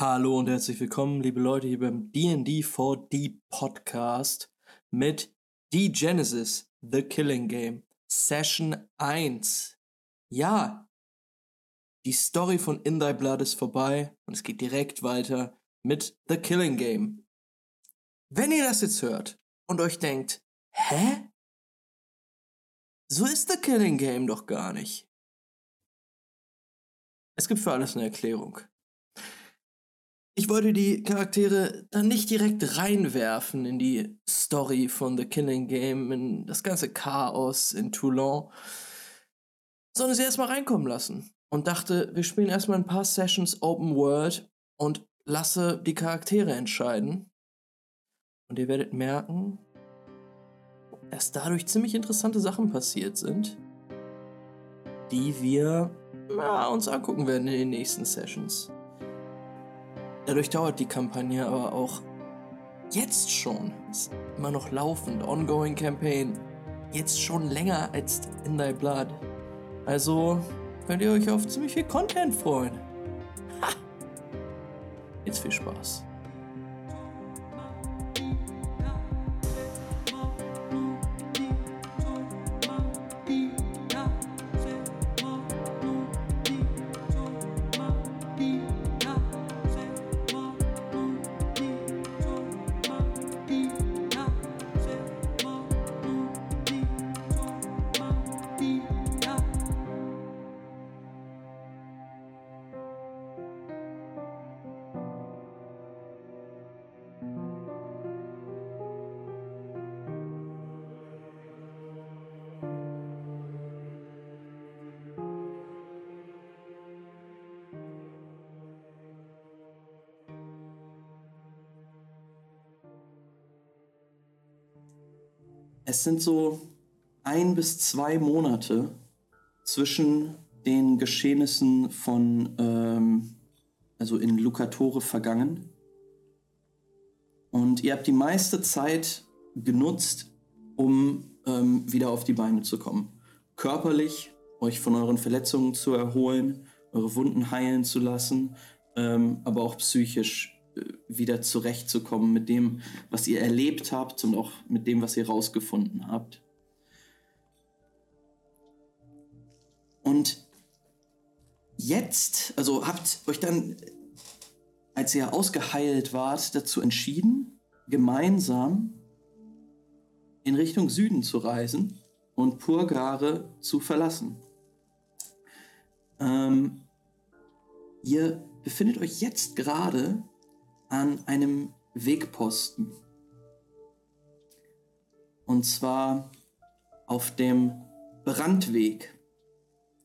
Hallo und herzlich willkommen, liebe Leute, hier beim D&D 4D Podcast mit The Genesis, The Killing Game, Session 1. Ja, die Story von In Thy Blood ist vorbei und es geht direkt weiter mit The Killing Game. Wenn ihr das jetzt hört und euch denkt, hä? So ist The Killing Game doch gar nicht. Es gibt für alles eine Erklärung. Ich wollte die Charaktere dann nicht direkt reinwerfen in die Story von The Killing Game, in das ganze Chaos in Toulon, sondern sie erstmal reinkommen lassen. Und dachte, wir spielen erstmal ein paar Sessions Open World und lasse die Charaktere entscheiden. Und ihr werdet merken, dass dadurch ziemlich interessante Sachen passiert sind, die wir ja, uns angucken werden in den nächsten Sessions. Dadurch dauert die Kampagne aber auch jetzt schon, ist immer noch laufend, ongoing Campaign, jetzt schon länger als In Thy Blood. Also könnt ihr euch auf ziemlich viel Content freuen. Ha! Jetzt viel Spaß. Sind so ein bis zwei Monate zwischen den Geschehnissen von, ähm, also in Lucatore vergangen. Und ihr habt die meiste Zeit genutzt, um ähm, wieder auf die Beine zu kommen. Körperlich euch von euren Verletzungen zu erholen, eure Wunden heilen zu lassen, ähm, aber auch psychisch wieder zurechtzukommen mit dem, was ihr erlebt habt und auch mit dem, was ihr rausgefunden habt. Und jetzt, also habt euch dann, als ihr ausgeheilt wart, dazu entschieden, gemeinsam in Richtung Süden zu reisen und Purgare zu verlassen. Ähm, ihr befindet euch jetzt gerade an einem Wegposten. Und zwar auf dem Brandweg,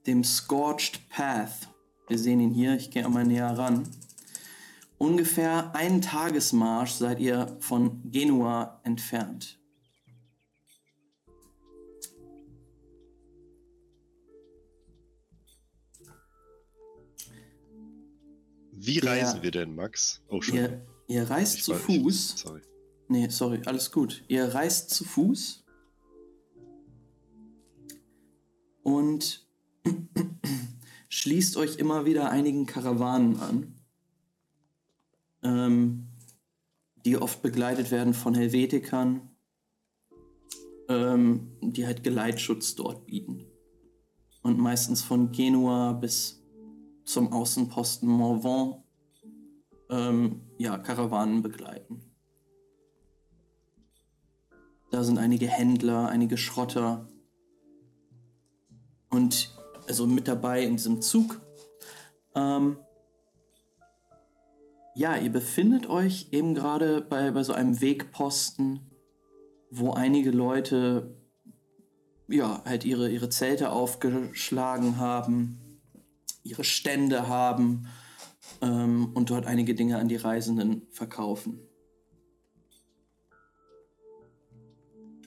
dem Scorched Path. Wir sehen ihn hier, ich gehe einmal näher ran. Ungefähr einen Tagesmarsch seid ihr von Genua entfernt. Wie reisen wir denn, Max? Oh, schon. Ihr, ihr reist ich zu Fuß. Ich, sorry. Nee, sorry, alles gut. Ihr reist zu Fuß und schließt euch immer wieder einigen Karawanen an, ähm, die oft begleitet werden von Helvetikern, ähm, die halt Geleitschutz dort bieten. Und meistens von Genua bis zum Außenposten Morvan ähm, ja, Karawanen begleiten. Da sind einige Händler, einige Schrotter und also mit dabei in diesem Zug. Ähm, ja, ihr befindet euch eben gerade bei, bei so einem Wegposten, wo einige Leute ja halt ihre, ihre Zelte aufgeschlagen haben ihre Stände haben ähm, und dort einige Dinge an die Reisenden verkaufen.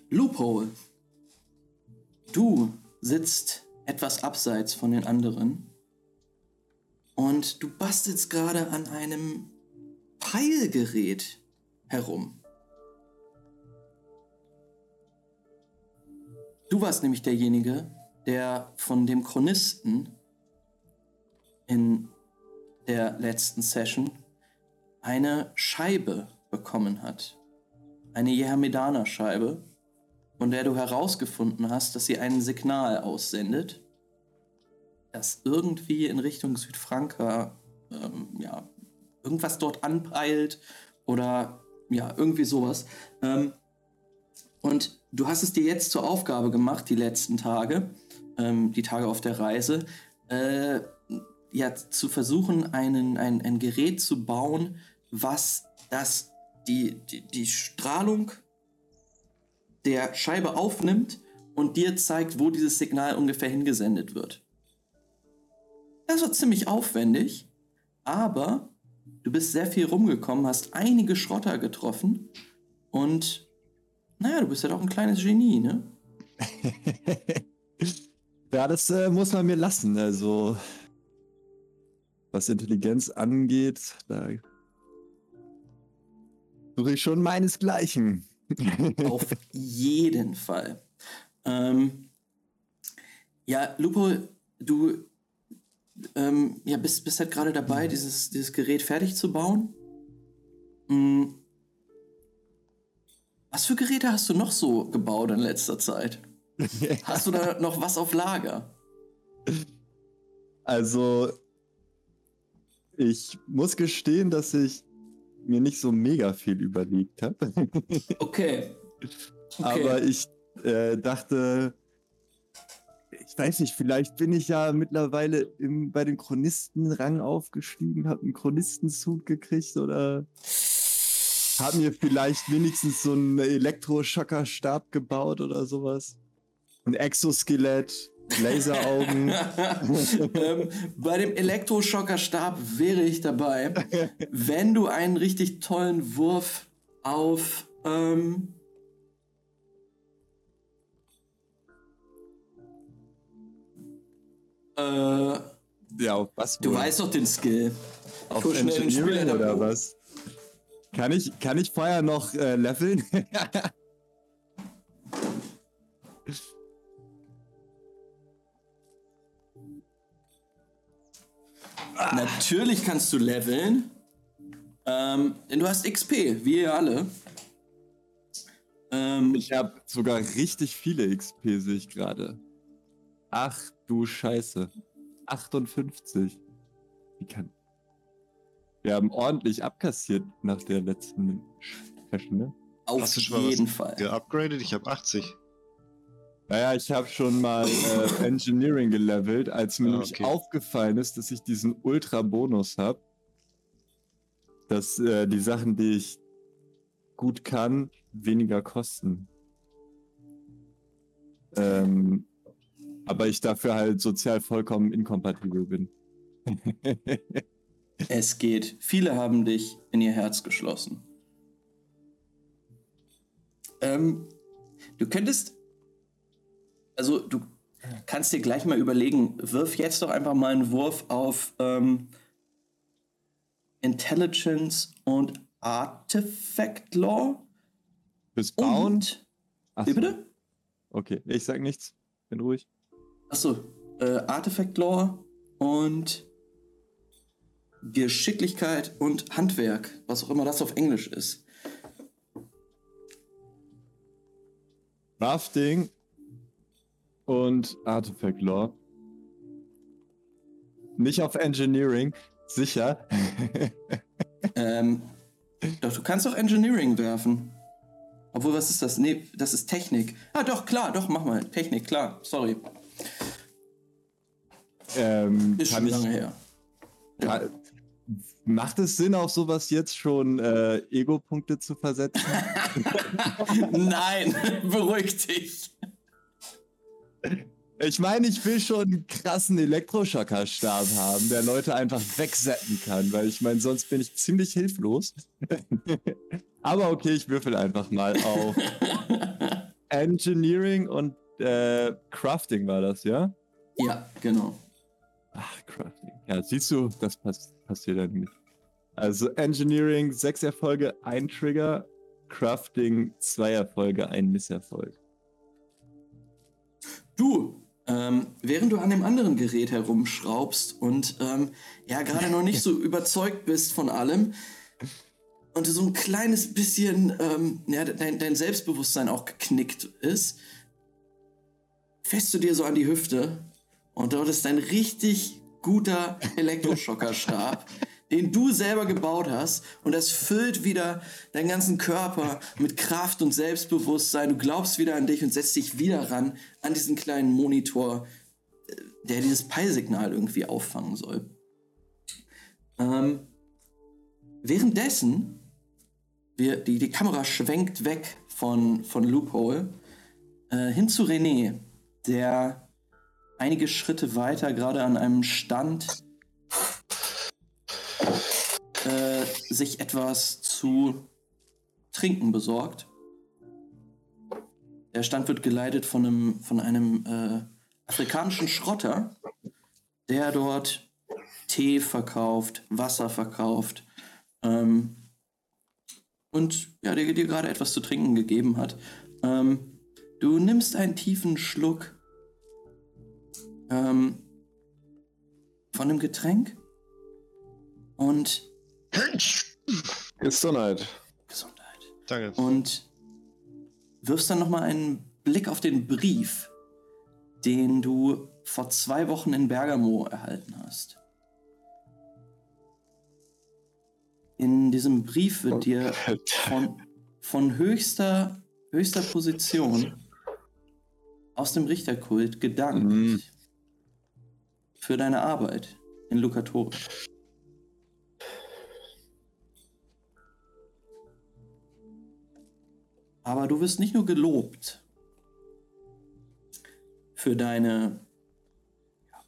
Loophole. Du sitzt etwas abseits von den anderen und du bastelst gerade an einem Peilgerät herum. Du warst nämlich derjenige, der von dem Chronisten in der letzten Session eine Scheibe bekommen hat. Eine Jehamedana-Scheibe, von der du herausgefunden hast, dass sie ein Signal aussendet, das irgendwie in Richtung Südfranka, ähm, ja, irgendwas dort anpeilt oder ja, irgendwie sowas. Ähm, und du hast es dir jetzt zur Aufgabe gemacht, die letzten Tage, ähm, die Tage auf der Reise, äh, ja, zu versuchen, einen, ein, ein Gerät zu bauen, was das, die, die, die Strahlung der Scheibe aufnimmt und dir zeigt, wo dieses Signal ungefähr hingesendet wird. Das war ziemlich aufwendig, aber du bist sehr viel rumgekommen, hast einige Schrotter getroffen und naja, du bist ja doch ein kleines Genie, ne? ja, das äh, muss man mir lassen. Also, was Intelligenz angeht, da suche ich schon meinesgleichen. Auf jeden Fall. Ähm, ja, Lupo, du ähm, ja, bist, bist halt gerade dabei, dieses, dieses Gerät fertig zu bauen. Hm. Was für Geräte hast du noch so gebaut in letzter Zeit? hast du da noch was auf Lager? Also, ich muss gestehen, dass ich mir nicht so mega viel überlegt habe. okay. okay. Aber ich äh, dachte, ich weiß nicht, vielleicht bin ich ja mittlerweile im, bei den Chronistenrang aufgestiegen, habe einen Chronistenzug gekriegt oder habe mir vielleicht wenigstens so einen Elektroschockerstab gebaut oder sowas. Ein Exoskelett, Laseraugen. ähm, bei dem Elektroschockerstab wäre ich dabei, wenn du einen richtig tollen Wurf auf ähm, Äh, ja, auf was? Du weißt doch den Skill. Auf Engineering oder was? Kann ich, kann ich vorher noch äh, leveln? Natürlich kannst du leveln. Ähm, denn du hast XP, wie ihr alle. Ähm, ich habe sogar richtig viele XP, sehe ich gerade. Ach du Scheiße. 58. Wie kann. Wir haben ordentlich abkassiert nach der letzten Session, ne? Auf Hast du schon jeden Fall. Geupgradet? Ich habe 80. Naja, ich habe schon mal äh, Engineering gelevelt, als mir ah, nämlich aufgefallen ist, dass ich diesen Ultra-Bonus habe. Dass äh, die Sachen, die ich gut kann, weniger kosten. Ähm, aber ich dafür halt sozial vollkommen inkompatibel bin. es geht. Viele haben dich in ihr Herz geschlossen. Ähm, du könntest, also du kannst dir gleich mal überlegen, wirf jetzt doch einfach mal einen Wurf auf ähm, Intelligence und Artifact Law. Fürs Bauen? Und, wie bitte? Okay, ich sag nichts. Bin ruhig. Achso, äh, Artifact Lore und Geschicklichkeit und Handwerk, was auch immer das auf Englisch ist. Crafting und Artifact Lore. Nicht auf Engineering, sicher. ähm, doch, du kannst auch Engineering werfen. Obwohl, was ist das? Nee, das ist Technik. Ah, doch, klar, doch, mach mal. Technik, klar. Sorry. Ähm, ist schon lange her. Kann, macht es Sinn, auf sowas jetzt schon äh, Ego-Punkte zu versetzen? Nein, beruhig dich. Ich meine, ich will schon einen krassen Elektroschocker-Stab haben, der Leute einfach wegsetzen kann, weil ich meine, sonst bin ich ziemlich hilflos. Aber okay, ich würfel einfach mal auf Engineering und äh, Crafting war das, ja? Ja, genau. Ach, Crafting. Ja, siehst du, das pass passiert dann nicht. Also Engineering, sechs Erfolge, ein Trigger. Crafting, zwei Erfolge, ein Misserfolg. Du, ähm, während du an dem anderen Gerät herumschraubst und ähm, ja gerade noch nicht so überzeugt bist von allem, und so ein kleines bisschen ähm, ja, dein, dein Selbstbewusstsein auch geknickt ist, fährst du dir so an die Hüfte und dort ist ein richtig guter Elektroschockerstab, den du selber gebaut hast und das füllt wieder deinen ganzen Körper mit Kraft und Selbstbewusstsein. Du glaubst wieder an dich und setzt dich wieder ran an diesen kleinen Monitor, äh, der dieses Peilsignal irgendwie auffangen soll. Ähm, währenddessen, wir, die, die Kamera schwenkt weg von, von Loophole äh, hin zu René, der einige Schritte weiter gerade an einem Stand äh, sich etwas zu trinken besorgt. Der Stand wird geleitet von einem, von einem äh, afrikanischen Schrotter, der dort Tee verkauft, Wasser verkauft ähm, und ja, der dir gerade etwas zu trinken gegeben hat. Ähm, du nimmst einen tiefen Schluck ähm, von dem Getränk und Gesundheit. Gesundheit. Danke. Und wirfst dann nochmal einen Blick auf den Brief, den du vor zwei Wochen in Bergamo erhalten hast. In diesem Brief wird dir von, von höchster, höchster Position aus dem Richterkult gedankt. Mhm für deine Arbeit in Lucatore. Aber du wirst nicht nur gelobt für deine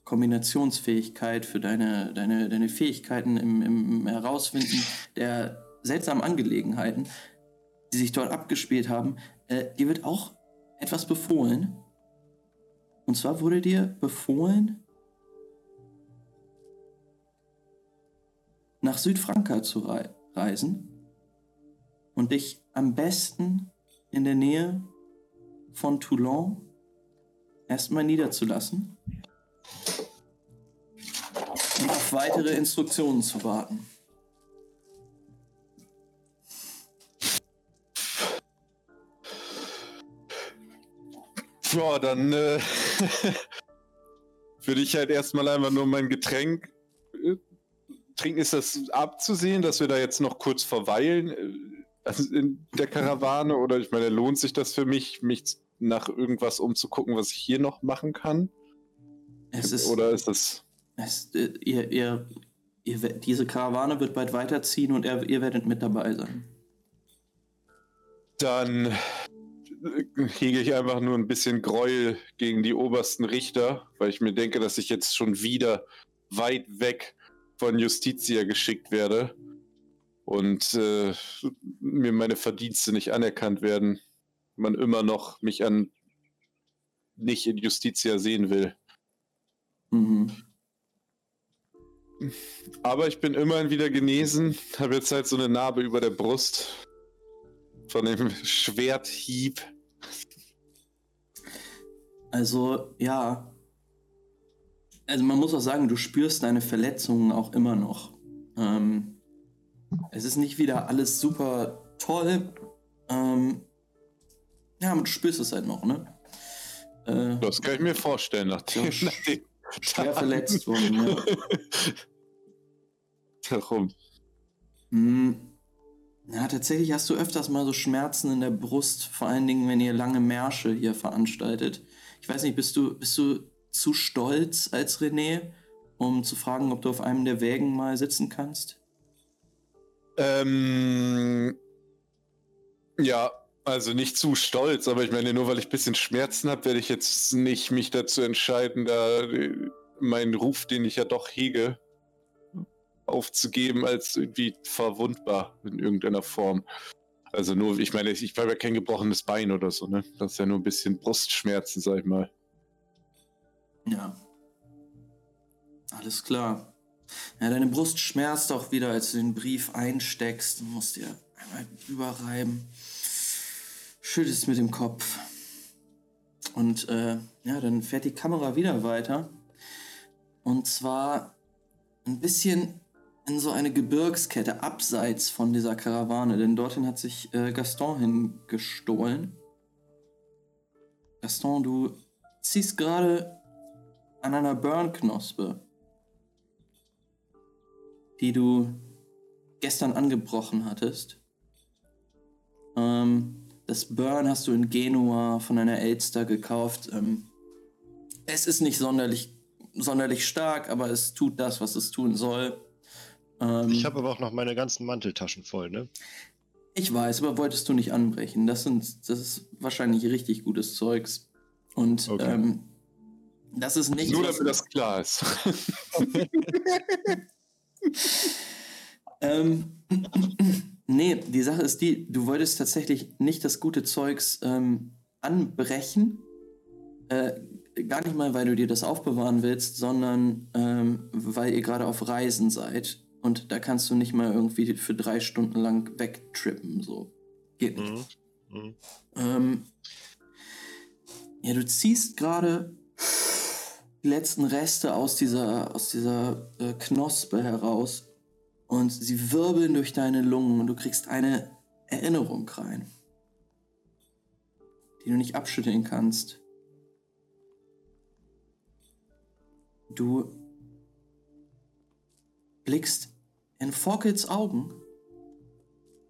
Kombinationsfähigkeit, für deine, deine, deine Fähigkeiten im, im Herausfinden der seltsamen Angelegenheiten, die sich dort abgespielt haben. Äh, dir wird auch etwas befohlen. Und zwar wurde dir befohlen, nach Südfranka zu rei reisen und dich am besten in der Nähe von Toulon erstmal niederzulassen und auf weitere Instruktionen zu warten. Ja, dann äh, würde ich halt erstmal einfach nur mein Getränk äh, trinken, ist das abzusehen, dass wir da jetzt noch kurz verweilen äh, in der Karawane? Oder ich meine, lohnt sich das für mich, mich nach irgendwas umzugucken, was ich hier noch machen kann? Es ist, Oder ist das. Es, äh, ihr, ihr, ihr, diese Karawane wird bald weiterziehen und er, ihr werdet mit dabei sein. Dann äh, hege ich einfach nur ein bisschen Gräuel gegen die obersten Richter, weil ich mir denke, dass ich jetzt schon wieder weit weg von Justitia geschickt werde und äh, mir meine Verdienste nicht anerkannt werden, man immer noch mich an nicht in Justitia sehen will. Mhm. Aber ich bin immerhin wieder genesen, habe jetzt halt so eine Narbe über der Brust von dem Schwerthieb. Also ja, also man muss auch sagen, du spürst deine Verletzungen auch immer noch. Ähm, es ist nicht wieder alles super toll. Ähm, ja, du spürst es halt noch, ne? Äh, das kann ich mir vorstellen, nachdem, ja, nachdem schwer verletzt worden, ja. Warum? Hm, ja, tatsächlich hast du öfters mal so Schmerzen in der Brust, vor allen Dingen, wenn ihr lange Märsche hier veranstaltet. Ich weiß nicht, bist du, bist du zu stolz als René, um zu fragen, ob du auf einem der Wägen mal sitzen kannst? Ähm, ja, also nicht zu stolz, aber ich meine, nur weil ich ein bisschen Schmerzen habe, werde ich jetzt nicht mich dazu entscheiden, da meinen Ruf, den ich ja doch hege, aufzugeben, als irgendwie verwundbar in irgendeiner Form. Also nur, ich meine, ich habe ja kein gebrochenes Bein oder so, ne? Das ist ja nur ein bisschen Brustschmerzen, sag ich mal. Ja. Alles klar. Ja, deine Brust schmerzt auch wieder, als du den Brief einsteckst. Du musst dir einmal überreiben. Schüttelst mit dem Kopf. Und äh, ja, dann fährt die Kamera wieder weiter. Und zwar ein bisschen, in so eine Gebirgskette abseits von dieser Karawane, denn dorthin hat sich äh, Gaston hingestohlen. Gaston, du ziehst gerade an einer Burn-Knospe, die du gestern angebrochen hattest. Ähm, das Burn hast du in Genua von einer Elster gekauft. Ähm, es ist nicht sonderlich, sonderlich stark, aber es tut das, was es tun soll. Ähm, ich habe aber auch noch meine ganzen Manteltaschen voll, ne? Ich weiß, aber wolltest du nicht anbrechen. Das, sind, das ist wahrscheinlich richtig gutes Zeugs. Und okay. ähm, das ist nicht. Nur, damit das klar ist. ähm, nee, die Sache ist die, du wolltest tatsächlich nicht das gute Zeugs ähm, anbrechen. Äh, gar nicht mal, weil du dir das aufbewahren willst, sondern ähm, weil ihr gerade auf Reisen seid. Und da kannst du nicht mal irgendwie für drei Stunden lang wegtrippen. So. Geht nicht. Mhm. Mhm. Ähm, ja, du ziehst gerade die letzten Reste aus dieser, aus dieser äh, Knospe heraus und sie wirbeln durch deine Lungen und du kriegst eine Erinnerung rein, die du nicht abschütteln kannst. Du blickst in Forkels Augen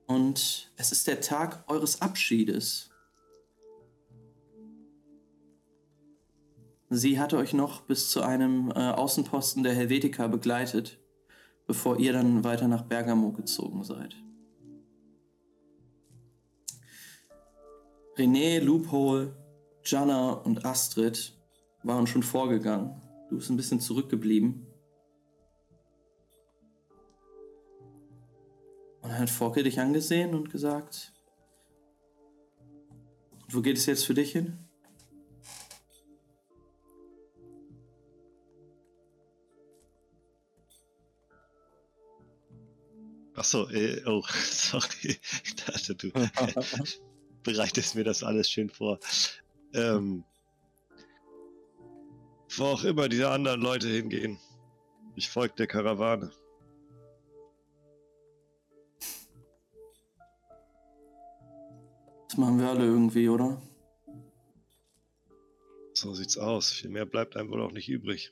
und es ist der Tag eures Abschiedes. Sie hatte euch noch bis zu einem äh, Außenposten der Helvetica begleitet, bevor ihr dann weiter nach Bergamo gezogen seid. René, Loophole, Jana und Astrid waren schon vorgegangen. Du bist ein bisschen zurückgeblieben. Und dann hat Forke dich angesehen und gesagt, wo geht es jetzt für dich hin? Achso, äh, oh, sorry. Ich dachte, du bereitest mir das alles schön vor. Ähm, wo auch immer diese anderen Leute hingehen. Ich folge der Karawane. Das machen wir alle irgendwie, oder? So sieht's aus. Viel mehr bleibt einem wohl auch nicht übrig.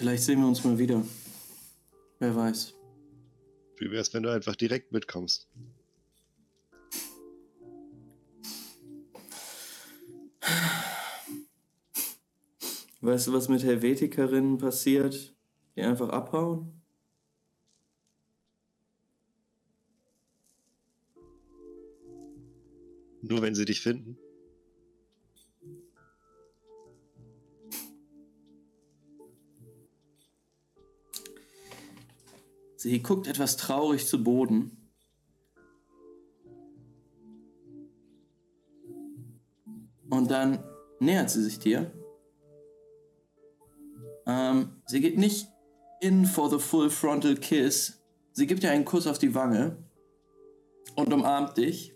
Vielleicht sehen wir uns mal wieder. Wer weiß. Wie wär's, wenn du einfach direkt mitkommst? Weißt du, was mit Helvetikerinnen passiert, die einfach abhauen? Nur wenn sie dich finden? Sie guckt etwas traurig zu Boden. Und dann nähert sie sich dir. Ähm, sie geht nicht in for the full frontal kiss. Sie gibt dir einen Kuss auf die Wange und umarmt dich.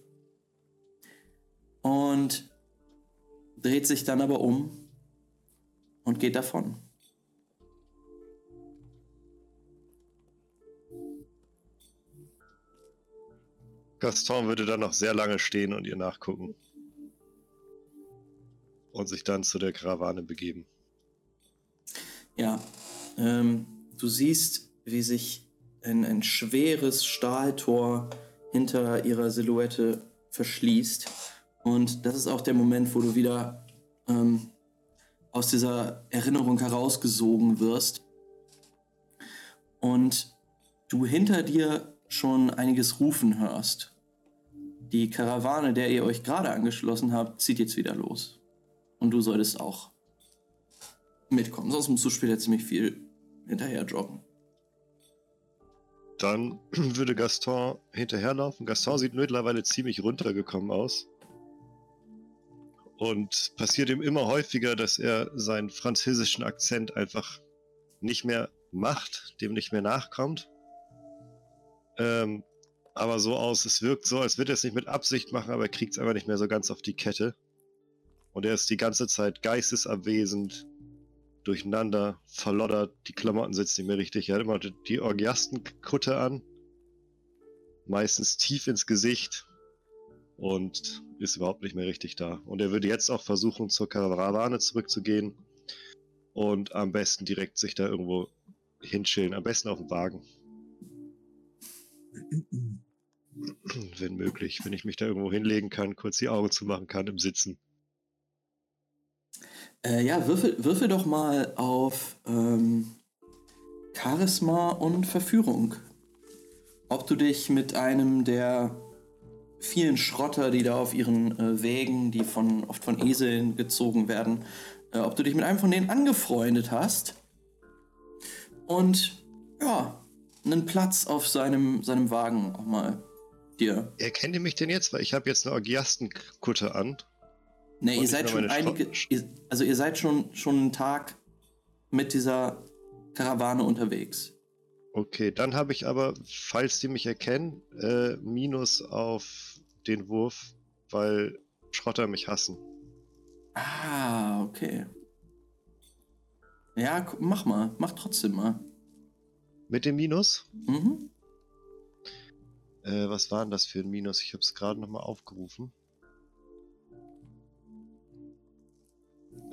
Und dreht sich dann aber um und geht davon. Gaston würde dann noch sehr lange stehen und ihr nachgucken. Und sich dann zu der Karawane begeben. Ja, ähm, du siehst, wie sich ein, ein schweres Stahltor hinter ihrer Silhouette verschließt. Und das ist auch der Moment, wo du wieder ähm, aus dieser Erinnerung herausgesogen wirst. Und du hinter dir schon einiges rufen hörst. Die Karawane, der ihr euch gerade angeschlossen habt, zieht jetzt wieder los. Und du solltest auch mitkommen. Sonst musst du später ziemlich viel hinterher joggen. Dann würde Gaston hinterherlaufen. Gaston sieht mittlerweile ziemlich runtergekommen aus. Und passiert ihm immer häufiger, dass er seinen französischen Akzent einfach nicht mehr macht, dem nicht mehr nachkommt. Ähm, aber so aus, es wirkt so, als würde er es nicht mit Absicht machen, aber er kriegt es einfach nicht mehr so ganz auf die Kette. Und er ist die ganze Zeit geistesabwesend, durcheinander, verloddert, die Klamotten sitzen nicht mehr richtig. Er hat immer die Orgiastenkutte an, meistens tief ins Gesicht und ist überhaupt nicht mehr richtig da. Und er würde jetzt auch versuchen, zur Karawane zurückzugehen und am besten direkt sich da irgendwo hinschillen, am besten auf dem Wagen. wenn möglich, wenn ich mich da irgendwo hinlegen kann, kurz die Augen zumachen kann im Sitzen. Äh, ja, würfel, würfel doch mal auf ähm, Charisma und Verführung. Ob du dich mit einem der vielen Schrotter, die da auf ihren äh, Wägen, die von, oft von Eseln gezogen werden, äh, ob du dich mit einem von denen angefreundet hast und ja, einen Platz auf seinem, seinem Wagen auch mal dir. Erkennt ihr mich denn jetzt? Weil ich habe jetzt eine Orgiastenkutte an. Ne, ihr seid schon einige, ihr, also ihr seid schon, schon einen Tag mit dieser Karawane unterwegs. Okay, dann habe ich aber, falls die mich erkennen, äh, Minus auf den Wurf, weil Schrotter mich hassen. Ah, okay. Ja, mach mal. Mach trotzdem mal. Mit dem Minus? Mhm. Äh, was war denn das für ein Minus? Ich habe es gerade nochmal aufgerufen.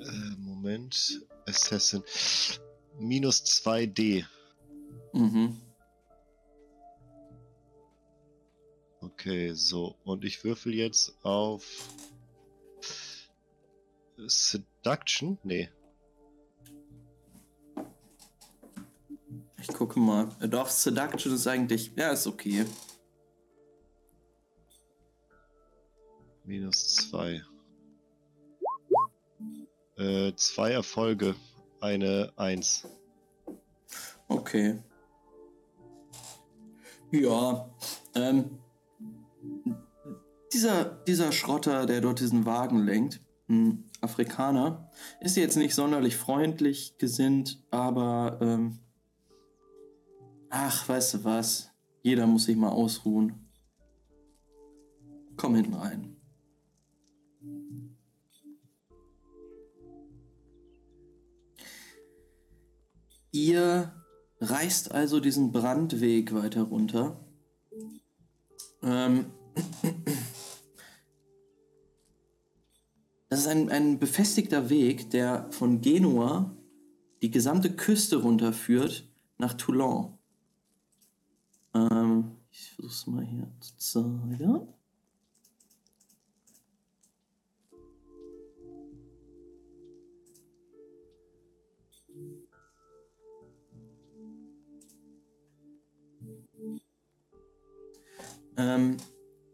Äh, Moment. Assassin. Minus 2D. Mhm. Okay, so. Und ich würfel jetzt auf Seduction? Nee. Ich gucke mal. Doch, Seduction ist eigentlich. Ja, ist okay. Minus zwei. Äh, zwei Erfolge. Eine Eins. Okay. Ja. Ähm, dieser, dieser Schrotter, der dort diesen Wagen lenkt, ein Afrikaner, ist jetzt nicht sonderlich freundlich gesinnt, aber ähm, ach, weißt du was? Jeder muss sich mal ausruhen. Komm hinten rein. Ihr reist also diesen Brandweg weiter runter. Ähm, das ist ein, ein befestigter Weg, der von Genua die gesamte Küste runterführt nach Toulon. Versuche es mal hier zu zeigen. Ähm,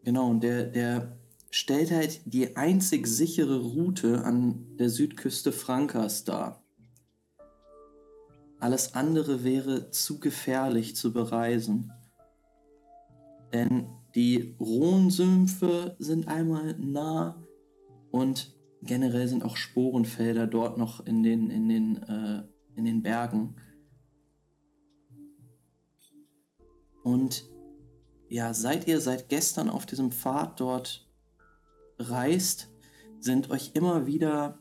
genau, und der, der stellt halt die einzig sichere Route an der Südküste Frankas dar. Alles andere wäre zu gefährlich zu bereisen. Denn die Rhonsümpfe sind einmal nah und generell sind auch Sporenfelder dort noch in den, in den, äh, in den Bergen. Und ja, seit ihr seit gestern auf diesem Pfad dort reist, sind euch immer wieder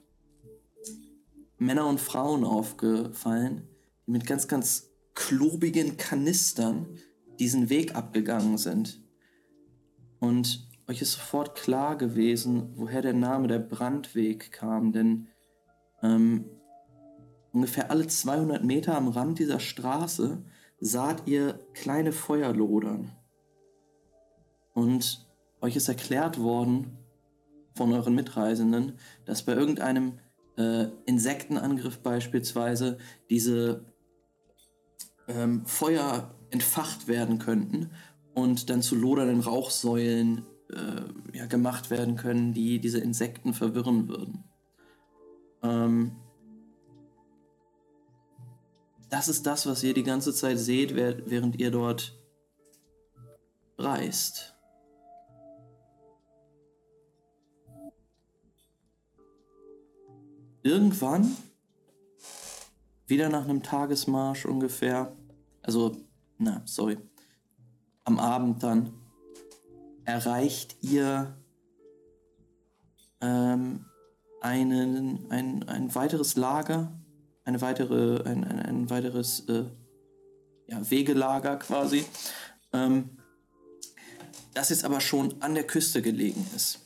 Männer und Frauen aufgefallen, die mit ganz, ganz klobigen Kanistern diesen Weg abgegangen sind. Und euch ist sofort klar gewesen, woher der Name der Brandweg kam, denn ähm, ungefähr alle 200 Meter am Rand dieser Straße saht ihr kleine Feuerlodern. Und euch ist erklärt worden von euren Mitreisenden, dass bei irgendeinem äh, Insektenangriff beispielsweise diese ähm, Feuer entfacht werden könnten und dann zu lodernden Rauchsäulen äh, ja, gemacht werden können, die diese Insekten verwirren würden. Ähm, das ist das, was ihr die ganze Zeit seht, während ihr dort reist. Irgendwann, wieder nach einem Tagesmarsch ungefähr, also, na, sorry, am Abend dann, erreicht ihr ähm, einen, ein, ein weiteres Lager, eine weitere, ein, ein, ein weiteres äh, ja, Wegelager quasi, ähm, das jetzt aber schon an der Küste gelegen ist.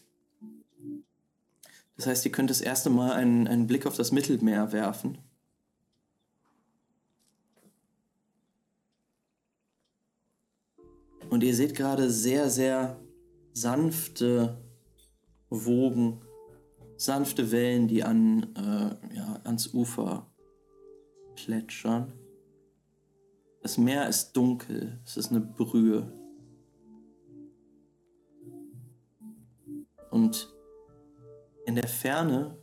Das heißt, ihr könnt das erste Mal einen, einen Blick auf das Mittelmeer werfen. Und ihr seht gerade sehr, sehr sanfte Wogen, sanfte Wellen, die an, äh, ja, ans Ufer plätschern. Das Meer ist dunkel, es ist eine Brühe. Und in der Ferne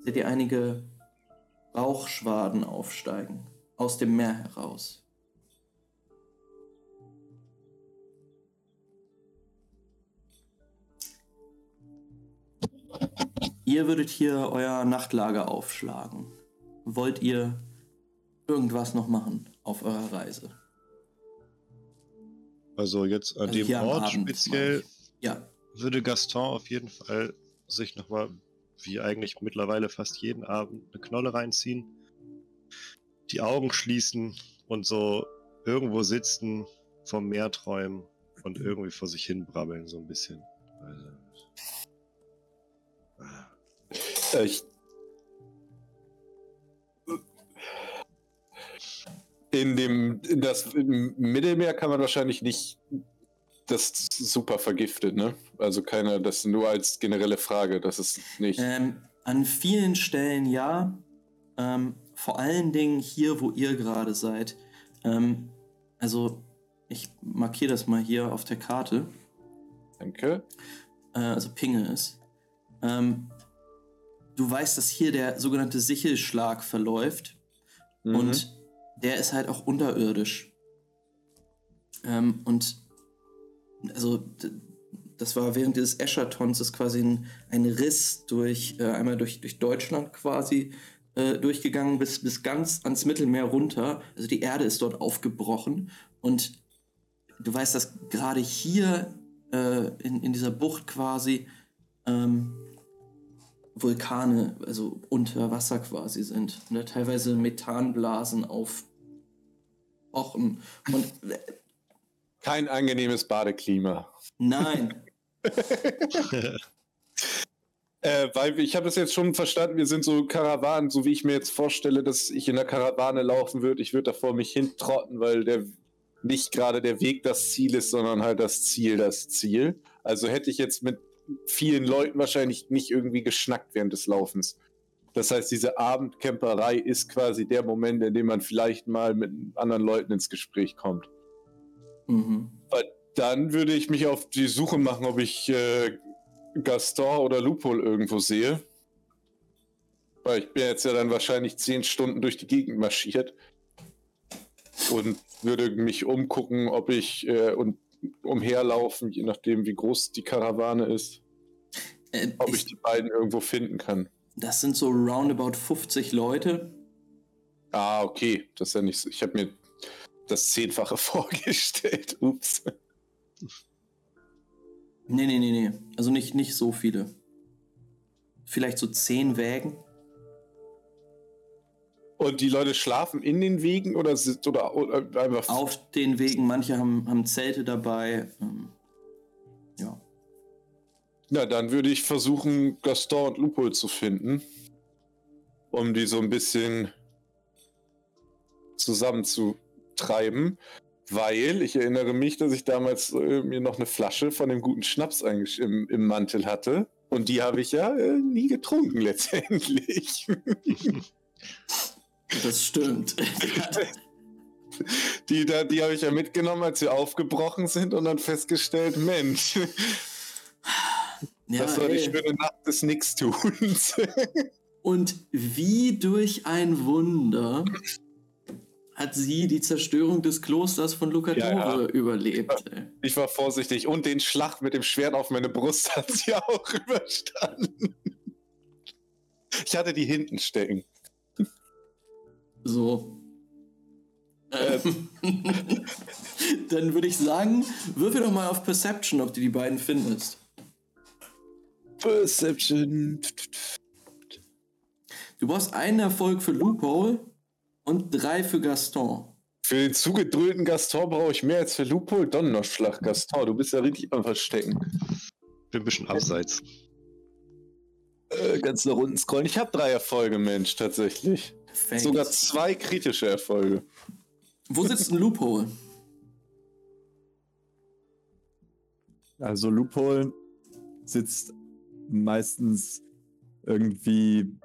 seht ihr einige Rauchschwaden aufsteigen, aus dem Meer heraus. Ihr würdet hier euer Nachtlager aufschlagen. Wollt ihr irgendwas noch machen auf eurer Reise? Also jetzt an Also dem Ort speziell Ja, würde Gaston auf jeden Fall sich nochmal, wie eigentlich mittlerweile fast jeden Abend, eine Knolle reinziehen, die Augen schließen und so irgendwo sitzen, vom Meer träumen und irgendwie vor sich hin brabbeln, so ein bisschen. Also, Ich in dem in das im Mittelmeer kann man wahrscheinlich nicht das super vergiftet, ne? Also keiner, das nur als generelle Frage, das ist nicht. ähm, an vielen Stellen ja. Ähm, vor allen Dingen hier, wo ihr gerade seid. Ähm, also, ich markiere das mal hier auf der Karte. Danke. äh, also Pinge ist. Ähm, du weißt, dass hier der sogenannte Sichelschlag verläuft Mhm. und der ist halt auch unterirdisch. Ähm, und also das war während dieses Eschertons ist quasi ein, ein Riss durch äh, einmal durch, durch Deutschland quasi äh, durchgegangen bis, bis ganz ans Mittelmeer runter. Also die Erde ist dort aufgebrochen und du weißt, dass gerade hier äh, in, in dieser Bucht quasi ähm, Vulkane, also unter Wasser quasi sind. Ne? Teilweise Methanblasen aufbrochen. Und äh, Kein angenehmes Badeklima. nein, Äh, weil ich habe das jetzt schon verstanden, wir sind so Karawanen, so wie ich mir jetzt vorstelle, dass ich in der Karawane laufen würde. Ich würde da vor mich hintrotten, weil der nicht gerade der Weg das Ziel ist, sondern halt das Ziel das Ziel. Also hätte ich jetzt mit vielen Leuten wahrscheinlich nicht irgendwie geschnackt während des Laufens. Das heißt, diese Abendcamperei ist quasi der Moment, in dem man vielleicht mal mit anderen Leuten ins Gespräch kommt. mhm. Dann würde ich mich auf die Suche machen, ob ich äh, Gaston oder Lupol irgendwo sehe. Weil ich bin jetzt ja dann wahrscheinlich zehn Stunden durch die Gegend marschiert. Und würde mich umgucken, ob ich äh, und umherlaufen, je nachdem wie groß die Karawane ist, äh, ob ich, ich, die beiden irgendwo finden kann. das sind so roundabout 50 Leute. Ah, okay. Das ist ja nicht so. Ich habe mir das Zehnfache vorgestellt. Ups. Nee, nee, nee, nee. Also nicht, nicht so viele. Vielleicht so 10 Wägen. Und die Leute schlafen in den Wegen oder sind oder, oder einfach Auf den Wegen, manche haben, haben Zelte dabei. Ähm, ja. Na, dann würde ich versuchen, Gaston und Lupol zu finden, um die so ein bisschen zusammenzutreiben, weil ich erinnere mich, dass ich damals äh, mir noch eine Flasche von dem guten Schnaps im, im Mantel hatte. Und die habe ich ja äh, nie getrunken letztendlich. Das stimmt. Die, da, die habe ich ja mitgenommen, als wir aufgebrochen sind und dann festgestellt, Mensch, ja, das war die schöne Nacht des Nichtstuns. Und wie durch ein Wunder hat sie die Zerstörung des Klosters von Lucatore Ja, ja. überlebt. Ey. Ich war vorsichtig und den Schlag mit dem Schwert auf meine Brust hat sie auch überstanden. Ich hatte die hinten stecken. So. Ähm, dann würde ich sagen, würfel doch mal auf Perception, ob du die beiden findest. Perception. Du brauchst einen Erfolg für Loophole und drei für Gaston. Für den zugedröhnten Gaston brauche ich mehr als für Loophole. Donnerschlag, Gaston, du bist ja richtig am Verstecken. Bin ein bisschen abseits. Äh, ganz nach unten scrollen. Ich habe drei Erfolge, Mensch, tatsächlich. Perfekt. Sogar zwei kritische Erfolge. Wo sitzt ein Loophole? Also Loophole sitzt meistens irgendwie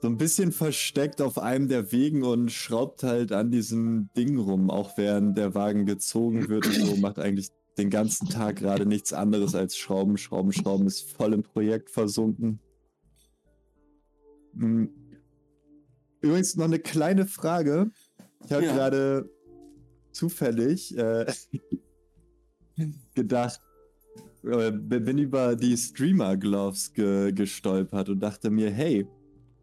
so ein bisschen versteckt auf einem der Wegen und schraubt halt an diesem Ding rum, auch während der Wagen gezogen wird und so, macht eigentlich den ganzen Tag gerade nichts anderes als Schrauben, Schrauben, Schrauben, ist voll im Projekt versunken. Übrigens noch eine kleine Frage. Ich habe Ja. gerade zufällig äh, gedacht, äh, bin über die Streamer Gloves ge gestolpert und dachte mir, hey,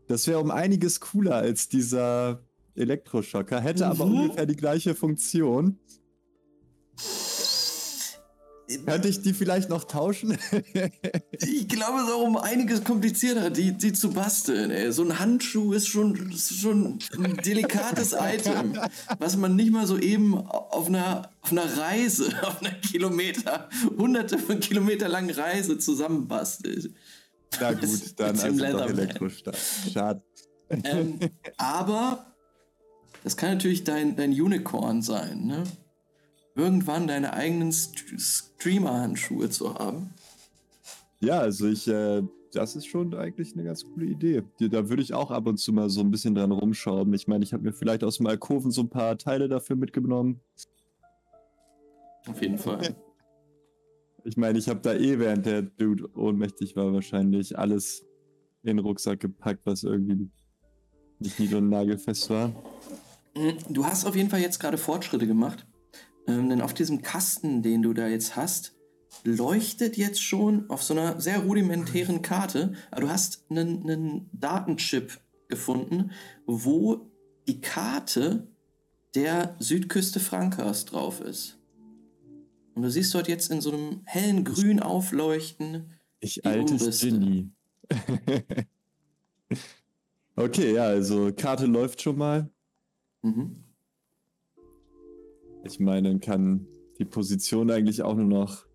das wäre um einiges cooler als dieser Elektroschocker, hätte aber Mhm. ungefähr die gleiche Funktion. Könnte ich die vielleicht noch tauschen? Ich glaube, es ist auch um einiges komplizierter, die, die zu basteln. Ey. So ein Handschuh ist schon, ist schon ein delikates Item, was man nicht mal so eben auf einer, auf einer Reise, auf einer Kilometer, hunderte von Kilometer langen Reise zusammenbastelt. Na gut, dann also doch. Elektrostahl. Schade. Ähm, aber das kann natürlich dein, dein Unicorn sein, ne? Irgendwann deine eigenen St Streamer-Handschuhe zu haben. Ja, also ich, äh, das ist schon eigentlich eine ganz coole Idee. Da würde ich auch ab und zu mal so ein bisschen dran rumschrauben. Ich meine, ich habe mir vielleicht aus dem Alkoven so ein paar Teile dafür mitgenommen. Auf jeden Fall. Ich meine, ich habe da eh, während der Dude ohnmächtig war, wahrscheinlich alles in den Rucksack gepackt, was irgendwie nicht nied- und nagelfest war. Mm, Du hast auf jeden Fall jetzt gerade Fortschritte gemacht. Ähm, denn auf diesem Kasten, den du da jetzt hast, leuchtet jetzt schon auf so einer sehr rudimentären Karte. Aber du hast einen, einen Datenchip gefunden, wo die Karte der Südküste Frankas drauf ist. Und du siehst dort jetzt in so einem hellen Grün aufleuchten. Ich Die altes Umrisse. Genie. okay, ja, also Karte läuft schon mal. Mhm. Ich meine, dann kann die Position eigentlich auch nur noch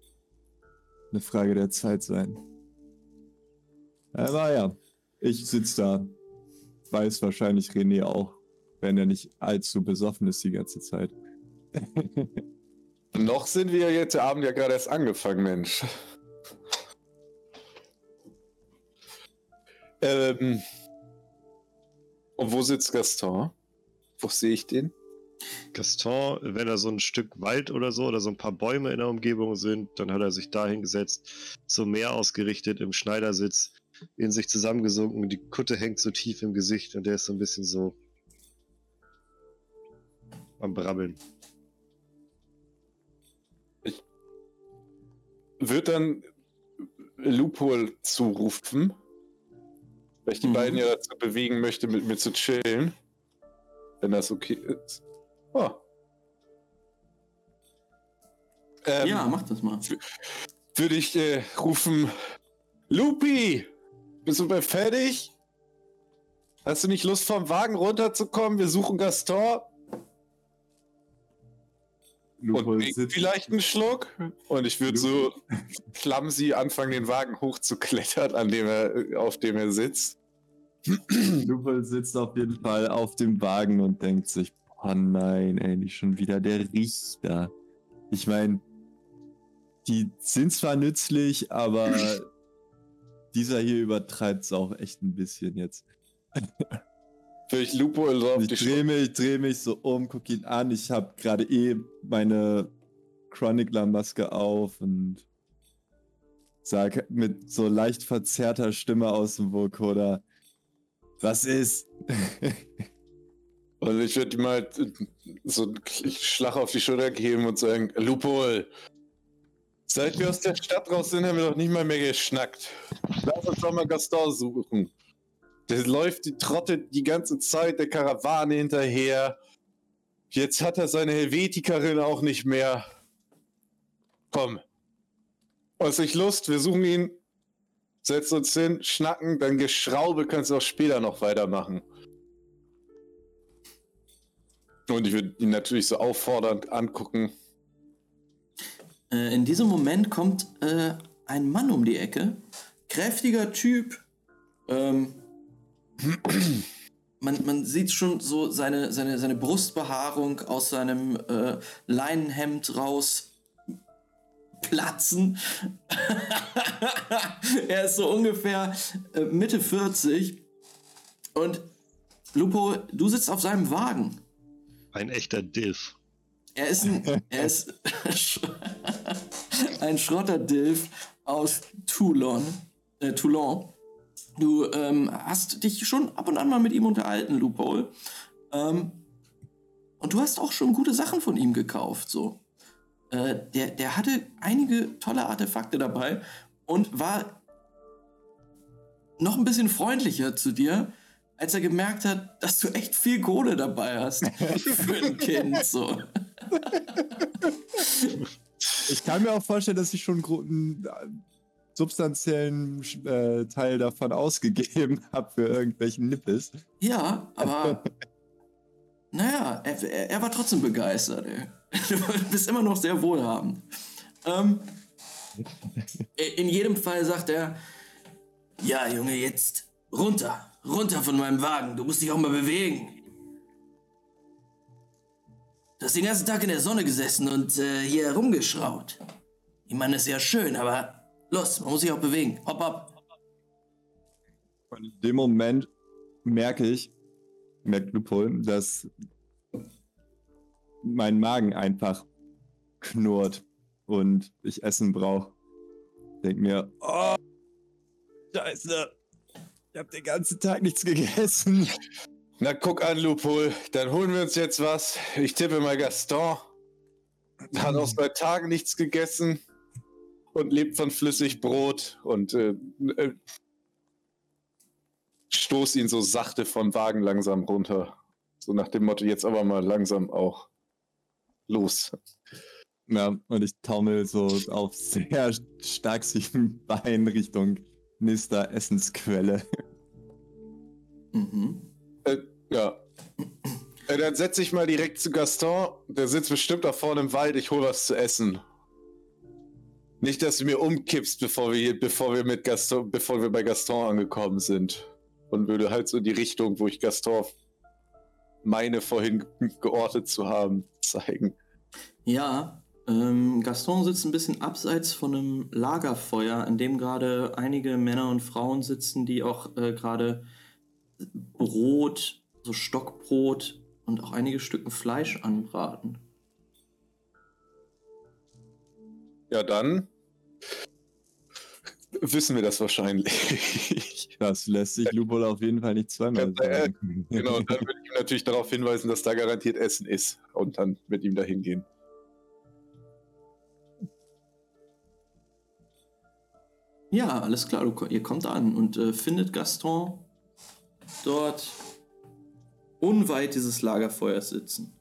eine Frage der Zeit sein. Aber ja, ich sitze da. Weiß wahrscheinlich René auch, wenn er nicht allzu besoffen ist die ganze Zeit. Noch sind wir jetzt, Abend ja gerade erst angefangen, Mensch. Ähm. Und wo sitzt Gaston? Wo sehe ich den? Gaston, wenn da so ein Stück Wald oder so oder so ein paar Bäume in der Umgebung sind, dann hat er sich da hingesetzt, so mehr ausgerichtet im Schneidersitz, in sich zusammengesunken, die Kutte hängt so tief im Gesicht und der ist so ein bisschen so am Brabbeln. Wird dann Loophole zurufen, weil ich die Mhm. beiden ja dazu bewegen möchte, mit mir zu chillen. Wenn das okay ist. Oh. Ähm, ja, mach das mal. würde ich äh, rufen: Lupi, bist du bald fertig? Hast du nicht Lust vom Wagen runterzukommen? Wir suchen Gaston und Lupo sitzt, vielleicht einen Schluck. Und ich würde so clumsy anfangen, den Wagen hochzuklettern, an dem er, auf dem er sitzt. Lupo sitzt auf jeden Fall auf dem Wagen und denkt sich, oh nein, ey, nicht schon wieder der Richter. Ich meine, die sind zwar nützlich, aber dieser hier übertreibt es auch echt ein bisschen jetzt. Ich Lupo so auf Ich die drehe mich, dreh mich so um, guck ihn an. Ich habe gerade eh meine Chronicler-Maske auf und sag mit so leicht verzerrter Stimme aus dem Vocoder, was ist? Und ich würde ihm halt äh, so einen Schlag auf die Schulter geben und sagen, Lupol, seit wir aus der Stadt raus sind, haben wir doch nicht mal mehr geschnackt. Lass uns doch mal Gaston suchen. Der läuft, die trottet die ganze Zeit der Karawane hinterher. Jetzt hat er seine Helvetikerin auch nicht mehr. Komm. Hast nicht Lust? Wir suchen ihn. Setzen uns hin, schnacken, dann Geschraube kannst du auch später noch weitermachen. Und ich würde ihn natürlich so auffordernd angucken. Äh, in diesem Moment kommt äh, ein Mann um die Ecke. Kräftiger Typ. Ähm, man, man sieht schon so seine, seine, seine Brustbehaarung aus seinem äh, Leinenhemd raus platzen. er ist so ungefähr äh, Mitte 40. Und Lupo, du sitzt auf seinem Wagen. Ein echter Dilf. Er ist ein, er ist ein Schrotter-Dilf aus Toulon. Äh, Toulon. Du ähm, hast dich schon ab und an mal mit ihm unterhalten, Loophole. Ähm, und du hast auch schon gute Sachen von ihm gekauft, so. Äh, der, der hatte einige tolle Artefakte dabei und war noch ein bisschen freundlicher zu dir, als er gemerkt hat, dass du echt viel Kohle dabei hast für ein Kind. So. Ich kann mir auch vorstellen, dass ich schon einen substanziellen äh, Teil davon ausgegeben habe für irgendwelchen Nippes. Ja, aber naja, er, er, war trotzdem begeistert. Ey. Du bist immer noch sehr wohlhabend. Ähm, in jedem Fall sagt er, ja Junge, jetzt runter, runter von meinem Wagen, du musst dich auch mal bewegen. Du hast den ganzen Tag in der Sonne gesessen und äh, hier herumgeschraut. Ich meine, das ist ja schön, aber los, man muss sich auch bewegen. Hopp, hopp. Und in dem Moment merke ich, merkt Lupol, dass mein Magen einfach knurrt und ich Essen brauche. Denk mir, oh, Scheiße, ich habe den ganzen Tag nichts gegessen. Na, guck an, Lupol, dann holen wir uns jetzt was. Ich tippe mal Gaston. Hat auch seit Tagen nichts gegessen und lebt von Flüssigbrot und äh, äh, stoß ihn so sachte vom Wagen langsam runter. So nach dem Motto, jetzt aber mal langsam auch los. Ja, und ich taumel so auf sehr stark sich Bein Richtung nächster Essensquelle. Mhm. Äh, ja. Äh, dann setze ich mal direkt zu Gaston. Der sitzt bestimmt da vorne im Wald. Ich hole was zu essen. Nicht, dass du mir umkippst, bevor wir, bevor wir mit Gaston, bevor wir bei Gaston angekommen sind. Und würde halt so in die Richtung, wo ich Gaston meine vorhin geortet zu haben, zeigen. Ja, ähm, Gaston sitzt ein bisschen abseits von einem Lagerfeuer, in dem gerade einige Männer und Frauen sitzen, die auch äh, gerade Brot, so Stockbrot und auch einige Stücken Fleisch anbraten. Ja, dann wissen wir das wahrscheinlich. Das lässt sich Lupol auf jeden Fall nicht zweimal sagen. Genau, und dann würde ich ihm natürlich darauf hinweisen, dass da garantiert Essen ist und dann mit ihm dahin gehen. Ja, alles klar, du, ihr kommt an und äh, findet Gaston dort unweit dieses Lagerfeuers sitzen.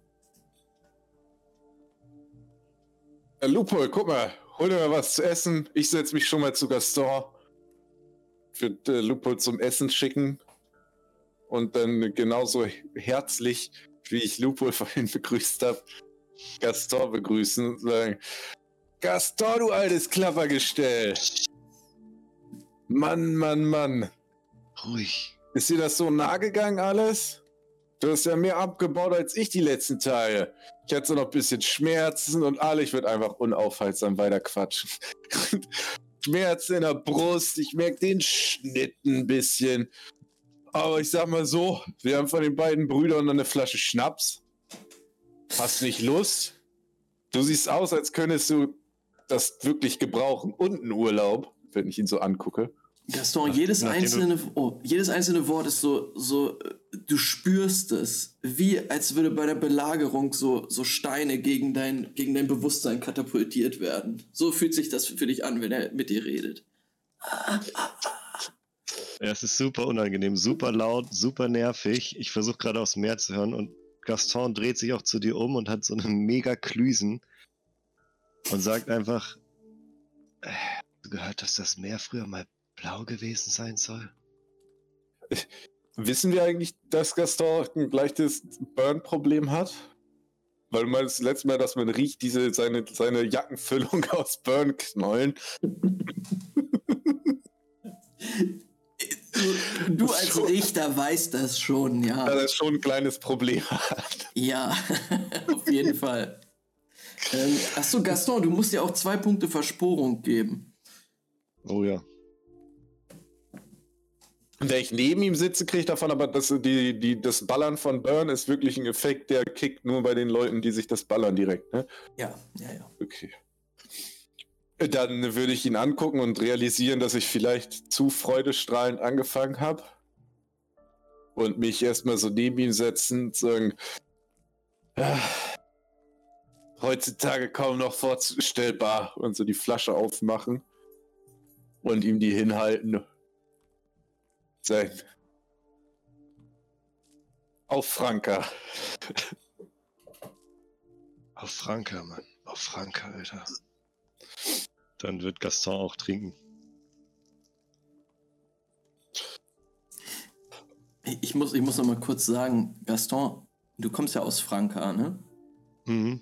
Herr Lupo, guck mal, hol dir mal was zu essen. Ich setze mich schon mal zu Gaston. Für äh, Lupo zum Essen schicken. Und dann genauso herzlich, wie ich Lupo vorhin begrüßt habe, Gaston begrüßen und sagen: Gaston, du altes Klappergestell! Mann, Mann, Mann. Ruhig. Ist dir das so nahe gegangen alles? Du hast ja mehr abgebaut als ich die letzten Tage. Ich hatte so noch ein bisschen Schmerzen und alle, ich würde einfach unaufhaltsam weiter quatschen. Schmerzen in der Brust, ich merke den Schnitt ein bisschen. Aber ich sag mal so, wir haben von den beiden Brüdern noch eine Flasche Schnaps. Hast nicht Lust? Du siehst aus, als könntest du das wirklich gebrauchen und einen Urlaub, wenn ich ihn so angucke. Gaston, jedes einzelne, oh, jedes einzelne Wort ist so, so, du spürst es, wie als würde bei der Belagerung so, so Steine gegen dein, gegen dein Bewusstsein katapultiert werden. So fühlt sich das für dich an, wenn er mit dir redet. Ja, es ist super unangenehm, super laut, super nervig. Ich versuche gerade aufs Meer zu hören und Gaston dreht sich auch zu dir um und hat so einen mega Klüsen und sagt einfach, äh, hast du gehört, dass das Meer früher mal blau gewesen sein soll? Wissen wir eigentlich, dass Gaston ein leichtes Burn-Problem hat? Weil du meinst das letzte Mal, dass man riecht diese, seine, seine Jackenfüllung aus Burn-Knollen. Du, du als Richter weißt das schon, ja. Dass er schon ein kleines Problem hat. Ja, auf jeden Fall. Ähm, achso, Gaston, du musst dir auch zwei Punkte Versporung geben. Oh ja. Wenn ich neben ihm sitze, kriege ich davon aber, dass die, die, das Ballern von Burn ist wirklich ein Effekt, der kickt nur bei den Leuten, die sich das ballern direkt, ne? Ja, ja, ja. Okay. Dann würde ich ihn angucken und realisieren, dass ich vielleicht zu freudestrahlend angefangen habe. Und mich erstmal so neben ihm setzen und sagen, ah, heutzutage kaum noch vorstellbar. Und so die Flasche aufmachen und ihm die hinhalten. Sein. Auf Franka. Auf Franka, Mann. Auf Franka, Alter. Dann wird Gaston auch trinken. Ich muss, ich muss noch mal kurz sagen, Gaston, du kommst ja aus Franka, ne? Mhm.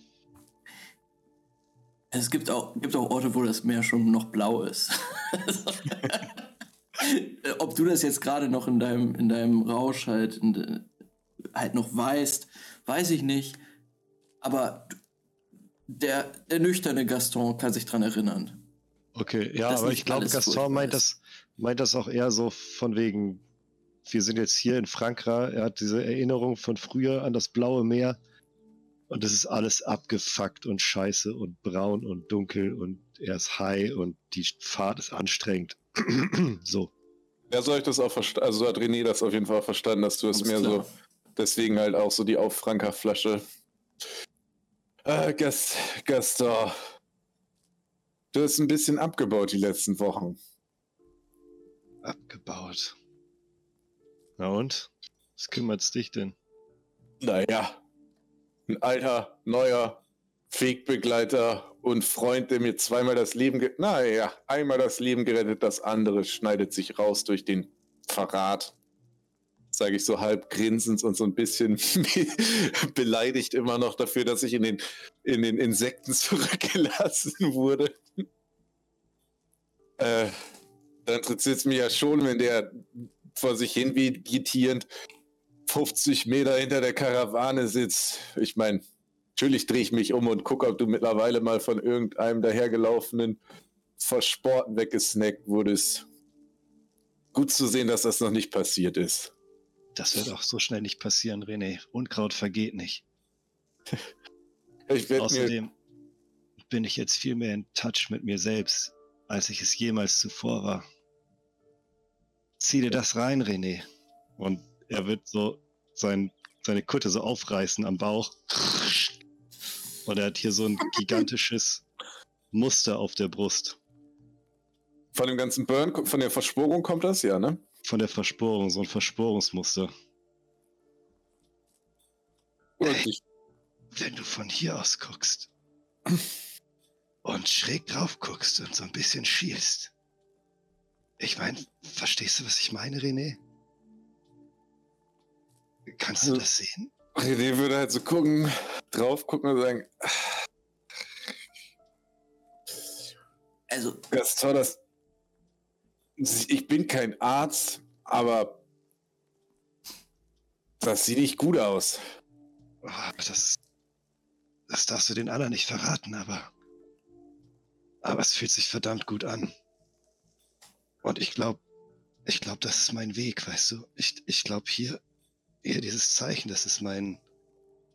Es gibt auch, gibt auch Orte, wo das Meer schon noch blau ist. Ob du das jetzt gerade noch in deinem, in deinem Rausch halt, in, halt noch weißt, weiß ich nicht. Aber der, der nüchterne Gaston kann sich dran erinnern. Okay, ja, aber ich glaube, Gaston meint das, meint das auch eher so von wegen, wir sind jetzt hier in Frankreich, er hat diese Erinnerung von früher an das blaue Meer und es ist alles abgefuckt und scheiße und braun und dunkel und er ist high und die Fahrt ist anstrengend. So. Ja, so habe ich das auch verstanden. Also so hat René das auf jeden Fall verstanden, dass du es klar. so. Deswegen halt auch so die Auffranker-Flasche. Äh, Gast, Gaston. Du hast ein bisschen abgebaut die letzten Wochen. Abgebaut. Na und? Was kümmert's dich denn? Naja, ein alter, neuer Wegbegleiter und Freund, der mir zweimal das Leben ge Naja, einmal das Leben gerettet, das andere schneidet sich raus durch den Verrat. Sage ich so halb grinsend und so ein bisschen beleidigt immer noch dafür, dass ich in den, in den Insekten zurückgelassen wurde. äh, dann interessiert es mich ja schon, wenn der vor sich hin vegetierend 50 Meter hinter der Karawane sitzt. Ich meine, natürlich drehe ich mich um und gucke, ob du mittlerweile mal von irgendeinem dahergelaufenen Versporten weggesnackt wurdest. Gut zu sehen, dass das noch nicht passiert ist. Das wird auch so schnell nicht passieren, René. Unkraut vergeht nicht. Außerdem bin ich jetzt viel mehr in Touch mit mir selbst, als ich es jemals zuvor war. Zieh dir das rein, René. Und er wird so sein, seine Kutte so aufreißen am Bauch. Und er hat hier so ein gigantisches Muster auf der Brust. Von dem ganzen Burn, von der Verschworung kommt das, ja, ne? Von der Versporung, so ein Versporungsmuster. Und ich, Wenn du von hier aus guckst und schräg drauf guckst und so ein bisschen schielst. Ich meine, verstehst du, was ich meine, René? Kannst du Also- das sehen? René würde halt so gucken, drauf gucken und sagen, Also, das. Ich bin kein Arzt, aber das sieht nicht gut aus. Oh, das, das darfst du den anderen nicht verraten, aber. Aber es fühlt sich verdammt gut an. Und ich glaube, ich glaube, das ist mein Weg, weißt du? Ich, ich glaube hier, hier dieses Zeichen, das ist mein,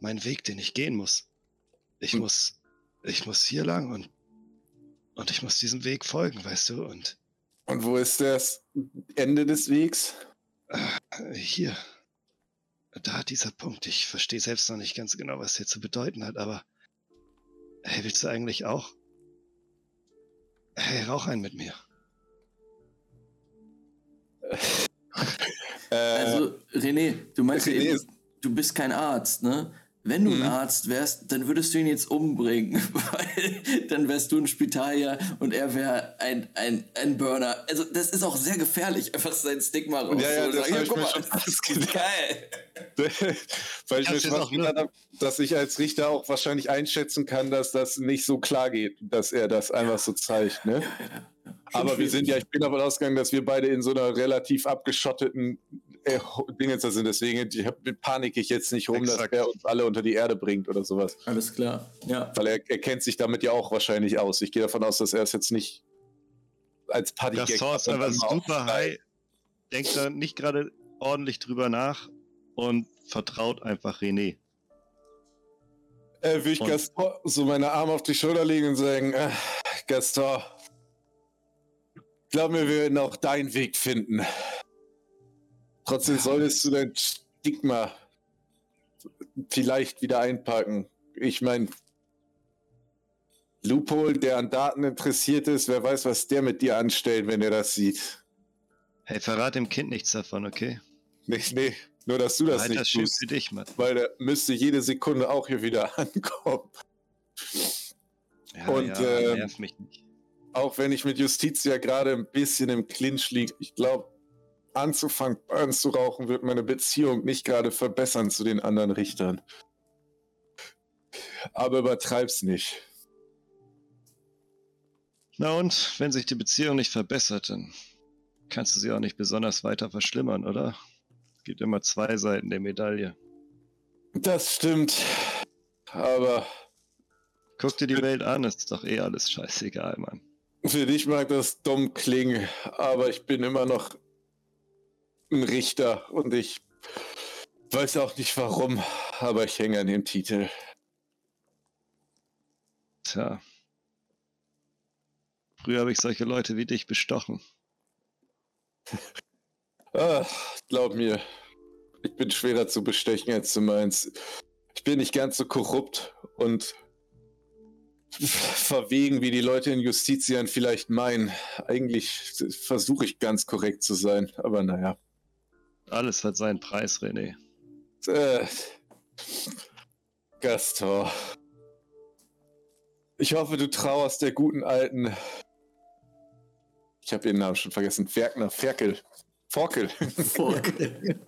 mein Weg, den ich gehen muss. Ich Hm. muss, ich muss hier lang und, und ich muss diesem Weg folgen, weißt du? Und Und wo ist das Ende des Wegs? äh, hier, da dieser Punkt. Ich verstehe selbst noch nicht ganz genau, was der zu bedeuten hat, aber hey, willst du eigentlich auch? Hey, rauch einen mit mir. Äh, also René, du meinst ja René eben, du bist kein Arzt, ne? Wenn du Mhm. ein Arzt wärst, dann würdest du ihn jetzt umbringen, weil dann wärst du ein Spitalier und er wäre ein, ein, ein Burner. Also das ist auch sehr gefährlich, einfach sein Stigma raus. Ja, ja, und das sagen, ich guck mir mal, schon das ist geil. Weil ich mir auch nur- gedacht habe, dass ich als Richter auch wahrscheinlich einschätzen kann, dass das nicht so klar geht, dass er das einfach so zeigt. Ne? Aber wir sind ja, ich bin davon ausgegangen, dass wir beide in so einer relativ abgeschotteten äh, Dingens sind. Deswegen die, panik ich jetzt nicht rum, Exakt. dass er uns alle unter die Erde bringt oder sowas. Alles klar, ja. Weil er, er kennt sich damit ja auch wahrscheinlich aus. Ich gehe davon aus, dass er es jetzt nicht als Party Das ist einfach super high. Denkt da nicht gerade ordentlich drüber nach und vertraut einfach René. Äh, will ich Und- Gaston so meine Arme auf die Schulter legen und sagen, äh, Gaston, glaub mir, wir werden auch deinen Weg finden. Trotzdem solltest du dein Stigma vielleicht wieder einpacken. Ich meine, Loophole, der an Daten interessiert ist, wer weiß, was der mit dir anstellt, wenn er das sieht. Hey, verrat dem Kind nichts davon, okay? Nee, nee, nur dass du das das nicht tust, für dich, Mann. weil der müsste jede Sekunde auch hier wieder ankommen. Ja, Und, ja, ähm, nerv mich nicht. Auch wenn ich mit Justiz ja gerade ein bisschen im Clinch liege, ich glaube, anzufangen, Burns zu rauchen, wird meine Beziehung nicht gerade verbessern zu den anderen Richtern. Aber übertreib's nicht. Na und, wenn sich die Beziehung nicht verbessert, dann kannst du sie auch nicht besonders weiter verschlimmern, oder? Es gibt immer zwei Seiten der Medaille. Das stimmt. Aber Guck dir die Welt an, ist doch eh alles scheißegal, Mann. Für dich mag das dumm klingen, aber ich bin immer noch ein Richter und ich weiß auch nicht warum, aber ich hänge an dem Titel. Tja. Früher habe ich solche Leute wie dich bestochen. Ah, glaub mir, ich bin schwerer zu bestechen, als du meinst. Ich bin nicht ganz so korrupt und verwegen, wie die Leute in Justizien vielleicht meinen. Eigentlich versuche ich ganz korrekt zu sein, aber naja. Alles hat seinen Preis, René. Äh, Gaston. Ich hoffe, du trauerst der guten alten. Ich habe ihren Namen schon vergessen. Ferkner, Ferkel. Forkel.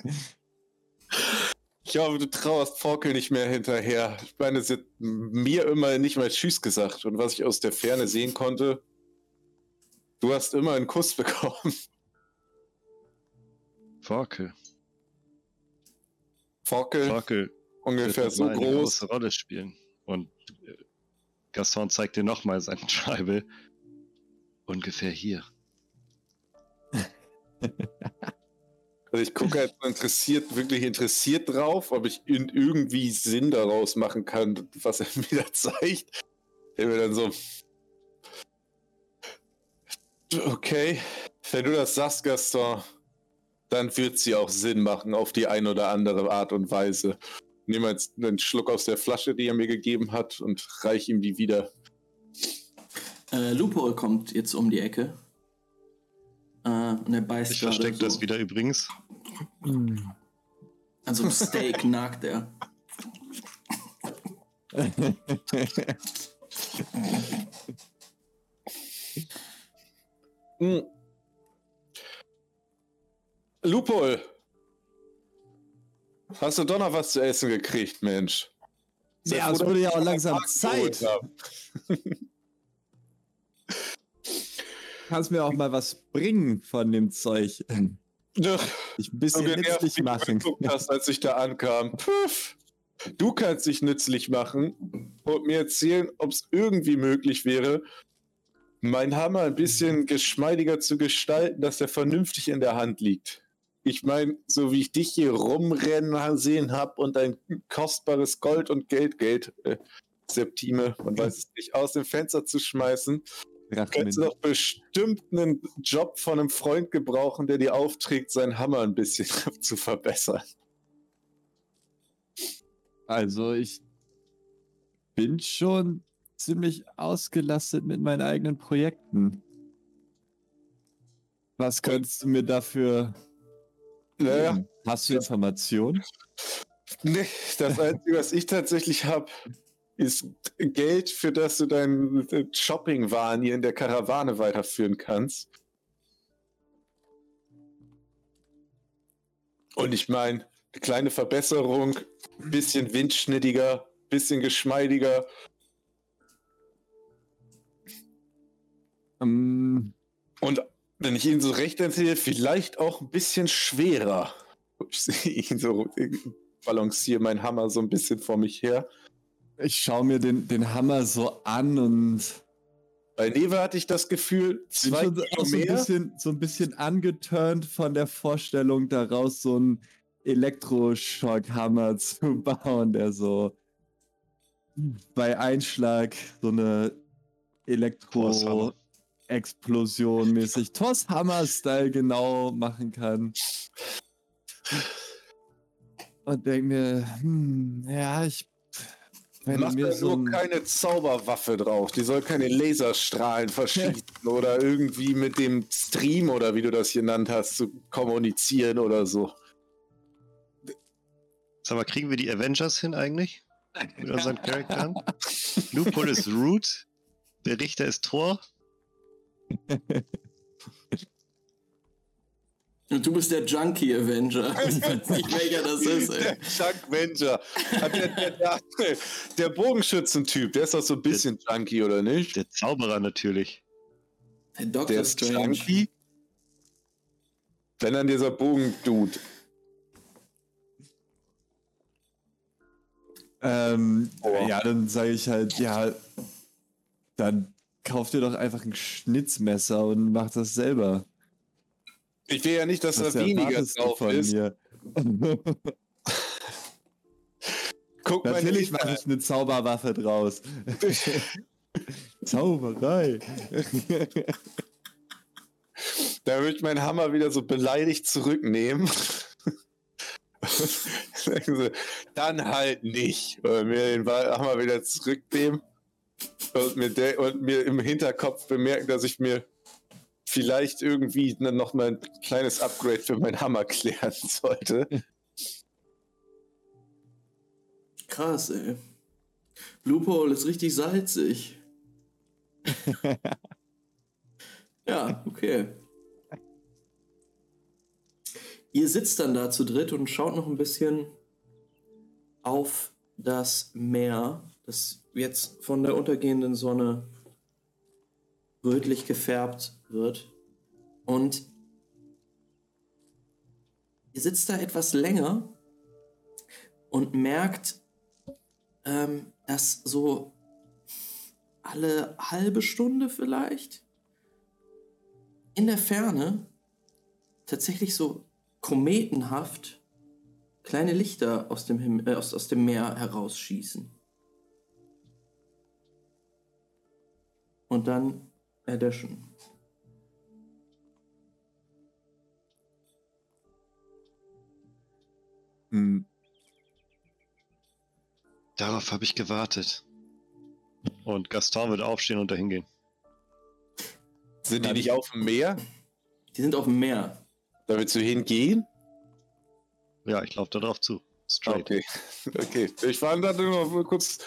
Ich hoffe, du trauerst Forkel nicht mehr hinterher. Ich meine, sie hat mir immer nicht mal Tschüss gesagt. Und was ich aus der Ferne sehen konnte, du hast immer einen Kuss bekommen. Forkel. Forkel, Forkel ungefähr wird so mal eine groß. große Rolle spielen. Und äh, Gaston zeigt dir nochmal seinen Tribal. Ungefähr hier. Also ich gucke halt interessiert, wirklich interessiert drauf, ob ich in irgendwie Sinn daraus machen kann, was er mir da zeigt. Der mir dann so. Okay, wenn du das sagst, Gaston, dann wird sie auch Sinn machen auf die eine oder andere Art und Weise. Nehme jetzt einen Schluck aus der Flasche, die er mir gegeben hat, und reich ihm die wieder. Äh, Lupo kommt jetzt um die Ecke. Äh, und er beißt Ich gerade verstecke so. das wieder übrigens. An so einem Steak nagt er. Hm. Lupol! Hast du doch noch was zu essen gekriegt, Mensch? Sei Ja, froh, es wurde ich ja auch langsam Zeit. Kannst mir auch mal was bringen von dem Zeug. Ja, Ich ein so bisschen genervt, nützlich du machen. hast, als ich da ankam. Puff. Du kannst dich nützlich machen und mir erzählen, ob es irgendwie möglich wäre, meinen Hammer ein bisschen geschmeidiger zu gestalten, dass er vernünftig in der Hand liegt. Ich meine, so wie ich dich hier rumrennen sehen habe und ein kostbares Gold und Geldgeld, äh, Septime, man weiß es nicht, aus dem Fenster zu schmeißen, Könntest du doch bestimmt einen Job von einem Freund gebrauchen, der dir aufträgt, seinen Hammer ein bisschen zu verbessern. Also ich bin schon ziemlich ausgelastet mit meinen eigenen Projekten. Was könntest du mir dafür Naja. Hast du Informationen? Nee, das Einzige, was ich tatsächlich habe, ist Geld, für das du deinen Shoppingwahn hier in der Karawane weiterführen kannst. Und ich meine, eine kleine Verbesserung, bisschen windschnittiger, bisschen geschmeidiger. Ähm, Und wenn ich ihn so recht erzähle, vielleicht auch ein bisschen schwerer. Ich sehe ihn so, ich balanciere meinen Hammer so ein bisschen vor mich her. Ich schaue mir den, den Hammer so an und Bei Neve hatte ich das Gefühl, bin zwei schon Kilo auch so ein, bisschen, so ein bisschen angeturnt von der Vorstellung daraus, so einen Elektroschockhammer zu bauen, der so bei Einschlag so eine. Elektro-Explosion mäßig Toss-Hammer-Style genau machen kann. Und denk mir, hm, ja, ich. Wenn Mach mir da so nur ein, keine Zauberwaffe drauf. Die soll keine Laserstrahlen verschießen oder irgendwie mit dem Stream oder wie du das genannt hast, zu kommunizieren oder so. Sag mal, kriegen wir die Avengers hin eigentlich? Mit unseren Charakteren? Loophole ist Root. Der Richter ist Thor. Du bist der Junkie Avenger. Ich weiß nicht, welcher das ist, ey. Der Avenger. Ah, Der, der, der, der Bogenschützentyp, der ist doch so ein bisschen Junkie, oder nicht? Der Zauberer natürlich. Der Doctor Der ist Strange. Junkie. Wenn dann dieser Bogendude. Ähm, Boah. ja, dann sage ich halt, ja, dann kauf dir doch einfach ein Schnitzmesser und mach das selber. Ich will ja nicht, dass Was da weniger drauf ist. Guck mal, Natürlich Neve mache ich eine Zauberwaffe draus. Zauberei. Da würde ich meinen Hammer wieder so beleidigt zurücknehmen. Dann halt nicht. Und mir den Hammer wieder zurücknehmen und mir, und mir im Hinterkopf bemerken, dass ich mir vielleicht irgendwie dann noch mal ein kleines Upgrade für meinen Hammer klären sollte. Krass, ey. Loophole ist richtig salzig. ja, okay. Ihr sitzt dann da zu dritt und schaut noch ein bisschen auf das Meer, das jetzt von der untergehenden Sonne rötlich gefärbt wird. Und ihr sitzt da etwas länger und merkt, ähm, dass so alle halbe Stunde vielleicht in der Ferne tatsächlich so kometenhaft kleine Lichter aus dem, Him äh, aus, aus dem Meer herausschießen. Und dann erlöschen. Hm, Darauf habe ich gewartet. Und Gaston wird aufstehen und dahin gehen. Sind die nicht auf dem Meer? Die sind auf dem Meer. Da willst du hingehen? Ja, ich laufe da drauf zu. Straight. Okay. Okay. Ich war dann nur kurz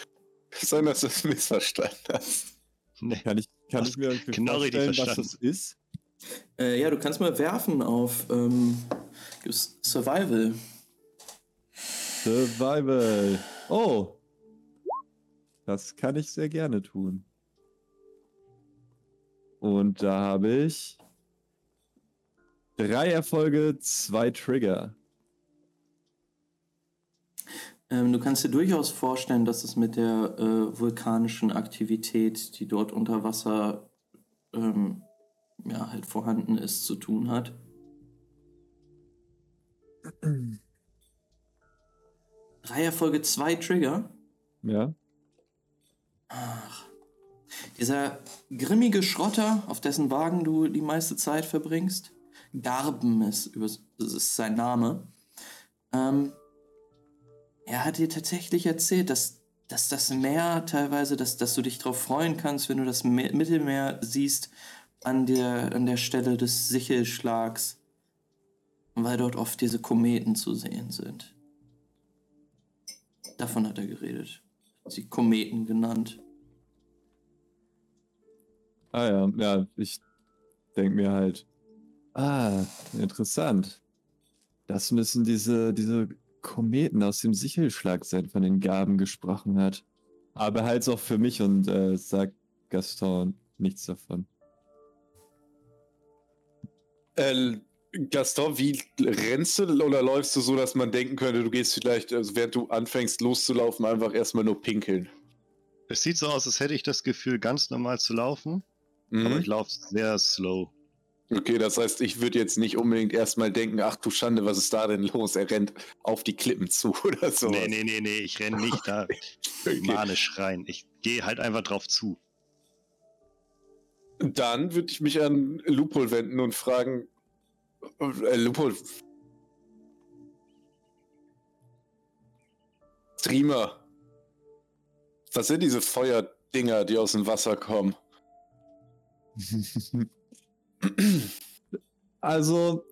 sein, dass du es missverstanden hast. Nee. kann ich, kann Was? ich mir irgendwie Genau richtig vorstellen, was das ist? Äh, ja, du kannst mal werfen auf ähm, Survival. Survival. Oh. Das kann ich sehr gerne tun. Und da habe ich drei Erfolge, zwei Trigger. Ähm, du kannst dir durchaus vorstellen, dass es mit der äh, vulkanischen Aktivität, die dort unter Wasser ähm, ja, halt vorhanden ist, zu tun hat. Drei Erfolge, zwei Trigger. Ja. Ach. Dieser grimmige Schrotter, auf dessen Wagen du die meiste Zeit verbringst, Garben ist, ist sein Name. Ähm, er hat dir tatsächlich erzählt, dass, dass das Meer teilweise, dass, dass du dich darauf freuen kannst, wenn du das Me Mittelmeer siehst an der, an der Stelle des Sichelschlags. weil dort oft diese Kometen zu sehen sind. Davon hat er geredet. Sie Kometen genannt. Ah ja, ja, ich denke mir halt, ah, interessant. Das müssen diese, diese Kometen aus dem Sichelschlag sein, von den Gaben gesprochen hat. Aber halt auch für mich und äh, sagt Gaston nichts davon. Äh, Gaston, wie rennst du oder läufst du so, dass man denken könnte, du gehst vielleicht, also während du anfängst loszulaufen, einfach erstmal nur pinkeln? Es sieht so aus, als hätte ich das Gefühl, ganz normal zu laufen, Mhm. aber ich laufe sehr slow. Okay, das heißt, ich würde jetzt nicht unbedingt erstmal denken, ach du Schande, was ist da denn los? Er rennt auf die Klippen zu oder so. Nee, nee, nee, nee, ich renne nicht da Okay. manisch rein. Ich gehe halt einfach drauf zu. Dann würde ich mich an Lupol wenden und fragen, äh, Lupol. Streamer. Was sind diese Feuerdinger, die aus dem Wasser kommen? Also,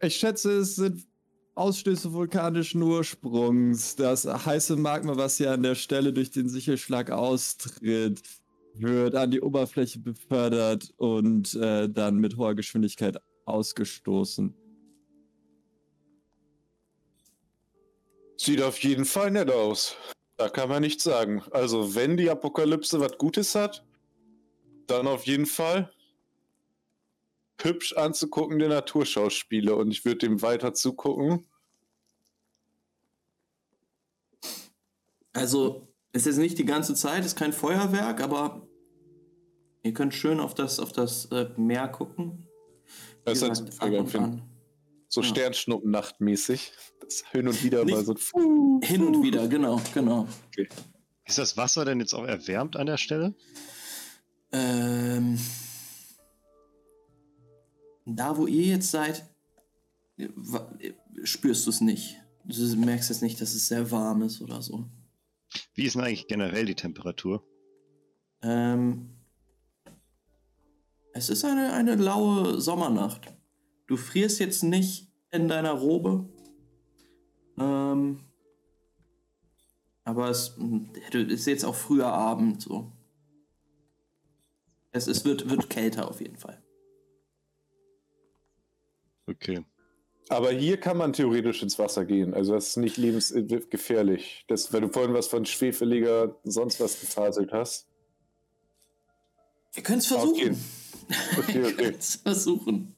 ich schätze, es sind Ausstöße vulkanischen Ursprungs. Das heiße Magma, was hier an der Stelle durch den Sichelschlag austritt, wird an die Oberfläche befördert und äh, dann mit hoher Geschwindigkeit ausgestoßen. Sieht auf jeden Fall nett aus. Da kann man nichts sagen. Also, wenn die Apokalypse was Gutes hat, dann auf jeden Fall hübsch anzuguckende Naturschauspiele und ich würde dem weiter zugucken. Also, ist jetzt nicht die ganze Zeit, ist kein Feuerwerk, aber ihr könnt schön auf das, auf das äh, Meer gucken. Das ist finden. an. So Ja. Sternschnuppennachtmäßig. Das hin und wieder Nicht- mal so. Fuh, Hin und wieder, genau, genau. Ist das Wasser denn jetzt auch erwärmt an der Stelle? Ähm, da, wo ihr jetzt seid, spürst du es nicht. Du merkst jetzt nicht, dass es sehr warm ist oder so. Wie ist denn eigentlich generell die Temperatur? Ähm, es ist eine, eine laue Sommernacht. Du frierst jetzt nicht in deiner Robe. Ähm, aber es du- ist jetzt auch früher Abend so. Es, es wird, wird kälter auf jeden Fall. Okay. Aber hier kann man theoretisch ins Wasser gehen. Also das ist nicht lebensgefährlich. Das, weil du vorhin was von schwefeliger sonst was gefaselt hast. Wir können es versuchen. Okay. Okay, Wir okay. können's versuchen.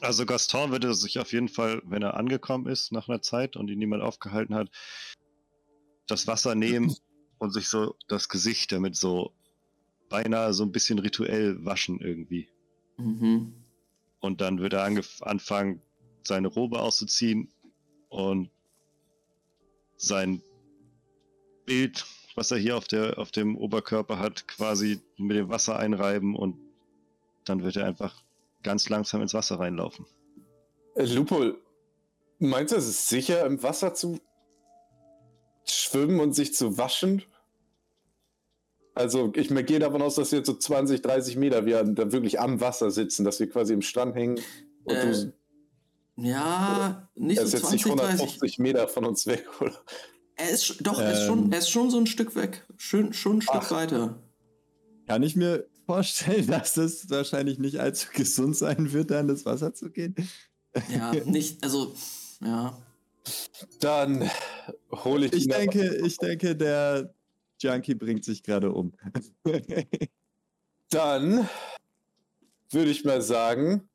Also Gaston würde sich auf jeden Fall, wenn er angekommen ist nach einer Zeit und ihn niemand aufgehalten hat, das Wasser nehmen und sich so das Gesicht damit so beinahe so ein bisschen rituell waschen irgendwie. Mhm. Und dann wird er anfangen, seine Robe auszuziehen und sein Bild, was er hier auf, der, auf dem Oberkörper hat, quasi mit dem Wasser einreiben und dann wird er einfach ganz langsam ins Wasser reinlaufen. Äh, Lupol, meinst du, es ist sicher, im Wasser zu schwimmen und sich zu waschen? Also, ich gehe davon aus, dass wir jetzt so 20, 30 Meter wir da wirklich am Wasser sitzen, dass wir quasi im Strand hängen. Und Äh, du, Ja, nicht er so ist jetzt nicht 20, 30. 150 Meter von uns weg, oder? Er ist doch, er, ist schon, Ähm. er ist schon so ein Stück weg. Schön, schon ein Stück Ach. weiter. Kann ich mir vorstellen, dass es wahrscheinlich nicht allzu gesund sein wird, da in das Wasser zu gehen. Ja, nicht, also, ja. Dann hole ich, Ich denke, ich denke, der Junkie bringt sich gerade um. Dann würde ich mal sagen,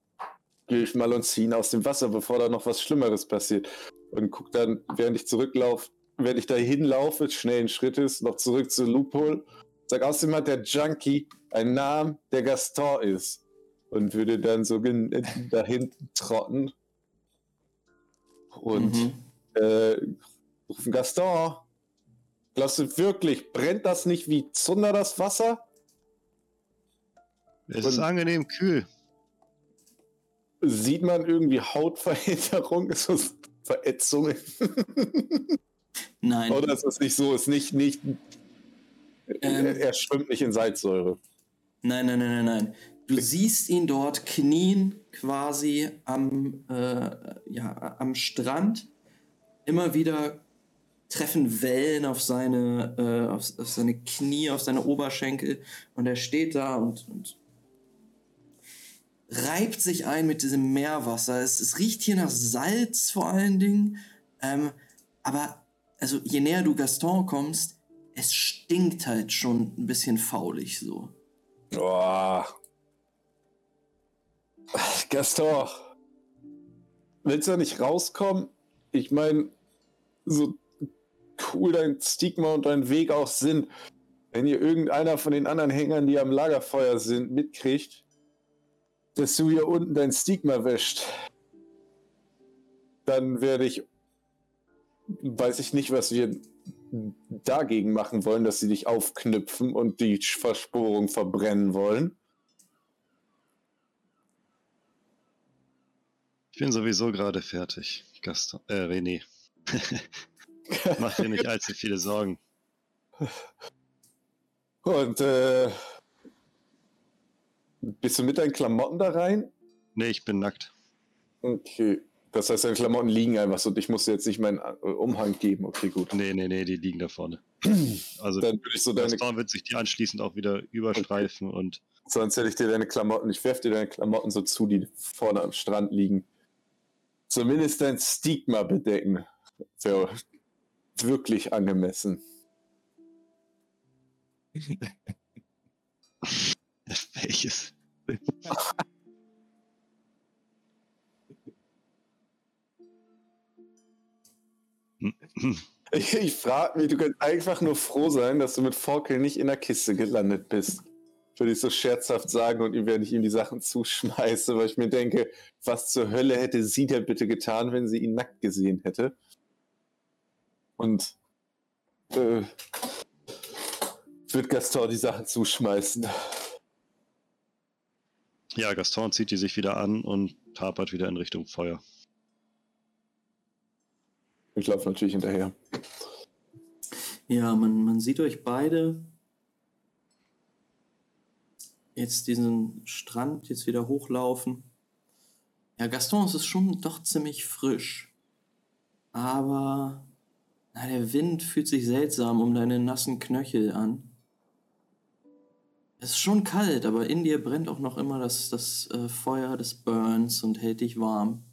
gehe ich mal und ziehe ihn aus dem Wasser, bevor da noch was Schlimmeres passiert. Und guck dann, während ich zurücklaufe, während ich da hinlaufe, schnellen Schrittes, noch zurück zu Loophole. Sag, außerdem hat der Junkie einen Namen, der Gaston ist. Und würde dann so gen- da hinten trotten. Und Mhm. äh, rufen Gaston. Du wirklich, brennt das nicht wie Zunder das Wasser? Es ist Und- angenehm kühl. Sieht man irgendwie Hautverhinderung, ist das Verätzungen? Nein. Oder ist das nicht so? Ist nicht, nicht, Ähm. er, er schwimmt nicht in Salzsäure. Nein, nein, nein, nein, nein. Du siehst ihn dort knien quasi am, äh, ja, am Strand. Immer wieder treffen Wellen auf seine, äh, auf, auf, seine Knie, auf seine Oberschenkel. Und er steht da und, und reibt sich ein mit diesem Meerwasser. Es, es riecht hier nach Salz vor allen Dingen. Ähm, aber also je näher du Gaston kommst, es stinkt halt schon ein bisschen faulig so. Boah. Gaston, willst du nicht rauskommen? Ich meine, so cool dein Stigma und dein Weg auch sind, wenn ihr irgendeiner von den anderen Hängern, die am Lagerfeuer sind, mitkriegt, dass du hier unten dein Stigma wäscht, dann werde ich, weiß ich nicht, was wir dagegen machen wollen, dass sie dich aufknüpfen und die Versporung verbrennen wollen. Ich bin sowieso gerade fertig, Gaston, äh, René. Mach dir nicht allzu viele Sorgen. Und äh, bist du mit deinen Klamotten da rein? Nee, ich bin nackt. Okay. Das heißt, deine Klamotten liegen einfach so und ich muss dir jetzt nicht meinen äh, Umhang geben. Okay, gut. Nee, nee, nee, die liegen da vorne. Also, Dann würde ich so deine. Gaston wird sich die anschließend auch wieder überstreifen und. Sonst hätte ich dir deine Klamotten, ich werfe dir deine Klamotten so zu, die vorne am Strand liegen. Zumindest dein Stigma bedecken. Wäre wirklich angemessen. Welches? Ich, ich frage mich, du könntest einfach nur froh sein, dass du mit Forkel nicht in der Kiste gelandet bist. Würde ich so scherzhaft sagen und wenn ich ihm die Sachen zuschmeiße, weil ich mir denke, was zur Hölle hätte sie denn bitte getan, wenn sie ihn nackt gesehen hätte? Und äh, wird Gaston die Sachen zuschmeißen. Ja, Gaston zieht die sich wieder an und tapert wieder in Richtung Feuer. Ich laufe natürlich hinterher. Ja, man, man sieht euch beide jetzt diesen Strand jetzt wieder hochlaufen. Ja, Gaston, es ist schon doch ziemlich frisch. Aber na, der Wind fühlt sich seltsam um deine nassen Knöchel an. Es ist schon kalt, aber in dir brennt auch noch immer das, das äh, Feuer des Burns und hält dich warm.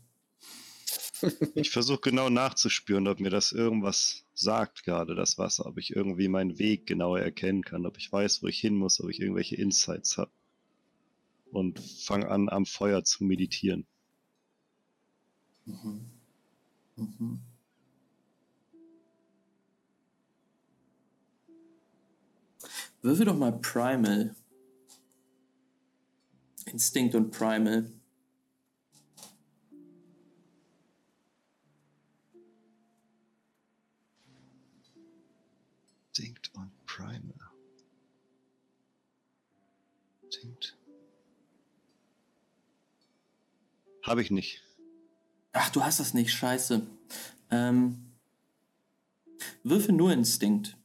Ich versuche genau nachzuspüren, ob mir das irgendwas sagt gerade, das Wasser, ob ich irgendwie meinen Weg genauer erkennen kann, ob ich weiß, wo ich hin muss, ob ich irgendwelche Insights habe. Und fange an, am Feuer zu meditieren. Mhm. Mhm. Würfel doch mal Primal. Instinct und Primal. Instinct und Primal. Instinct. Habe ich nicht. Ach, du hast das nicht, scheiße. Ähm, würfel nur Instinkt.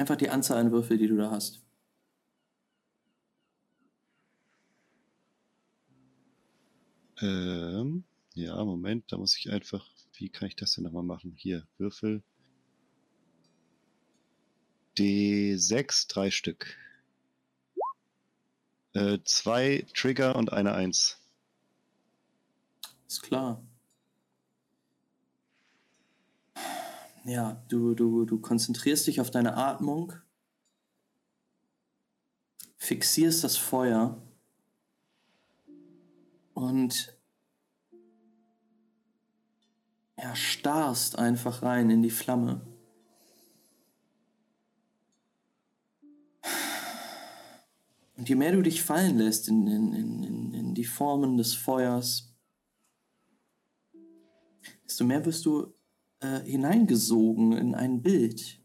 Einfach die Anzahl an Würfel, die du da hast. Ähm, ja, Moment, da muss ich einfach. Wie kann ich das denn nochmal machen? Hier, Würfel. D6, drei Stück. Äh, zwei Trigger und eine Eins. Ist klar. Ja, du, du, du konzentrierst dich auf deine Atmung, fixierst das Feuer und ja, starrst einfach rein in die Flamme. Und je mehr du dich fallen lässt in, in, in, in die Formen des Feuers, desto mehr wirst du äh, hineingesogen in ein Bild,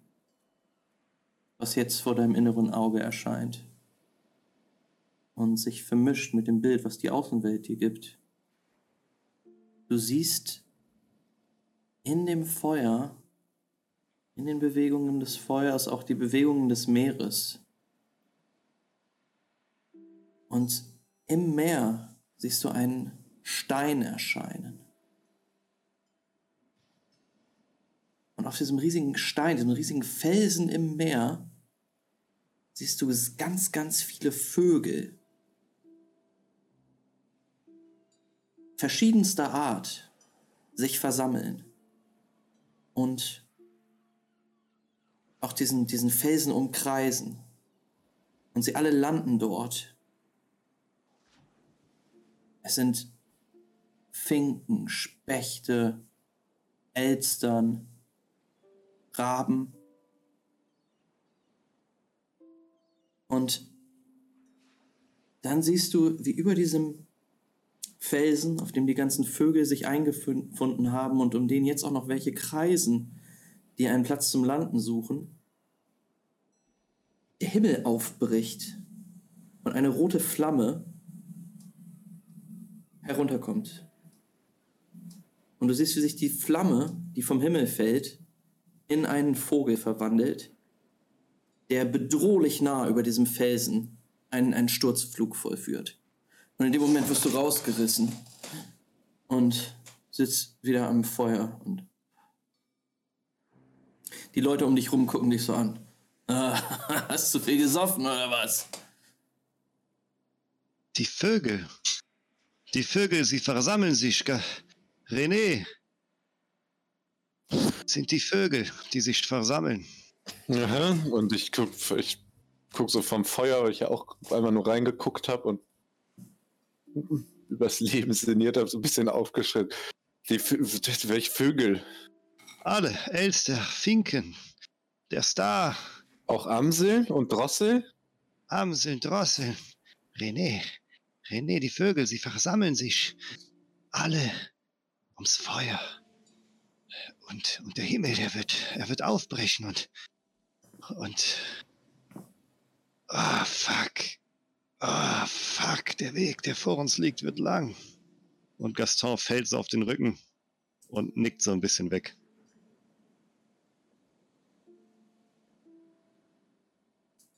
was jetzt vor deinem inneren Auge erscheint und sich vermischt mit dem Bild, was die Außenwelt dir gibt. Du siehst in dem Feuer, in den Bewegungen des Feuers auch die Bewegungen des Meeres. Und im Meer siehst du einen Stein erscheinen. Und auf diesem riesigen Stein, diesem riesigen Felsen im Meer, siehst du ganz, ganz viele Vögel. Verschiedenster Art sich versammeln. Und auch diesen, diesen Felsen umkreisen. Und sie alle landen dort. Es sind Finken, Spechte, Elstern, Raben. Und dann siehst du, wie über diesem Felsen, auf dem die ganzen Vögel sich eingefunden haben und um den jetzt auch noch welche kreisen, die einen Platz zum Landen suchen, der Himmel aufbricht und eine rote Flamme herunterkommt. Und du siehst, wie sich die Flamme, die vom Himmel fällt, in einen Vogel verwandelt, der bedrohlich nah über diesem Felsen einen, einen Sturzflug vollführt. Und in dem Moment wirst du rausgerissen und sitzt wieder am Feuer und die Leute um dich rum gucken dich so an. Ah, hast du viel gesoffen oder was? Die Vögel. Die Vögel, sie versammeln sich. René. Sind die Vögel, die sich versammeln. Aha, und ich guck, ich guck so vom Feuer, weil ich ja auch einmal nur reingeguckt habe und übers Leben sinniert habe, so ein bisschen aufgeschritten. Die, welche Vögel? Alle, Elster, Finken, der Star. Auch Amsel und Drossel? Amsel, Drossel. René, René, die Vögel, sie versammeln sich. Alle ums Feuer. Und, und der Himmel, der wird, er wird aufbrechen und, und, ah, oh, fuck. Ah, oh, fuck, der Weg, der vor uns liegt, wird lang. Und Gaston fällt so auf den Rücken und nickt so ein bisschen weg.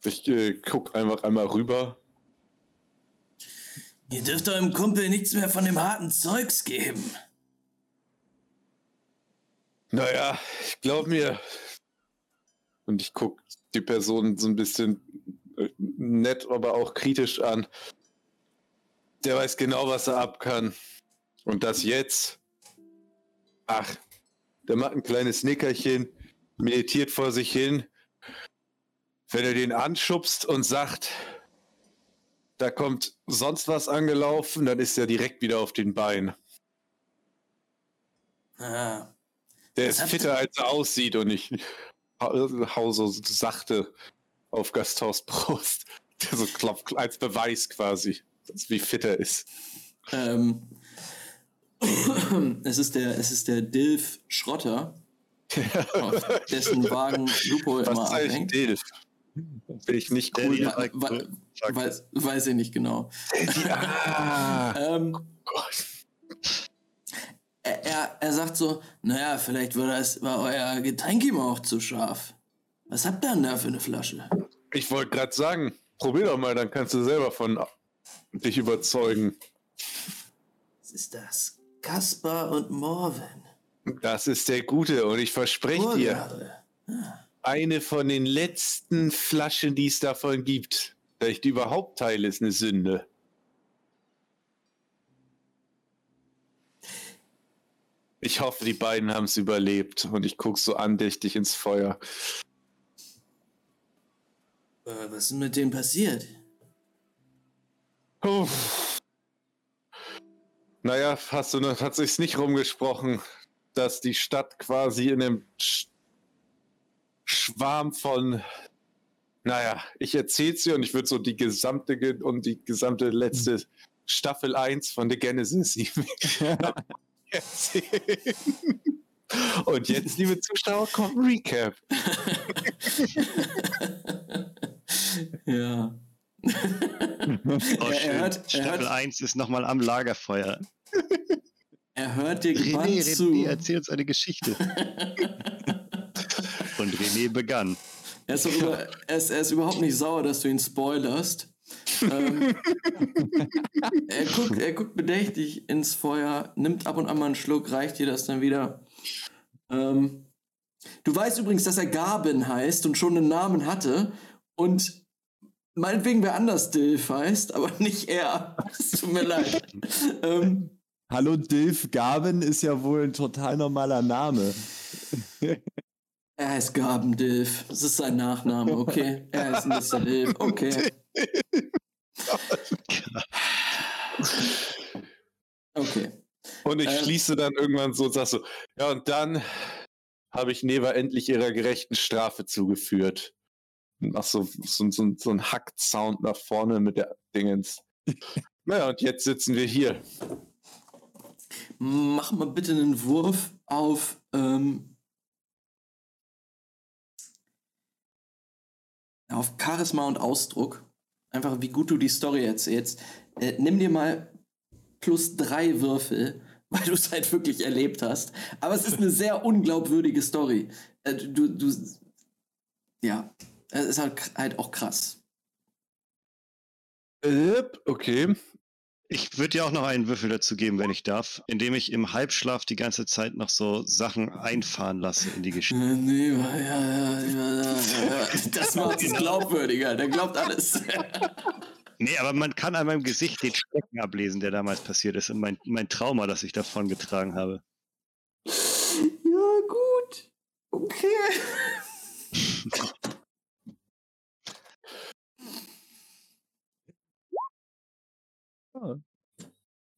Ich äh, guck einfach einmal rüber. Ihr dürft eurem Kumpel nichts mehr von dem harten Zeugs geben. Naja, ich glaub mir. Und ich guck die Person so ein bisschen äh, nett, aber auch kritisch an. Der weiß genau, was er ab kann. Und das jetzt. Ach, der macht ein kleines Nickerchen, meditiert vor sich hin, wenn er den anschubst und sagt, da kommt sonst was angelaufen, dann ist er direkt wieder auf den Beinen. Ah. Der ist fitter, als er aussieht und ich hau so sachte auf Gastors Brust. Der so klopft als Beweis quasi, wie fit er ist. Ähm, es ist der, es ist der Dilf Schrotter, auf dessen Wagen Lupo immer Was abhängt. Dilf? Bin ich nicht cool. Ja, weiß, weiß ich nicht genau. ah. ähm, oh er, er, er, sagt so, naja, vielleicht war, das, war euer Getränk immer auch zu scharf. Was habt ihr denn da für eine Flasche? Ich wollte gerade sagen, probier doch mal, dann kannst du selber von dich überzeugen. Was ist das? Kaspar und Morven. Das ist der Gute und ich verspreche dir, ah eine von den letzten Flaschen, die es davon gibt. Die überhaupt teile, ist eine Sünde. Ich hoffe, die beiden haben es überlebt und ich gucke so andächtig ins Feuer. Was ist mit denen passiert? Oh. Naja, hast du, hat sich's nicht rumgesprochen, dass die Stadt quasi in einem Schwarm von, naja, ich erzähl's dir und ich würde so die gesamte und die gesamte letzte Staffel 1 von The Genesis erzählen. Und jetzt, liebe Zuschauer, kommt ein Recap. ja. Oh, schön. Hört, Staffel hört, 1 ist nochmal am Lagerfeuer. Er hört dir gebannt René, zu. René, erzähl uns eine Geschichte. Und René begann. Er ist, über, er, ist, er ist, überhaupt nicht sauer, dass du ihn spoilerst. Ähm, er, guckt, er guckt bedächtig ins Feuer, nimmt ab und an mal einen Schluck, reicht dir das dann wieder. Ähm, du weißt übrigens, dass er Gabin heißt und schon einen Namen hatte und meinetwegen wer anders Dilf heißt, aber nicht er. Es tut mir leid. ähm, Hallo Dilf Gabin ist ja wohl ein total normaler Name. er heißt Gaben Dilf. Das ist sein Nachname, okay. Er heißt Mr. Dilf, okay. Okay. Und ich Ähm. schließe dann irgendwann so und sag so, ja, und dann habe ich Neva endlich ihrer gerechten Strafe zugeführt. Und mach so, so, so, so einen Hack-Sound nach vorne mit der Dingens. naja, und jetzt sitzen wir hier. Mach mal bitte einen Wurf auf ähm, auf Charisma und Ausdruck. Einfach wie gut du die Story erzählst. Äh, nimm dir mal plus drei Würfel, weil du es halt wirklich erlebt hast. Aber es ist eine sehr unglaubwürdige Story. Äh, du, du, ja, es ist halt, halt auch krass. Yep, okay. Ich würde dir auch noch einen Würfel dazu geben, wenn ich darf, indem ich im Halbschlaf die ganze Zeit noch so Sachen einfahren lasse in die Geschichte. Äh, nee, ja, ja, ja, ja, ja. Das macht es glaubwürdiger. Der glaubt alles. Nee, aber man kann an meinem Gesicht den Schrecken ablesen, der damals passiert ist und mein, mein Trauma, das ich davon getragen habe. Ja, gut. Okay.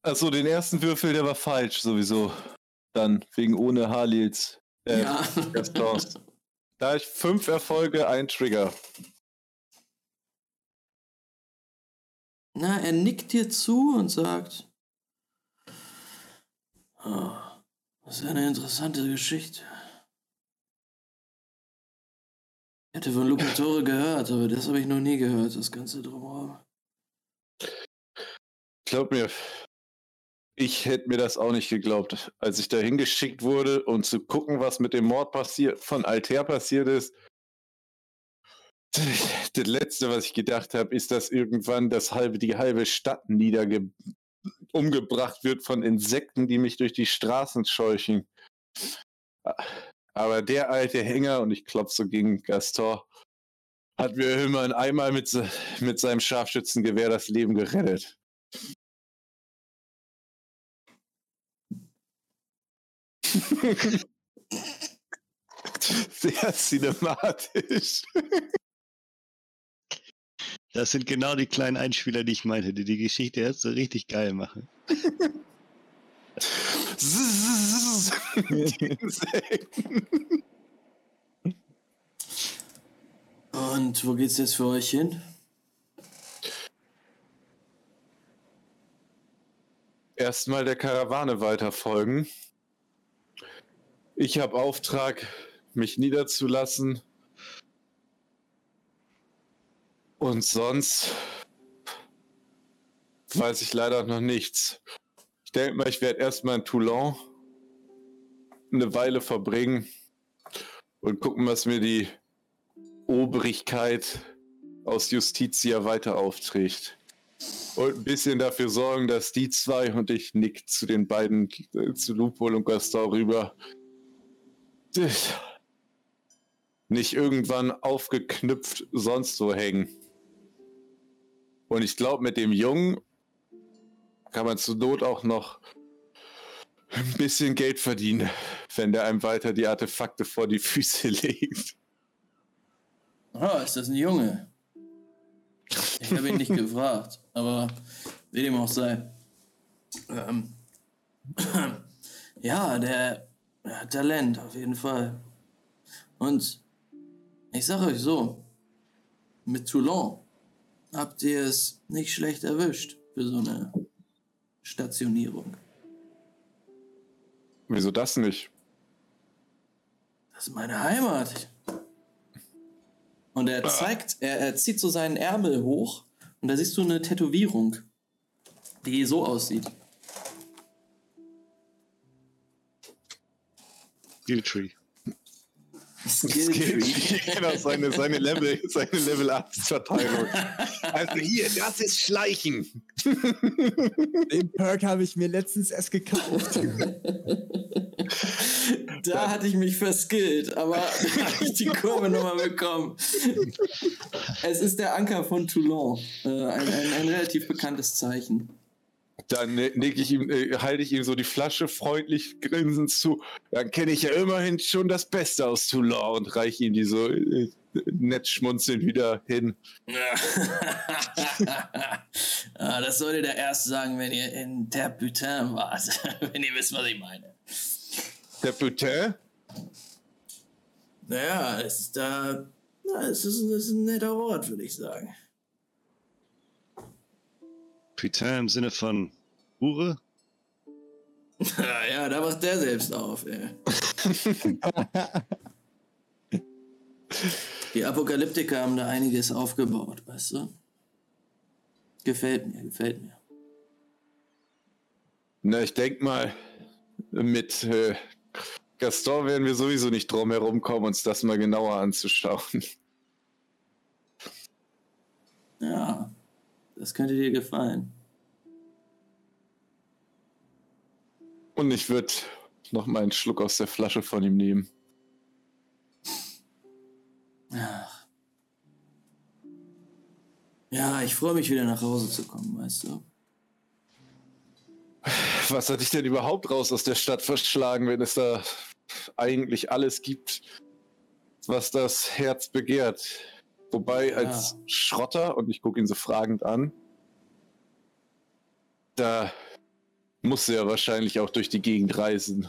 Achso, den ersten Würfel, der war falsch sowieso. Dann, wegen ohne Halils. Äh, ja. Da ich fünf Erfolge, ein Trigger. Na, er nickt dir zu und sagt: oh, Das ist eine interessante Geschichte. Ich hätte von Lucatore gehört, aber das habe ich noch nie gehört, das Ganze drumherum. Glaub mir, ich hätte mir das auch nicht geglaubt. Als ich da hingeschickt wurde und zu gucken, was mit dem Mord passiert, von Alter passiert ist. Das letzte, was ich gedacht habe, ist, dass irgendwann das halbe, die halbe Stadt niederge umgebracht wird von Insekten, die mich durch die Straßen scheuchen. Aber der alte Hänger, und ich klopfe so gegen Gaston, hat mir immerhin einmal mit, mit seinem Scharfschützengewehr das Leben gerettet. Sehr cinematisch. Das sind genau die kleinen Einspieler, die ich meinte, die die Geschichte jetzt so richtig geil machen. Und wo geht's jetzt für euch hin? Erstmal der Karawane weiterfolgen. Ich habe Auftrag, mich niederzulassen. Und sonst weiß ich leider noch nichts. Ich denke mal, ich werde erstmal in Toulon eine Weile verbringen und gucken, was mir die Obrigkeit aus Justitia weiter aufträgt. Und ein bisschen dafür sorgen, dass die zwei und ich nick zu den beiden, äh, zu Lupol und Gaston rüber, nicht irgendwann aufgeknüpft sonst wo hängen. Und ich glaube, mit dem Jungen kann man zur Not auch noch ein bisschen Geld verdienen, wenn der einem weiter die Artefakte vor die Füße legt. Ah, ist das ein Junge? Ich habe ihn nicht gefragt, aber wie dem auch sei. Ähm, ja, der, der hat Talent, auf jeden Fall. Und ich sage euch so, mit Toulon habt ihr es nicht schlecht erwischt für so eine Stationierung. Wieso das nicht? Das ist meine Heimat. Und er zeigt, er, er zieht so seinen Ärmel hoch und da siehst du eine Tätowierung, die so aussieht. Tree. Skill Tree. genau, seine, seine Level, seine Level 1 Verteilung. Also hier, das ist Schleichen. Den Perk habe ich mir letztens erst gekauft. da hatte ich mich verskillt, aber da habe ich die Kurve nochmal bekommen. Es ist der Anker von Toulon. Äh, ein, ein, ein relativ bekanntes Zeichen. Dann nick ich ihm, äh, halte ich ihm so die Flasche freundlich grinsend zu. Dann kenne ich ja immerhin schon das Beste aus Toulon und reiche ihm die so äh, nett schmunzelnd wieder hin. ah, das solltet ihr erst sagen, wenn ihr in der Butin wart. wenn ihr wisst, was ich meine. Der Butin? Naja, es ist da. Na, es, ist, es ist ein netter Ort, würde ich sagen. Putain im Sinne von Hure? ja, da macht der selbst auf, ey. Die Apokalyptiker haben da einiges aufgebaut, weißt du? Gefällt mir, gefällt mir. Na, ich denk mal, mit äh, Gaston werden wir sowieso nicht drum herum kommen, uns das mal genauer anzuschauen. Ja, das könnte dir gefallen. Und ich würde noch mal einen Schluck aus der Flasche von ihm nehmen. Ach. Ja, ich freue mich wieder nach Hause zu kommen, weißt du. Was hat dich denn überhaupt raus aus der Stadt verschlagen, wenn es da eigentlich alles gibt, was das Herz begehrt? Wobei als Schrotter, und ich gucke ihn so fragend an, da muss ja wahrscheinlich auch durch die Gegend reisen.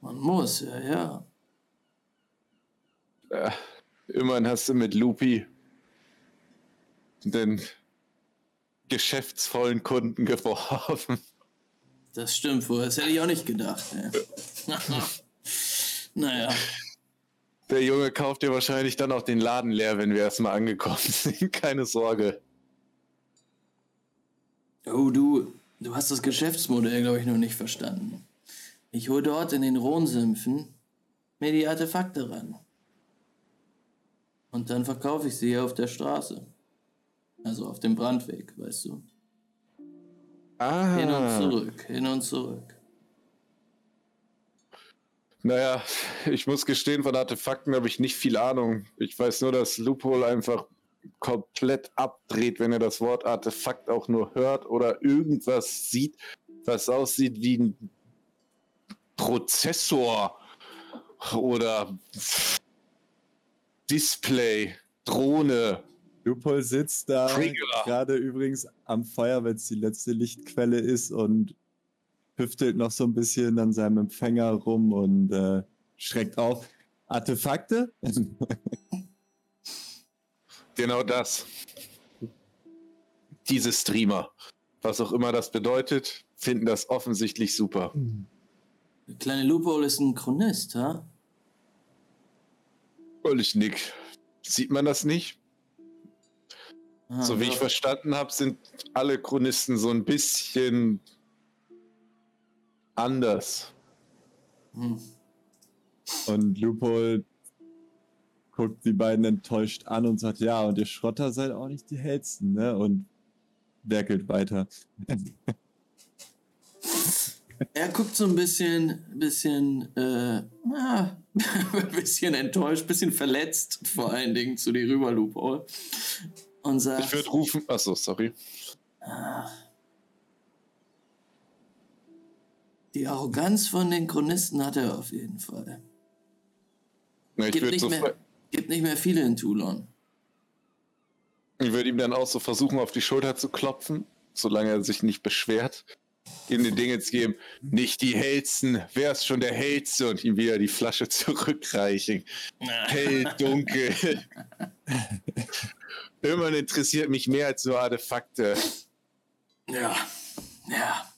Man muss, ja, ja. Äh, immerhin hast du mit Lupi den geschäftsvollen Kunden geworfen. Das stimmt wohl, das hätte ich auch nicht gedacht. Ja. naja. Der Junge kauft dir wahrscheinlich dann auch den Laden leer, wenn wir erstmal angekommen sind. Keine Sorge. Oh, du, du hast das Geschäftsmodell, glaube ich, noch nicht verstanden. Ich hole dort in den Rhonsümpfen mir die Artefakte ran. Und dann verkaufe ich sie hier auf der Straße. Also auf dem Brandweg, weißt du. Ah. Hin und zurück, hin und zurück. Naja, ich muss gestehen, von Artefakten habe ich nicht viel Ahnung. Ich weiß nur, dass Loophole einfach komplett abdreht, wenn er das Wort Artefakt auch nur hört oder irgendwas sieht, was aussieht wie ein Prozessor oder Display, Drohne. Lupol sitzt da gerade übrigens am Feuer, wenn es die letzte Lichtquelle ist und hüftelt noch so ein bisschen an seinem Empfänger rum und äh, schreckt auf. Artefakte? Genau das. Diese Streamer, was auch immer das bedeutet, finden das offensichtlich super. Der kleine Loophole ist ein Chronist, ha? Und ich nick. Sieht man das nicht? Ah, so wie ich ja. verstanden habe, sind alle Chronisten so ein bisschen anders. Hm. Und Lupol guckt die beiden enttäuscht an und sagt, ja, und ihr Schrotter seid auch nicht die hellsten, ne? Und werkelt weiter. Er guckt so ein bisschen, bisschen, äh, ah, ein bisschen enttäuscht, bisschen verletzt, vor allen Dingen zu dir rüber, Loophole. Und sagt, Ich würde rufen. Achso, sorry. ah, die Arroganz von den Chronisten hat er auf jeden Fall. Na, Ich Gibt würde nicht, so, mehr, gibt nicht mehr viele in Toulon. ich würd ihm dann auch so versuchen, auf die Schulter zu klopfen, solange er sich nicht beschwert. Ihm die Dinge zu geben, nicht die hellsten, wer ist schon der hellste und ihm wieder die Flasche zurückreichen. Hell, dunkel. Immerhin interessiert mich mehr als nur Artefakte. Ja, ja.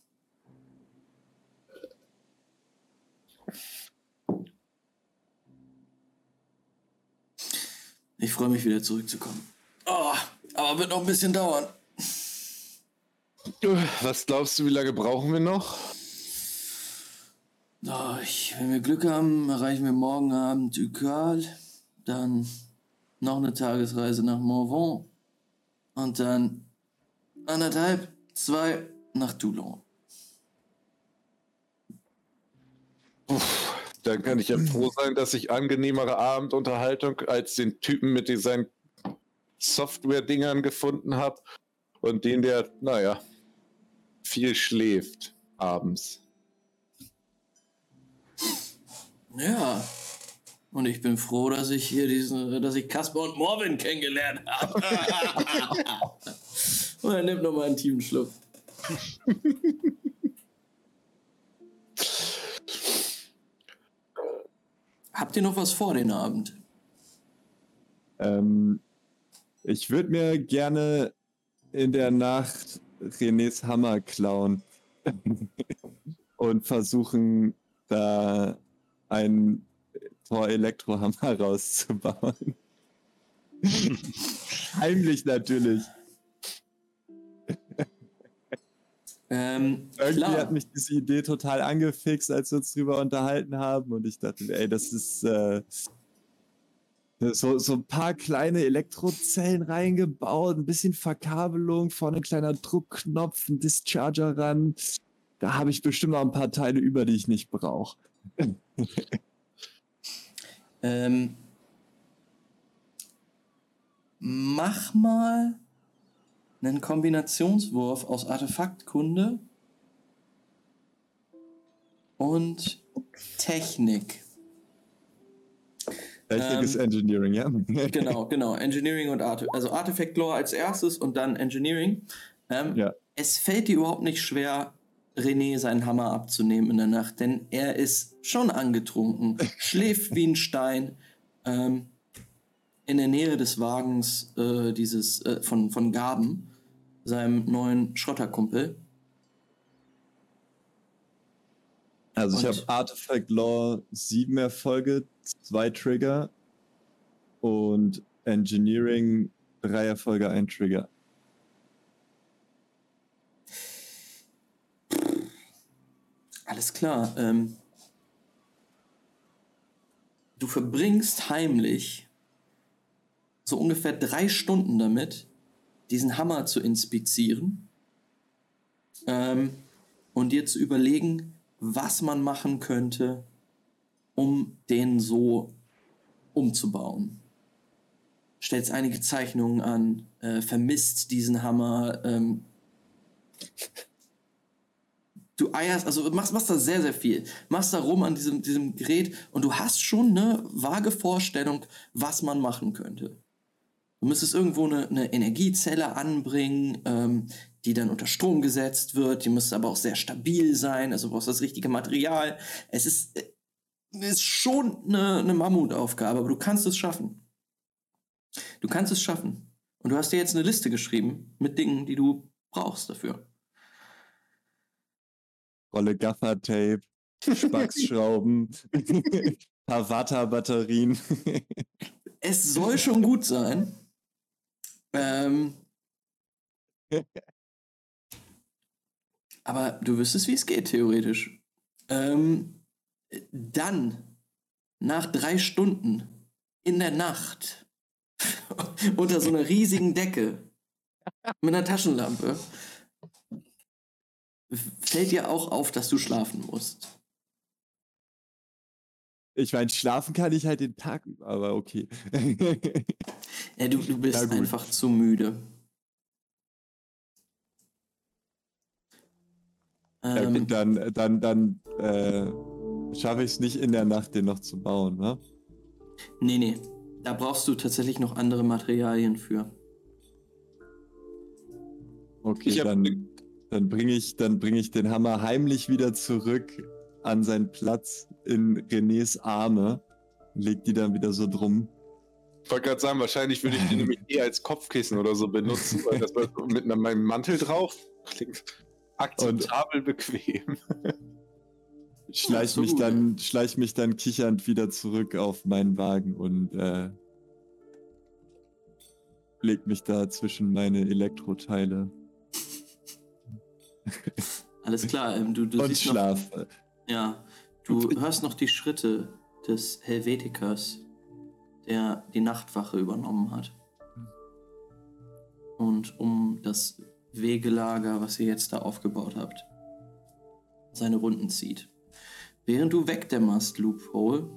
Ich freue mich wieder zurückzukommen. Oh, aber wird noch ein bisschen dauern. Was glaubst du, wie lange brauchen wir noch? Oh, ich, wenn wir Glück haben, erreichen wir morgen Abend Ucal, dann noch eine Tagesreise nach Morvan und dann anderthalb, zwei nach Toulon. Uff, dann kann ich ja froh sein, dass ich angenehmere Abendunterhaltung als den Typen mit diesen Software-Dingern gefunden habe und den, der, naja, viel schläft abends. Ja. Und ich bin froh, dass ich hier diesen, dass ich Kasper und Morvin kennengelernt habe. und er nimmt nochmal einen tiefen Schluck. Habt ihr noch was vor den Abend? Ähm, ich würde mir gerne in der Nacht Renés Hammer klauen und versuchen, da einen Tor Elektrohammer rauszubauen. Heimlich natürlich. Ähm, Irgendwie klar. hat mich diese Idee total angefixt, als wir uns drüber unterhalten haben. Und ich dachte, ey, das ist äh, so, so ein paar kleine Elektrozellen reingebaut, ein bisschen Verkabelung, vorne ein kleiner Druckknopf, ein Discharger ran. Da habe ich bestimmt noch ein paar Teile über, die ich nicht brauche. Ähm, mach mal einen Kombinationswurf aus Artefaktkunde und Technik. Technik ist Ähm, Engineering, ja? Genau, genau. Engineering und Arte also Artifact Lore als erstes und dann Engineering. Ähm, Ja. Es fällt dir überhaupt nicht schwer, René seinen Hammer abzunehmen in der Nacht, denn er ist schon angetrunken, schläft wie ein Stein. Ähm, in der Nähe des Wagens äh, dieses äh, von, von Gaben, seinem neuen Schrotterkumpel. Also ich habe Artifact Law sieben Erfolge, zwei Trigger und Engineering drei Erfolge, ein Trigger. Alles klar. Ähm, du verbringst heimlich so ungefähr drei Stunden damit, diesen Hammer zu inspizieren ähm, und dir zu überlegen, was man machen könnte, um den so umzubauen. Stellst einige Zeichnungen an, äh, vermisst diesen Hammer, ähm, du eierst, also machst, machst da sehr, sehr viel. Machst da rum an diesem, diesem Gerät und du hast schon eine vage Vorstellung, was man machen könnte. Du müsstest irgendwo eine, eine Energiezelle anbringen, ähm, die dann unter Strom gesetzt wird. Die müsste aber auch sehr stabil sein, also du brauchst das richtige Material. Es ist, äh, ist schon eine, eine Mammutaufgabe, aber du kannst es schaffen. Du kannst es schaffen. Und du hast dir jetzt eine Liste geschrieben mit Dingen, die du brauchst dafür. Rolle Gaffer-Tape, Spaxschrauben, paar Vata-Batterien. Es soll schon gut sein. Ähm, aber du wüsstest, wie es geht, theoretisch. Ähm, dann, nach drei Stunden, in der Nacht, unter so einer riesigen Decke, mit einer Taschenlampe, fällt dir auch auf, dass du schlafen musst. Ich meine, schlafen kann ich halt den Tag über, aber okay. Ja, du, du bist gut. einfach zu müde. Ja, Ähm, okay, dann dann, dann äh, schaffe ich es nicht in der Nacht, den noch zu bauen, ne? Nee, nee. Da brauchst du tatsächlich noch andere Materialien für. Okay, dann, dann bringe ich, dann bring ich den Hammer heimlich wieder zurück an seinen Platz in Renés Arme. Leg die dann wieder so drum. Ich wollte gerade sagen, wahrscheinlich würde ich den nämlich eher als Kopfkissen oder so benutzen, weil das mit meinem Mantel drauf klingt akzeptabel bequem. Schleich mich dann, schleich mich dann kichernd wieder zurück auf meinen Wagen und äh, leg mich da zwischen meine Elektroteile Alles klar, ähm, du, du und siehst noch, schlafe. Ja, Du hörst noch die Schritte des Helvetikers, der die Nachtwache übernommen hat. Und um das Wegelager, was ihr jetzt da aufgebaut habt, seine Runden zieht. Während du wegdämmerst, Loophole,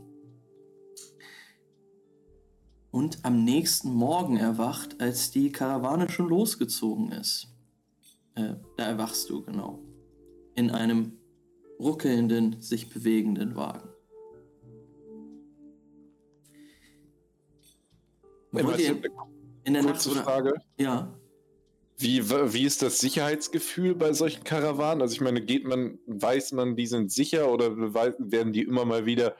und am nächsten Morgen erwacht, als die Karawane schon losgezogen ist. Äh, da erwachst du, genau. In einem ruckelnden, sich bewegenden Wagen. Ihr in der Nacht? Frage. Ja. Wie, wie ist das Sicherheitsgefühl bei solchen Karawanen? Also ich meine, geht man, weiß man, die sind sicher oder werden die immer mal wieder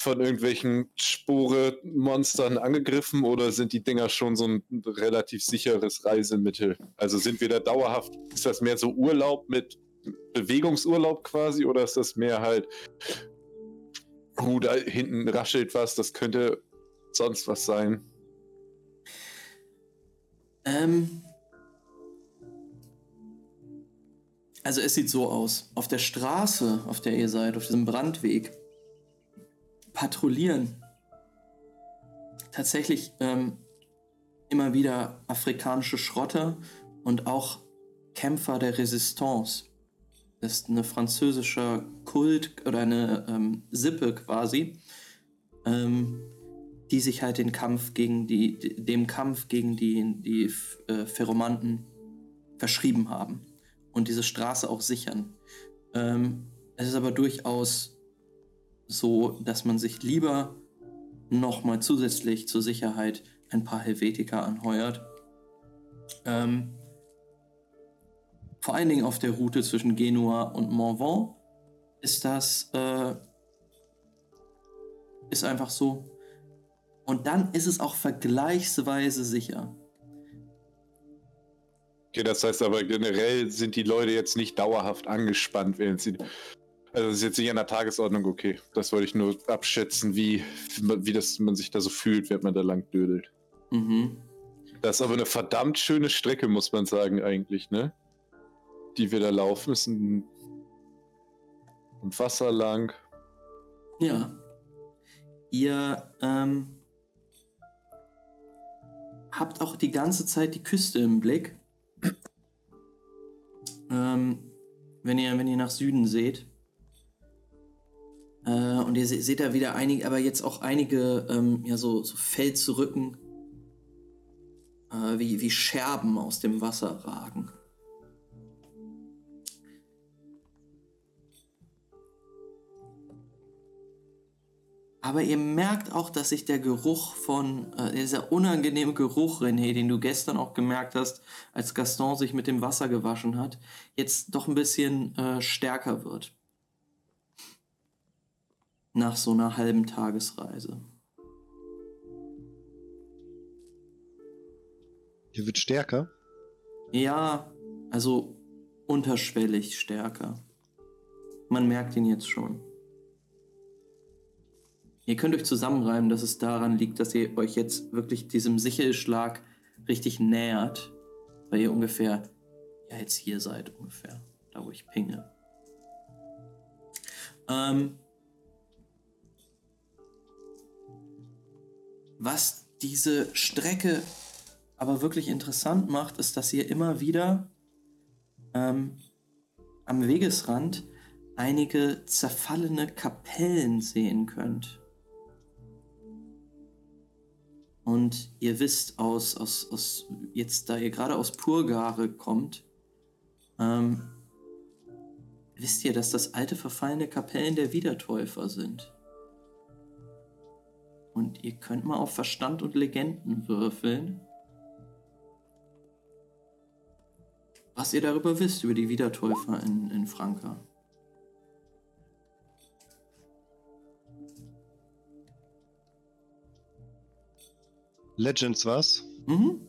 von irgendwelchen Spore-Monstern angegriffen oder sind die Dinger schon so ein relativ sicheres Reisemittel? Also sind wir da dauerhaft, ist das mehr so Urlaub mit Bewegungsurlaub quasi oder ist das mehr halt, uh, da hinten raschelt was, das könnte sonst was sein? Ähm. Also es sieht so aus. Auf der Straße, auf der ihr seid, auf diesem Brandweg, patrouillieren tatsächlich ähm, immer wieder afrikanische Schrotter und auch Kämpfer der Resistance. Ist eine französische Kult oder eine ähm, Sippe quasi, ähm, die sich halt den Kampf gegen die, de- dem Kampf gegen die, die äh, verschrieben haben und diese Straße auch sichern. Ähm, es ist aber durchaus so, dass man sich lieber nochmal zusätzlich zur Sicherheit ein paar Helvetiker anheuert. Ähm, vor allen Dingen auf der Route zwischen Genua und Morvan ist das äh, ist einfach so. Und dann ist es auch vergleichsweise sicher. Okay, das heißt aber generell sind die Leute jetzt nicht dauerhaft angespannt, während sie. Also das ist jetzt nicht an der Tagesordnung, okay. Das wollte ich nur abschätzen, wie, wie das man sich da so fühlt, während man da lang dödelt. Mhm. Das ist aber eine verdammt schöne Strecke, muss man sagen, eigentlich, ne? Die wir da laufen. Ist ein, ein Wasser lang. Ja. Ihr ähm, habt auch die ganze Zeit die Küste im Blick. ähm, wenn, ihr, wenn ihr nach Süden seht. Äh, und ihr se seht da wieder einige, aber jetzt auch einige ähm, ja, so, so Felsrücken, äh, wie, wie Scherben aus dem Wasser ragen. Aber ihr merkt auch, dass sich der Geruch von, äh, dieser unangenehme Geruch, René, den du gestern auch gemerkt hast, als Gaston sich mit dem Wasser gewaschen hat, jetzt doch ein bisschen äh, stärker wird. Nach so einer halben Tagesreise. Hier wird stärker. Ja, also unterschwellig stärker. Man merkt ihn jetzt schon. Ihr könnt euch zusammenreimen, dass es daran liegt, dass ihr euch jetzt wirklich diesem Sichelschlag richtig nähert, weil ihr ungefähr, ja jetzt hier seid ungefähr, da wo ich pinge. Ähm, was diese Strecke aber wirklich interessant macht, ist, dass ihr immer wieder ähm, am Wegesrand einige zerfallene Kapellen sehen könnt. Und ihr wisst aus, aus, aus jetzt da ihr gerade aus Purgare kommt, ähm, wisst ihr, dass das alte verfallene Kapellen der Wiedertäufer sind. Und ihr könnt mal auf Verstand und Legenden würfeln. Was ihr darüber wisst, über die Wiedertäufer in, in Franka. Legends was? Mhm.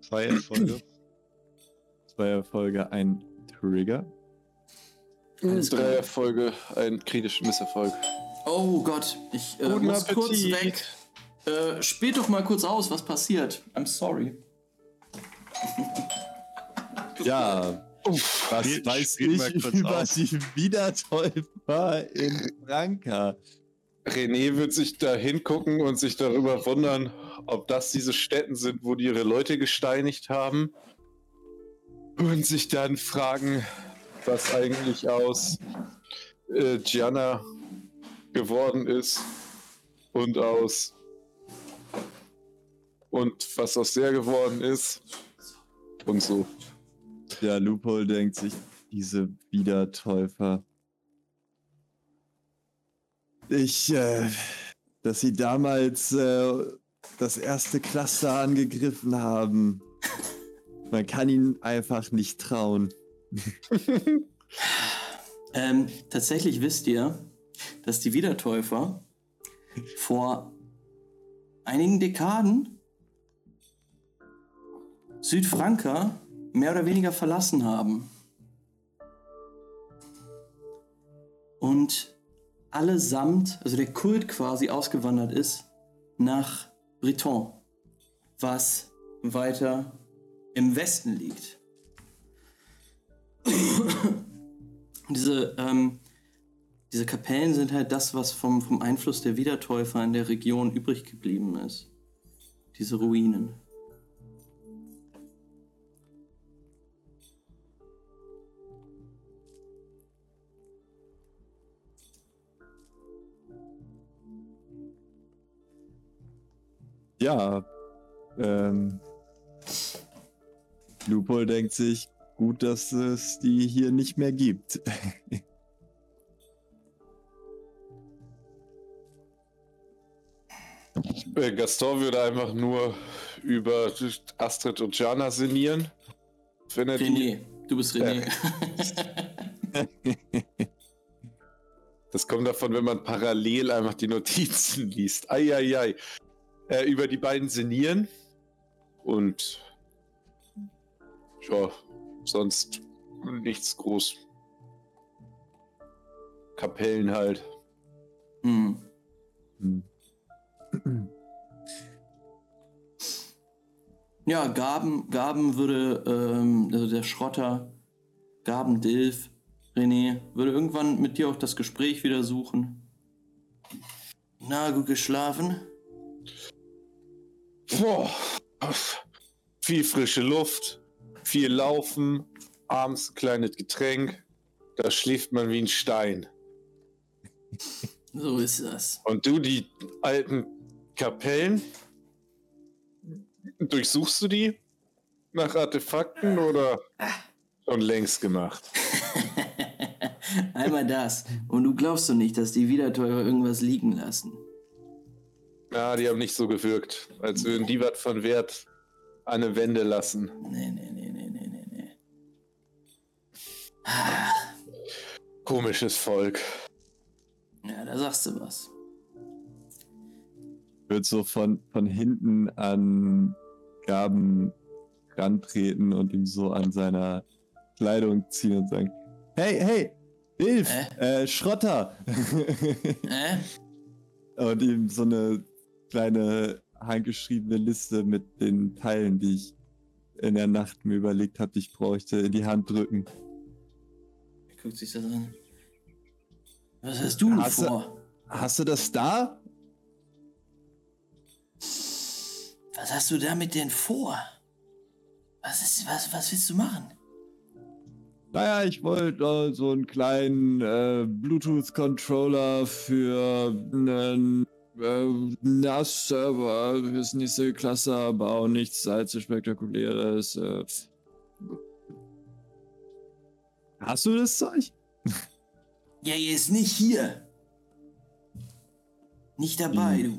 Zwei Erfolge. Zwei Erfolge, ein Trigger. Alles Drei klar. Erfolge, ein kritischer Misserfolg. Oh Gott, ich äh, muss kurz Appetit. weg. Äh, spielt doch mal kurz aus, was passiert. I'm sorry. Ja, Uff, was Spielt- weiß spielt mal ich kurz über aus. die Wiedertäufer in Franka? René wird sich da hingucken und sich darüber wundern, ob das diese Städten sind, wo die ihre Leute gesteinigt haben. Und sich dann fragen, was eigentlich aus äh, Gianna geworden ist und aus und was aus der geworden ist und so. Ja, Loophole denkt sich, diese Wiedertäufer. Ich, äh, dass sie damals äh, das erste Cluster angegriffen haben. Man kann ihnen einfach nicht trauen. Ähm, tatsächlich wisst ihr, dass die Wiedertäufer vor einigen Dekaden Südfranka mehr oder weniger verlassen haben. Und allesamt, also der Kult quasi ausgewandert ist nach Breton, was weiter im Westen liegt. diese, ähm, diese Kapellen sind halt das, was vom, vom Einfluss der Wiedertäufer in der Region übrig geblieben ist. Diese Ruinen. Ja, ähm, Loophole denkt sich, gut, dass es die hier nicht mehr gibt. Äh, Gaston würde einfach nur über Astrid und Jana sinnieren. Wenn er die René, du bist René. Das kommt davon, wenn man parallel einfach die Notizen liest. Eieiei. Äh, über die beiden sinnieren. Und ja, sonst nichts groß. Kapellen halt. Hm. Hm. Ja, Gaben, Gaben würde, ähm, also der Schrotter, Gaben Dilf, René, würde irgendwann mit dir auch das Gespräch wieder suchen. Na, gut geschlafen? Boah. Viel frische Luft, viel Laufen, abends ein kleines Getränk. Da schläft man wie ein Stein. So ist das. Und du, die alten Kapellen, durchsuchst du die nach Artefakten oder schon längst gemacht? Einmal das. Und du glaubst doch nicht, dass die Wiedertäufer irgendwas liegen lassen. Ja, die haben nicht so gewirkt, als würden die was von Wert an eine Wende lassen. Nee, nee, nee, nee, nee, nee, nee. Komisches Volk. Ja, da sagst du was. Wird so von, von hinten an Gaben rantreten und ihm so an seiner Kleidung ziehen und sagen, hey, hey, Hilf, äh, Schrotter. Äh? und ihm so eine kleine handgeschriebene Liste mit den Teilen, die ich in der Nacht mir überlegt habe, ich bräuchte, in die Hand drücken. Er guckt sich das an. Was hast du denn Hast du- vor? Hast du das da? Was hast du damit denn vor? Was ist, was, was willst du machen? Naja, ich wollte so einen kleinen äh, Bluetooth-Controller für einen äh, NAS-Server fürs nächste Cluster bauen, nichts allzu spektakuläres. Äh. Hast du das Zeug? Ja, er ist nicht hier. Nicht dabei, Hm.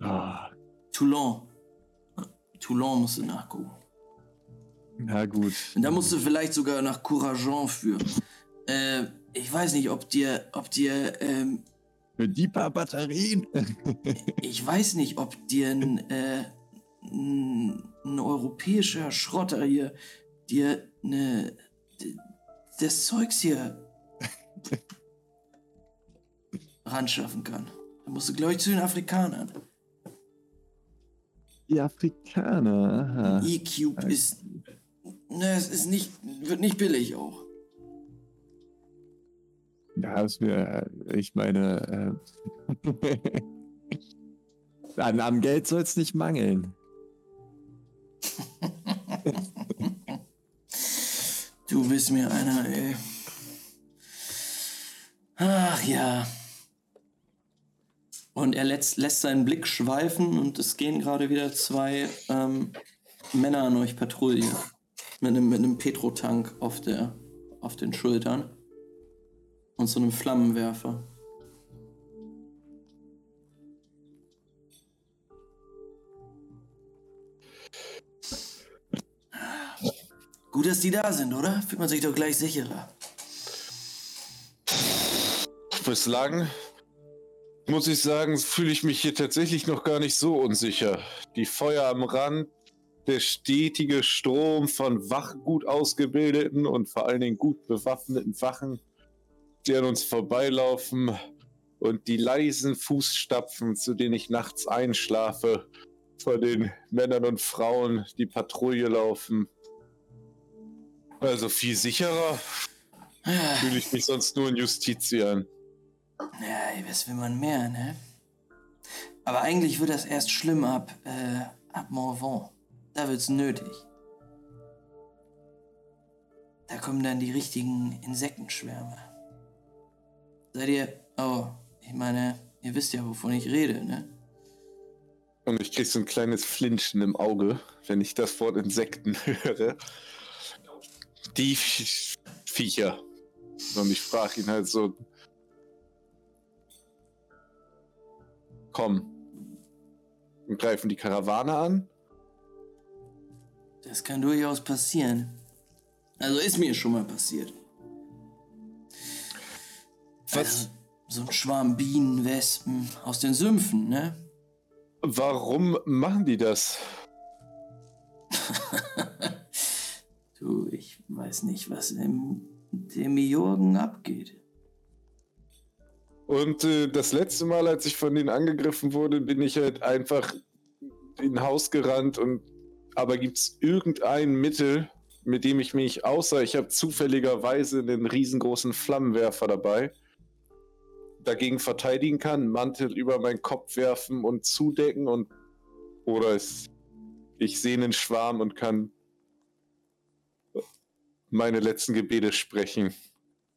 du. Ah, Toulon. Toulon musst du nachgucken. na gut. Und da musst du vielleicht sogar nach Courageon führen. Äh, ich weiß nicht, ob dir, ob dir, ähm, Für die paar Batterien. ich weiß nicht, ob dir ein, äh, ein, ein europäischer Schrotter hier dir ne, d- das Zeugs hier ranschaffen kann. Da musst du, glaube ich, zu den Afrikanern. die Afrikaner. Aha. E-Cube ist Ne, es ist nicht, wird nicht billig auch. Ja, ist mir, ich meine, äh, an, am Geld soll es nicht mangeln. du bist mir einer, ey. Ach ja. Und er lässt, lässt seinen Blick schweifen und es gehen gerade wieder zwei ähm, Männer an euch Patrouille. Mit einem, mit einem Petrotank auf, der, auf den Schultern. Und so einem Flammenwerfer. Gut, dass die da sind, oder? Fühlt man sich doch gleich sicherer. Bislang muss ich sagen, fühle ich mich hier tatsächlich noch gar nicht so unsicher. Die Feuer am Rand, der stetige Strom von wach gut ausgebildeten und vor allen Dingen gut bewaffneten Wachen, die an uns vorbeilaufen und die leisen Fußstapfen, zu denen ich nachts einschlafe, von den Männern und Frauen, die Patrouille laufen. Also viel sicherer fühle ich mich sonst nur in Justizien. Ja, was will man mehr, ne? Aber eigentlich wird das erst schlimm ab, äh, ab Morvan. Da wird's nötig. Da kommen dann die richtigen Insektenschwärme. Seid ihr. Oh, ich meine, ihr wisst ja, wovon ich rede, ne? Und ich krieg so ein kleines Flinchen im Auge, wenn ich das Wort Insekten höre. Die Viecher. Und ich frage ihn halt so, kommen und greifen die Karawane an. Das kann durchaus passieren. Also ist mir schon mal passiert. Was? Also, so ein Schwarm Bienen, Wespen aus den Sümpfen, ne? Warum machen die das? du, ich weiß nicht, was im Demiurgen abgeht. Und äh, das letzte Mal, als ich von denen angegriffen wurde, bin ich halt einfach in ein Haus gerannt und aber gibt es irgendein Mittel, mit dem ich mich, außer ich habe zufälligerweise einen riesengroßen Flammenwerfer dabei, dagegen verteidigen kann, Mantel über meinen Kopf werfen und zudecken und oder es, ich sehe einen Schwarm und kann meine letzten Gebete sprechen.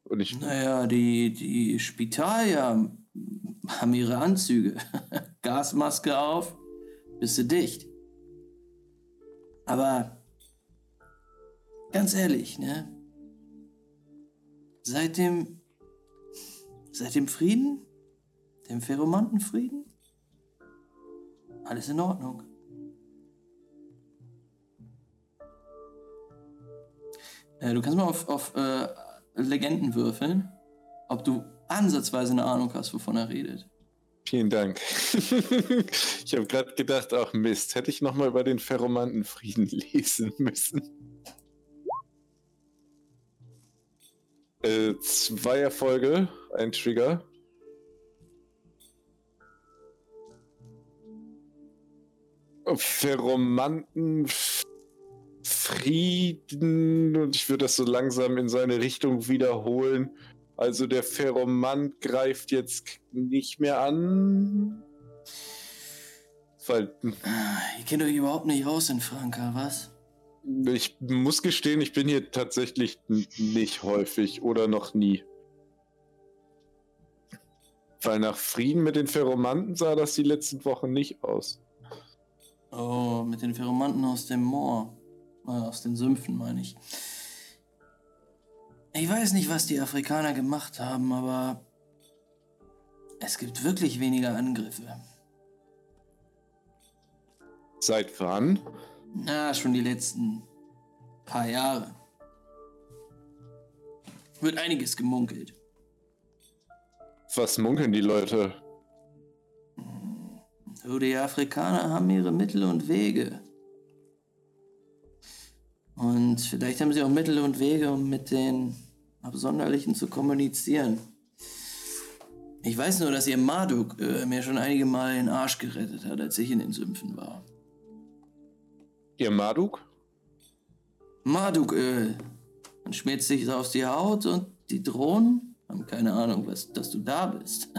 Und ich, Naja, die, die Spitalier haben ihre Anzüge. Gasmaske auf, bist du dicht. Aber ganz ehrlich, ne? Seit dem, seit dem Frieden, dem Pheromantenfrieden, alles in Ordnung. Äh, du kannst mal auf, auf äh, Legenden würfeln, ob du ansatzweise eine Ahnung hast, wovon er redet. vielen Dank. ich habe gerade gedacht, ach Mist, hätte ich nochmal über den Pheromantenfrieden lesen müssen. Äh, zwei Erfolge, ein Trigger. Pheromanten Frieden und ich würde das so langsam in seine Richtung wiederholen. Also der Pheromant greift jetzt nicht mehr an. Weil Ah, Ihr kennt euch überhaupt nicht aus in Franka, was? Ich muss gestehen, ich bin hier tatsächlich nicht häufig oder noch nie. Weil nach Frieden mit den Pheromanten sah das die letzten Wochen nicht aus. Oh, mit den Pheromanten aus dem Moor. Äh, aus den Sümpfen, meine ich. Ich weiß nicht, was die Afrikaner gemacht haben, aber es gibt wirklich weniger Angriffe. Seit wann? Na, schon die letzten paar Jahre. Wird einiges gemunkelt. Was munkeln die Leute? So, die Afrikaner haben ihre Mittel und Wege. Und vielleicht haben sie auch Mittel und Wege, um mit den Absonderlichen zu kommunizieren. Ich weiß nur, dass ihr Marduk äh, mir schon einige Mal den Arsch gerettet hat, als ich in den Sümpfen war. Ihr Marduk? Marduköl. Man schmiert sich auf die Haut und die Drohnen haben keine Ahnung, was, dass du da bist.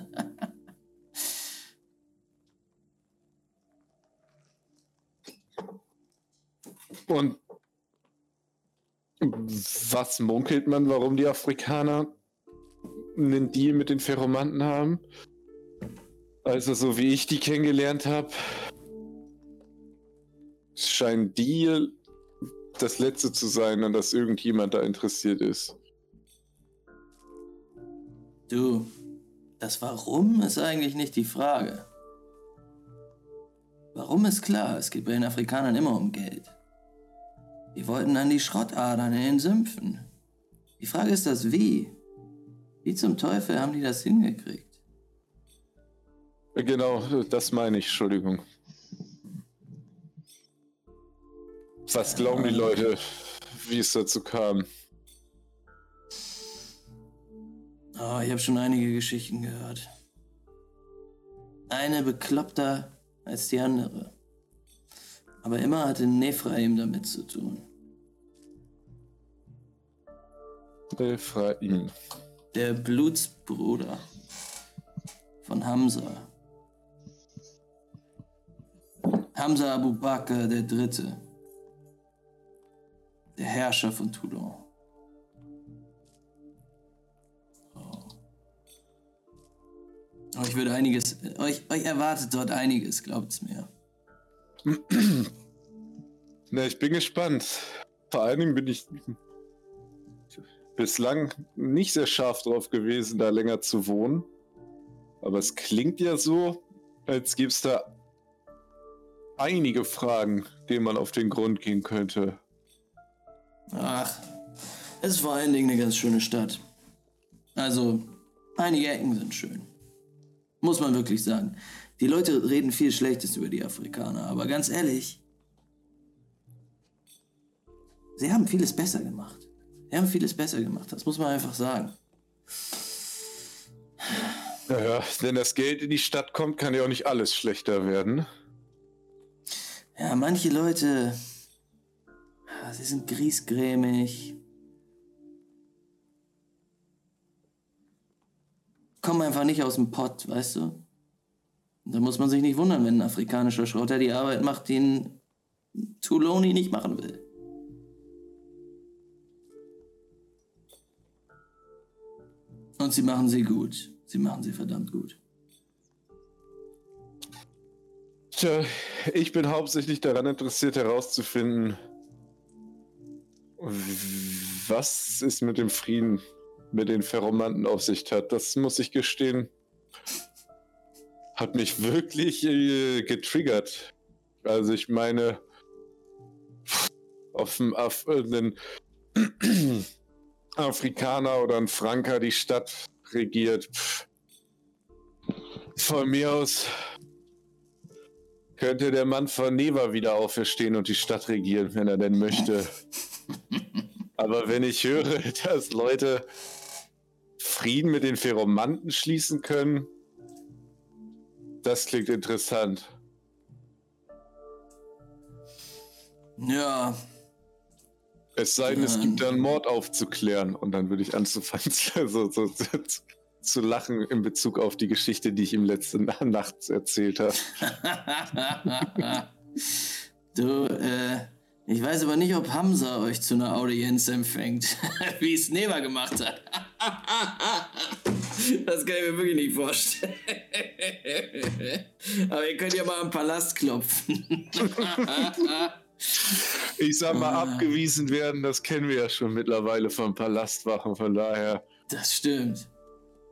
Und was munkelt man, warum die Afrikaner einen Deal mit den Ferromanten haben? Also, so wie ich die kennengelernt habe, scheint Deal das letzte zu sein, an das irgendjemand da interessiert ist. Du, das Warum ist eigentlich nicht die Frage. Warum ist klar, es geht bei den Afrikanern immer um Geld. Die wollten an die Schrottadern in den Sümpfen. Die Frage ist das Wie. Wie zum Teufel haben die das hingekriegt? Genau, das meine ich, Entschuldigung. Was glauben die Leute, wie es dazu kam? Oh, ich habe schon einige Geschichten gehört. Eine bekloppter als die andere. Aber immer hatte Nephraim damit zu tun. Ephraim. Der Blutsbruder von Hamza. Hamza Abu Bakr der Dritte. Der Herrscher von Toulon. Oh. Euch wird einiges, euch, euch erwartet dort einiges, glaubt's mir. Na, ich bin gespannt. Vor allen Dingen bin ich bislang nicht sehr scharf drauf gewesen, da länger zu wohnen. Aber es klingt ja so, als gäbe es da einige Fragen, denen man auf den Grund gehen könnte. Ach, es ist vor allen Dingen eine ganz schöne Stadt. Also, einige Ecken sind schön. Muss man wirklich sagen. Die Leute reden viel Schlechtes über die Afrikaner, aber ganz ehrlich, sie haben vieles besser gemacht. Sie haben vieles besser gemacht, das muss man einfach sagen. Naja, wenn das Geld in die Stadt kommt, kann ja auch nicht alles schlechter werden. Ja, manche Leute, sie sind griesgrämig. Kommen einfach nicht aus dem Pott, weißt du? Da muss man sich nicht wundern, wenn ein afrikanischer Schrotter die Arbeit macht, die ein Tuloni nicht machen will. Und sie machen sie gut. Sie machen sie verdammt gut. Tja, ich bin hauptsächlich daran interessiert herauszufinden, was es mit dem Frieden mit den Ferromanten auf sich hat. Das muss ich gestehen, hat mich wirklich äh, getriggert. Also ich meine, auf dem Af äh, Afrikaner oder ein Franker die Stadt regiert. Pff. Von mir aus könnte der Mann von Neva wieder auferstehen und die Stadt regieren, wenn er denn möchte. Aber wenn ich höre, dass Leute Frieden mit den Ferromanten schließen können, das klingt interessant. Ja, Es sei denn, es Ähm. gibt da einen Mord aufzuklären und dann würde ich anzufangen so, so, so, zu lachen in Bezug auf die Geschichte, die ich ihm letzte Na- Nacht erzählt habe. du, äh, ich weiß aber nicht, ob Hamza euch zu einer Audienz empfängt, wie es Neva gemacht hat. das kann ich mir wirklich nicht vorstellen. aber ihr könnt ja mal am Palast klopfen. Ich sag mal, Ah. abgewiesen werden, das kennen wir ja schon mittlerweile von Palastwachen, von daher das stimmt.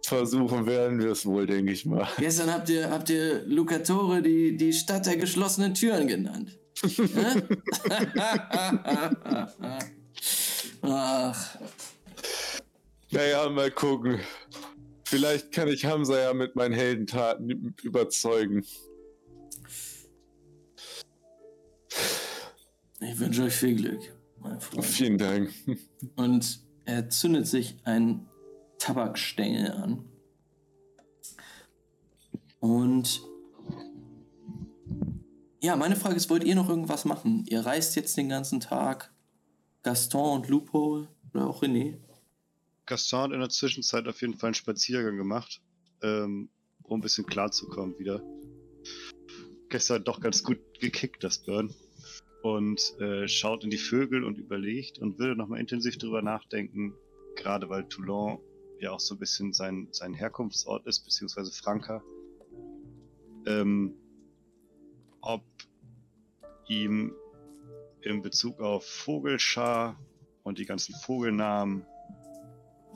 versuchen werden wir es wohl, denke ich mal. Gestern habt ihr, habt ihr Lucatore die, die Stadt der geschlossenen Türen genannt. Ach, Naja, mal gucken. Vielleicht kann ich Hamza ja mit meinen Heldentaten überzeugen. ich wünsche euch viel Glück, mein Freund. Vielen Dank. Und er zündet sich einen Tabakstängel an. Und ja, meine Frage ist, wollt ihr noch irgendwas machen? Ihr reist jetzt den ganzen Tag. Gaston und Loophole oder auch René? Gaston hat in der Zwischenzeit auf jeden Fall einen Spaziergang gemacht, ähm, um ein bisschen klarzukommen wieder. Gestern doch ganz gut gekickt, das Burn. Und äh, schaut in die Vögel und überlegt und würde nochmal intensiv drüber nachdenken, gerade weil Toulon ja auch so ein bisschen sein, sein Herkunftsort ist, beziehungsweise Franka. Ähm, ob ihm in Bezug auf Vogelschar und die ganzen Vogelnamen,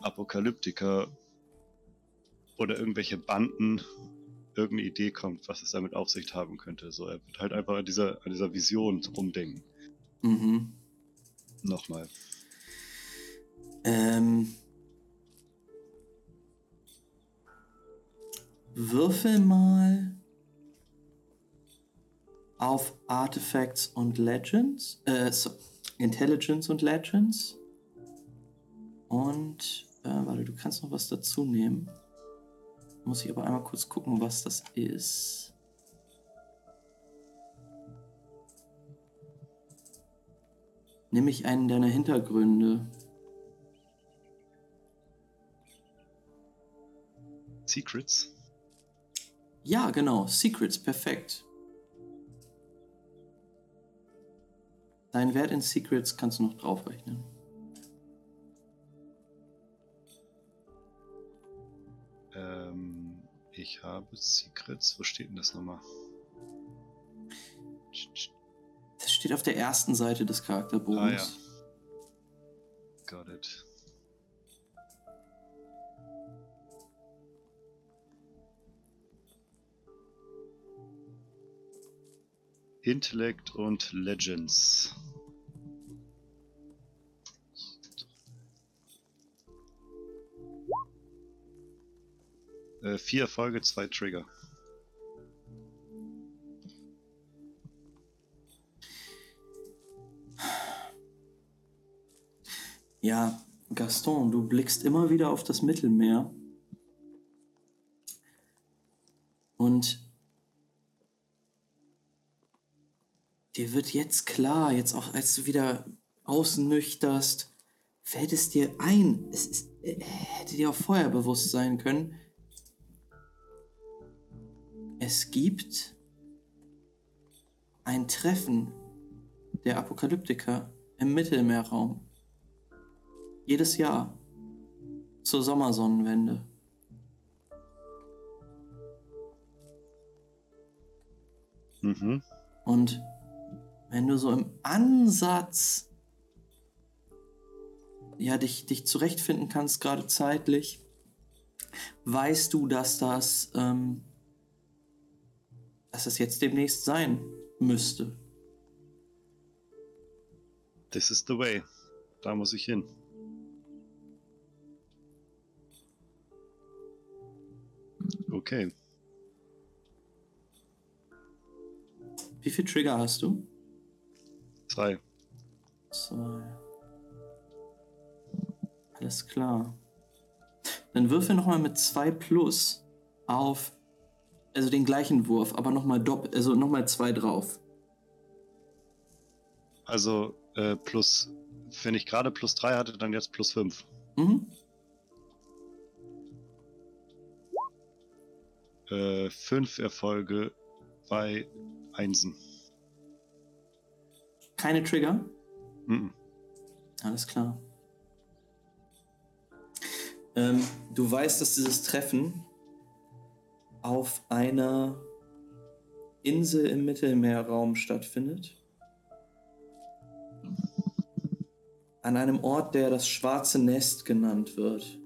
Apokalyptiker oder irgendwelche Banden irgendeine Idee kommt, was es damit auf sich haben könnte. So, er wird halt einfach an dieser, an dieser Vision rumdenken. Mhm. Nochmal. Ähm. Würfel mal auf Artifacts und Legends. Äh, so, Intelligence und Legends. Und, äh, warte, du kannst noch was dazu nehmen. Muss ich aber einmal kurz gucken, was das ist. Nimm ich einen deiner Hintergründe. Secrets. Ja, genau. Secrets, perfekt. Deinen Wert in Secrets kannst du noch draufrechnen. Ähm, ich habe Secrets. Wo steht denn das nochmal? Das steht auf der ersten Seite des Charakterbogens. Ah, ja. Got it. Intellect und Legends. Äh, vier Erfolge, zwei Trigger. Ja, Gaston, du blickst immer wieder auf das Mittelmeer. Und dir wird jetzt klar, jetzt auch als du wieder ausnüchterst, fällt es dir ein, es ist, äh, hätte dir auch vorher bewusst sein können, es gibt ein Treffen der Apokalyptiker im Mittelmeerraum. Jedes Jahr zur Sommersonnenwende. Mhm. Und wenn du so im Ansatz ja dich, dich zurechtfinden kannst, gerade zeitlich, weißt du, dass das, ähm, dass das jetzt demnächst sein müsste. This is the way. Da muss ich hin. Okay. Wie viel Trigger hast du? Zwei. Zwei. Alles klar. Dann würfel nochmal mit 2 plus auf, also den gleichen Wurf, aber nochmal doppelt, also nochmal 2 drauf. Also äh, plus, wenn ich gerade plus drei hatte, dann jetzt plus fünf. Mhm. Äh, fünf Erfolge bei Einsen. Keine Trigger? Mhm. Alles klar. Ähm, du weißt, dass dieses Treffen auf einer Insel im Mittelmeerraum stattfindet. An einem Ort, der das Schwarze Nest genannt wird.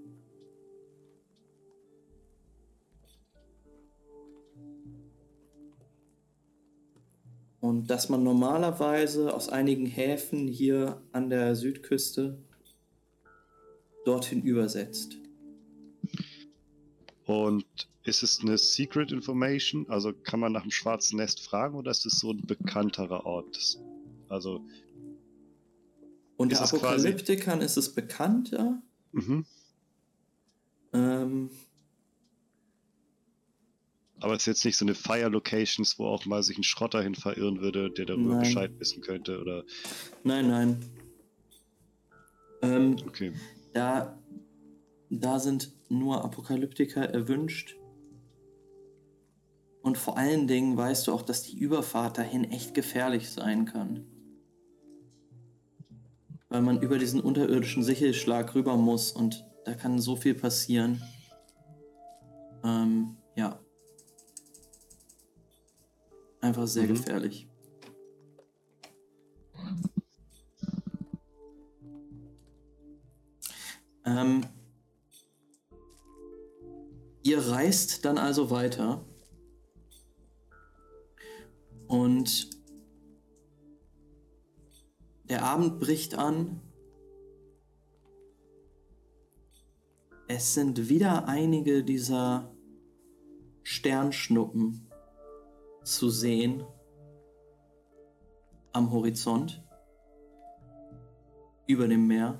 Und dass man normalerweise aus einigen Häfen hier an der Südküste dorthin übersetzt. Und ist es eine Secret Information? Also kann man nach dem schwarzen Nest fragen oder ist es so ein bekannterer Ort? Also, Unter Apokalyptikern ist es bekannter. mhm. Ähm, aber es ist jetzt nicht so eine Fire Locations, wo auch mal sich ein Schrotter hin verirren würde, der darüber Nein. Bescheid wissen könnte oder. nein, nein. Ähm, Okay. da, da sind nur Apokalyptiker erwünscht. Und vor allen Dingen weißt du auch, dass die Überfahrt dahin echt gefährlich sein kann. Weil man über diesen unterirdischen Sichelschlag rüber muss und da kann so viel passieren. Ähm, ja. Einfach sehr Mhm. gefährlich. Ähm, ihr reist dann also weiter. Und der Abend bricht an. Es sind wieder einige dieser Sternschnuppen zu sehen am Horizont über dem Meer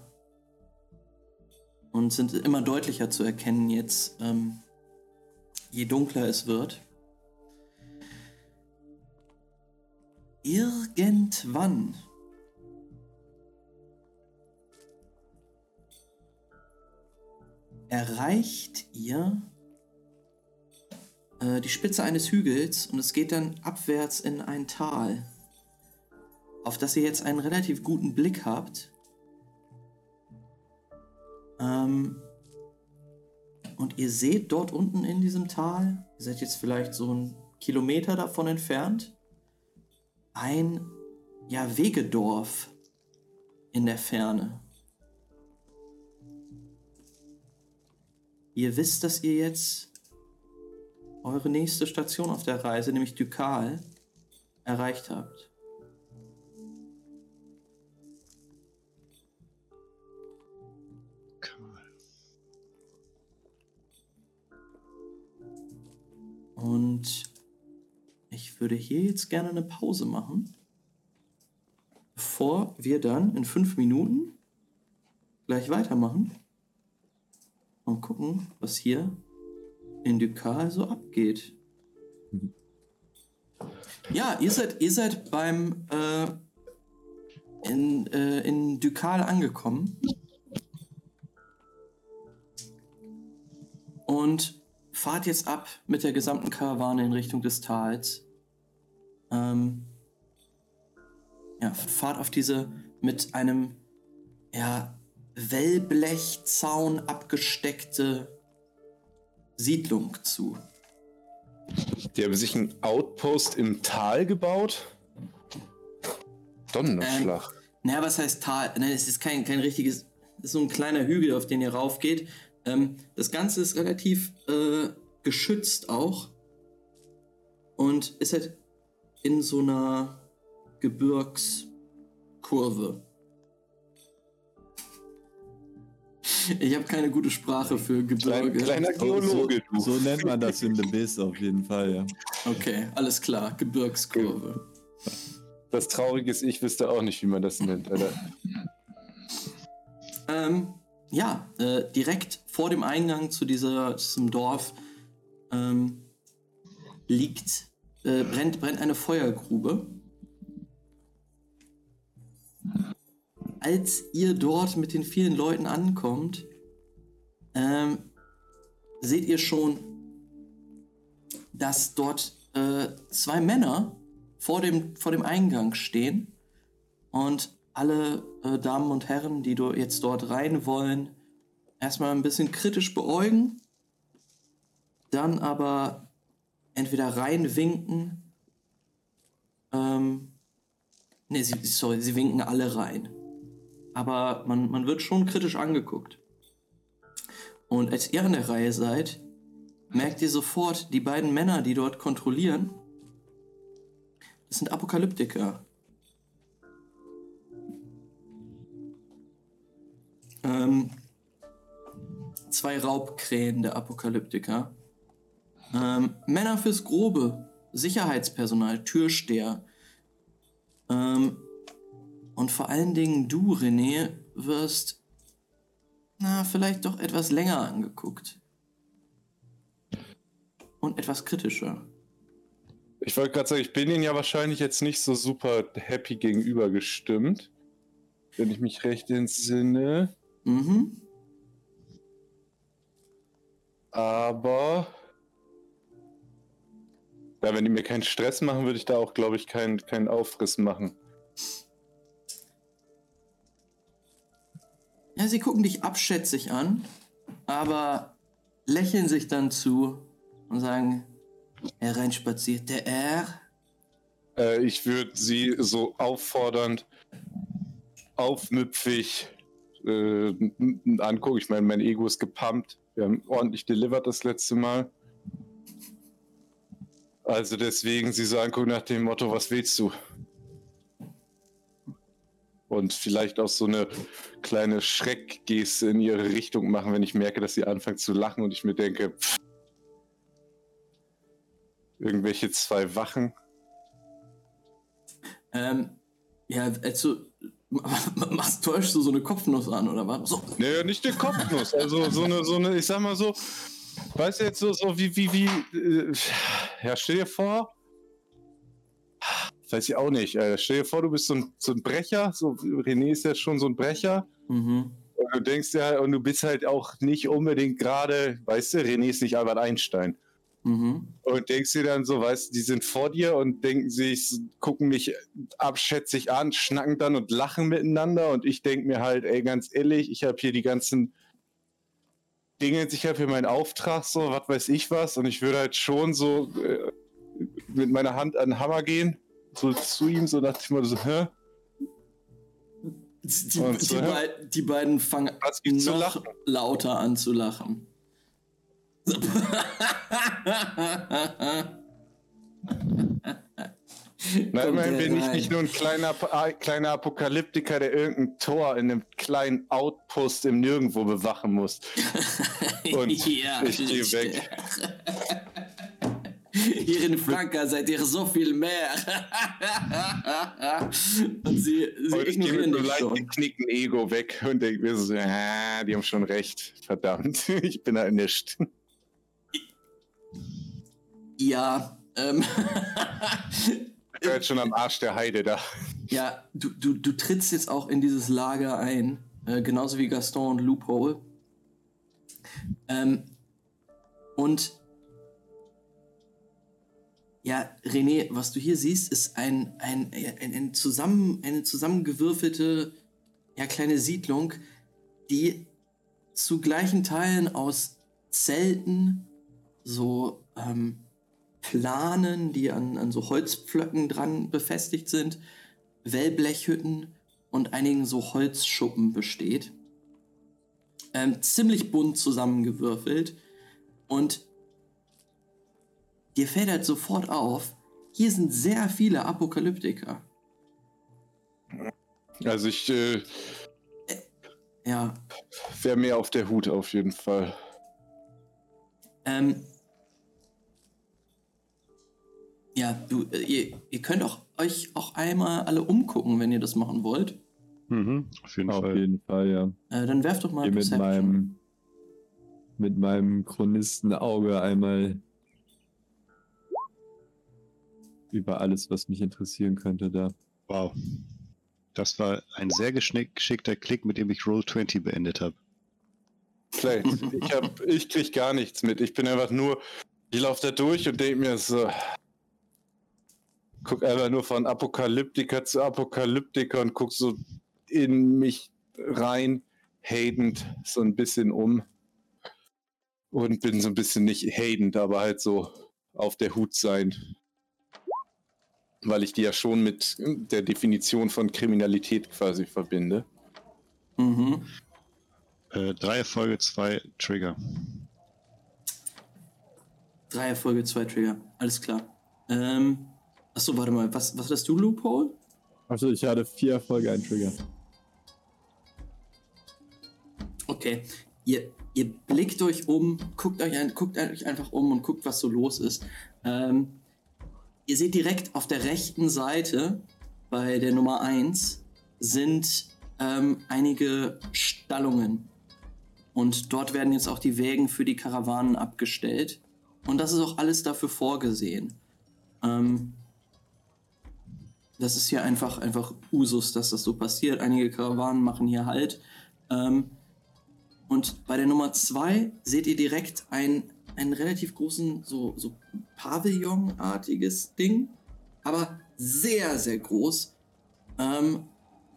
und sind immer deutlicher zu erkennen jetzt, ähm, je dunkler es wird. Irgendwann erreicht ihr äh, die Spitze eines Hügels und es geht dann abwärts in ein Tal, auf das ihr jetzt einen relativ guten Blick habt. Ähm, und ihr seht dort unten in diesem Tal, ihr seid jetzt vielleicht so einen Kilometer davon entfernt, ein ja, Wegedorf in der Ferne. Ihr wisst, dass ihr jetzt eure nächste Station auf der Reise, nämlich Dukal, erreicht habt. Und ich würde hier jetzt gerne eine Pause machen, bevor wir dann in fünf Minuten gleich weitermachen und gucken, was hier in Dukal so abgeht. Mhm. Ja, ihr seid, ihr seid beim äh, in, äh, in Dukal angekommen. Und fahrt jetzt ab mit der gesamten Karawane in Richtung des Tals. Ähm, ja, fahrt auf diese mit einem ja, Wellblechzaun abgesteckte Siedlung zu. Die haben sich ein Outpost im Tal gebaut. Donnerschlag. Naja, was heißt Tal? Nein, es ist kein, kein richtiges. Es ist so ein kleiner Hügel, auf den ihr raufgeht. Ähm, das Ganze ist relativ äh, geschützt auch. Und ist halt in so einer Gebirgskurve. Ich habe keine gute Sprache für Klein, Gebirge. kleiner Geologe, so, du. so nennt man das in The Biz auf jeden Fall, ja. Okay, alles klar. Gebirgskurve. Das Traurige ist, ich wüsste auch nicht, wie man das nennt, Alter. Ähm, ja, äh, direkt vor dem Eingang zu dieser, diesem Dorf ähm, liegt, äh, brennt, brennt eine Feuergrube. Als ihr dort mit den vielen Leuten ankommt, ähm, seht ihr schon, dass dort äh, zwei Männer vor dem, vor dem Eingang stehen und alle äh, Damen und Herren, die do jetzt dort rein wollen, erstmal ein bisschen kritisch beäugen, dann aber entweder reinwinken, ähm, ne, sorry, sie winken alle rein. Aber man, man wird schon kritisch angeguckt. Und als ihr an der Reihe seid, merkt ihr sofort, die beiden Männer, die dort kontrollieren, das sind Apokalyptiker. Ähm, zwei Raubkrähen der Apokalyptiker. Ähm, Männer fürs Grobe, Sicherheitspersonal, Türsteher. Ähm, und vor allen Dingen du, René, wirst, na, vielleicht doch etwas länger angeguckt. Und etwas kritischer. Ich wollte gerade sagen, ich bin ihnen ja wahrscheinlich jetzt nicht so super happy gegenüber gestimmt. wenn ich mich recht entsinne. Mhm. Aber. Ja, wenn die mir keinen Stress machen, würde ich da auch, glaube ich, keinen keinen Aufriss machen. Ja, sie gucken dich abschätzig an, aber lächeln sich dann zu und sagen, hereinspaziert der R. Äh, ich würde sie so auffordernd, aufmüpfig äh, angucken. Ich meine, mein Ego ist gepumpt. Wir haben ordentlich delivered das letzte Mal. Also deswegen sie so angucken nach dem Motto, was willst du? Und vielleicht auch so eine kleine Schreckgeste in ihre Richtung machen, wenn ich merke, dass sie anfangen zu lachen und ich mir denke, pff, irgendwelche zwei Wachen. Ähm, ja, also, machst, täuschst du so eine Kopfnuss an, oder was? So, Naja, nicht der Kopfnuss. Also so eine, so eine, ich sag mal so, weißt du jetzt so, so wie, wie, wie, äh, ja, stell dir vor, weiß ich auch nicht, äh, stell dir vor, du bist so ein, so ein Brecher, so, René ist ja schon so ein Brecher, mhm. und du denkst ja, und du bist halt auch nicht unbedingt gerade, weißt du, René ist nicht Albert Einstein. Mhm. Und denkst dir dann so, weißt du, die sind vor dir und denken sich, gucken mich abschätzig an, schnacken dann und lachen miteinander. Und ich denke mir halt, ey, ganz ehrlich, ich habe hier die ganzen Dinge, ich habe hier meinen Auftrag, so, was weiß ich was. Und ich würde halt schon so äh, mit meiner Hand an den Hammer gehen, so zu ihm, so nach dem Motto, so, hä? Die, die, so, die, ja. bei, die beiden fangen noch lachen? lauter an zu lachen. Na, immerhin bin ich nicht nur ein kleiner, äh, kleiner Apokalyptiker, der irgendein Tor in einem kleinen Outpost im Nirgendwo bewachen muss. Und ich geh weg. Hier in Franka seid ihr so viel mehr. Und sie, sie Und ich gehe mit ignorieren einem leicht geknickten Ego weg und denke mir so, ah, die haben schon recht. Verdammt, ich bin halt nicht. Ja, ähm, Ich bin halt schon am Arsch der Heide da. ja, du, du, du trittst jetzt auch in dieses Lager ein, äh, genauso wie Gaston und Loophole. Ähm, und ja, René, was du hier siehst, ist ein, ein, ein, ein zusammen, eine zusammengewürfelte ja, kleine Siedlung, die zu gleichen Teilen aus Zelten, so ähm, Planen, die an, an so Holzpflöcken dran befestigt sind, Wellblechhütten und einigen so Holzschuppen besteht. Ähm, ziemlich bunt zusammengewürfelt. Und dir fällt halt sofort auf, hier sind sehr viele Apokalyptiker. Also ich äh, Ja, wäre mehr auf der Hut auf jeden Fall. Ähm, ja, du, äh, ihr, ihr könnt auch euch auch einmal alle umgucken, wenn ihr das machen wollt. Mhm, auf jeden Auf Fall. jeden Fall, ja. Äh, dann werft doch mal mit meinem, mit meinem Chronistenauge einmal über alles, was mich interessieren könnte, da. Wow. Das war ein sehr geschickter Klick, mit dem ich Roll20 beendet habe. Vielleicht. Ich, hab, ich krieg gar nichts mit. Ich bin einfach nur, ich laufe da durch und denke mir so, guck einfach nur von Apokalyptiker zu Apokalyptiker und guck so in mich rein, hatend so ein bisschen um. Und bin so ein bisschen nicht hatend, aber halt so auf der Hut sein. Weil ich die ja schon mit der Definition von Kriminalität quasi verbinde. Mhm. Äh, drei Erfolge, zwei Trigger. Drei Erfolge, zwei Trigger. Alles klar. Ähm, achso, warte mal. Was, was hast du, Loophole? Achso, ich hatte vier Erfolge, ein Trigger. Okay. Ihr, ihr blickt euch um, guckt euch, ein, guckt euch einfach um und guckt, was so los ist. Ähm, ihr seht direkt auf der rechten Seite bei der Nummer 1 sind ähm, einige Stallungen. Und dort werden jetzt auch die Wägen für die Karawanen abgestellt. Und das ist auch alles dafür vorgesehen. Ähm, das ist hier einfach, einfach Usus, dass das so passiert. Einige Karawanen machen hier Halt. Ähm, und bei der Nummer 2 seht ihr direkt ein, einen relativ großen, so, so Pavillonartiges Ding, aber sehr, sehr groß. Ähm,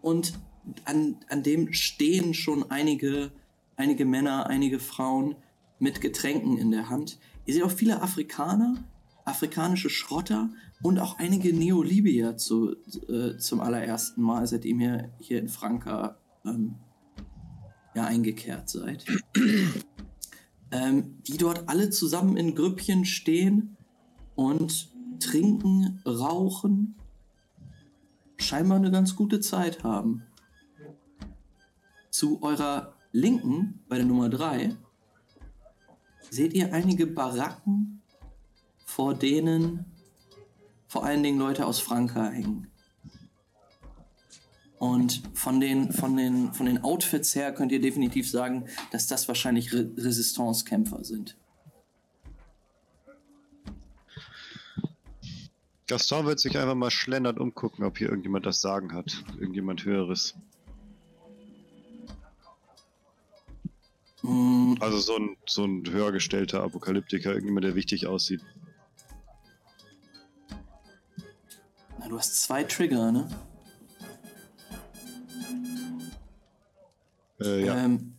und an, an dem stehen schon einige, einige Männer, einige Frauen mit Getränken in der Hand. Ihr seht auch viele Afrikaner, afrikanische Schrotter und auch einige Neolibier zu, äh, zum allerersten Mal, seitdem ihr hier in Franka ähm, ja, eingekehrt seid. Ähm, die dort alle zusammen in Grüppchen stehen und trinken, rauchen, scheinbar eine ganz gute Zeit haben. Zu eurer Linken, bei der Nummer 3, seht ihr einige Baracken, vor denen vor allen Dingen Leute aus Franka hängen. Und von den, von, den, von den Outfits her könnt ihr definitiv sagen, dass das wahrscheinlich Re Resistance-Kämpfer sind. Gaston wird sich einfach mal schlendern umgucken, ob hier irgendjemand das Sagen hat. Irgendjemand Höheres. Mm, Also so ein, so ein höhergestellter Apokalyptiker, irgendjemand, der wichtig aussieht. na, du hast zwei Trigger, ne? Äh, ja. Ähm,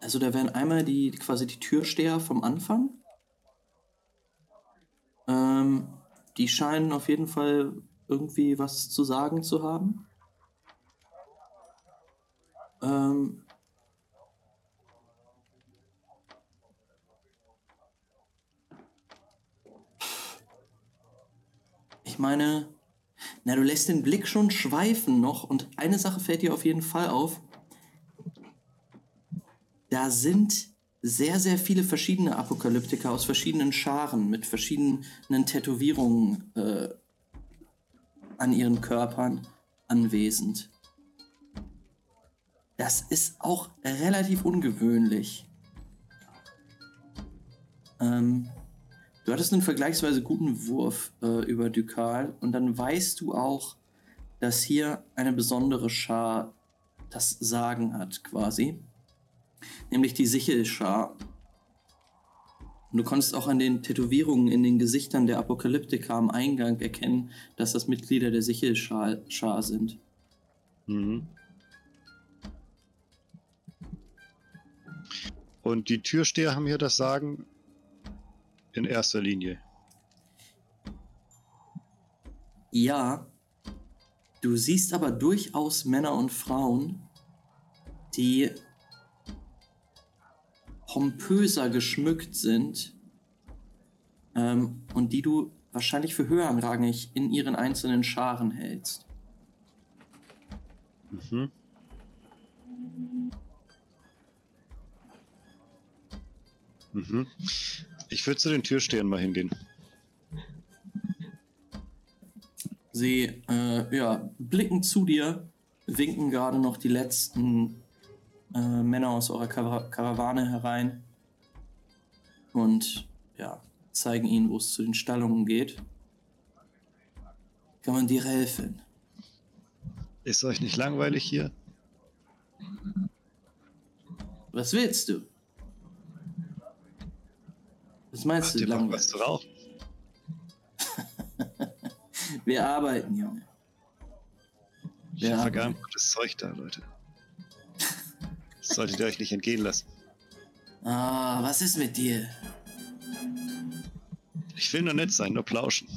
also da wären einmal die quasi die Türsteher vom Anfang. Ähm, die scheinen auf jeden Fall irgendwie was zu sagen zu haben. Ähm, ich meine, na, du lässt den Blick schon schweifen noch und eine Sache fällt dir auf jeden Fall auf. Da sind sehr, sehr viele verschiedene Apokalyptiker aus verschiedenen Scharen mit verschiedenen Tätowierungen äh, an ihren Körpern anwesend. Das ist auch relativ ungewöhnlich. Ähm, du hattest einen vergleichsweise guten Wurf äh, über Dukal und dann weißt du auch, dass hier eine besondere Schar das Sagen hat, quasi nämlich die Sichelschar. Und du konntest auch an den Tätowierungen in den Gesichtern der Apokalyptiker am Eingang erkennen, dass das Mitglieder der Sichelschar Schar sind. Mhm. Und die Türsteher haben hier das Sagen in erster Linie. Ja, du siehst aber durchaus Männer und Frauen, die pompöser geschmückt sind ähm, und die du wahrscheinlich für höherrangig in ihren einzelnen Scharen hältst. Mhm. Mhm. Ich würde zu den Türstehern mal hingehen. Sie äh, ja, blicken zu dir, winken gerade noch die letzten äh, Männer aus eurer Kara Karawane herein und ja, zeigen ihnen, wo es zu den Stallungen geht. Kann man dir helfen? Ist euch nicht langweilig hier? Was willst du? Was meinst Habt du, langweilig? was zu rauchen? Wir arbeiten, Junge. Ich Ja. habe gar gutes Zeug da, Leute. Solltet ihr euch nicht entgehen lassen. Ah, was ist mit dir? Ich will nur nett sein, nur plauschen.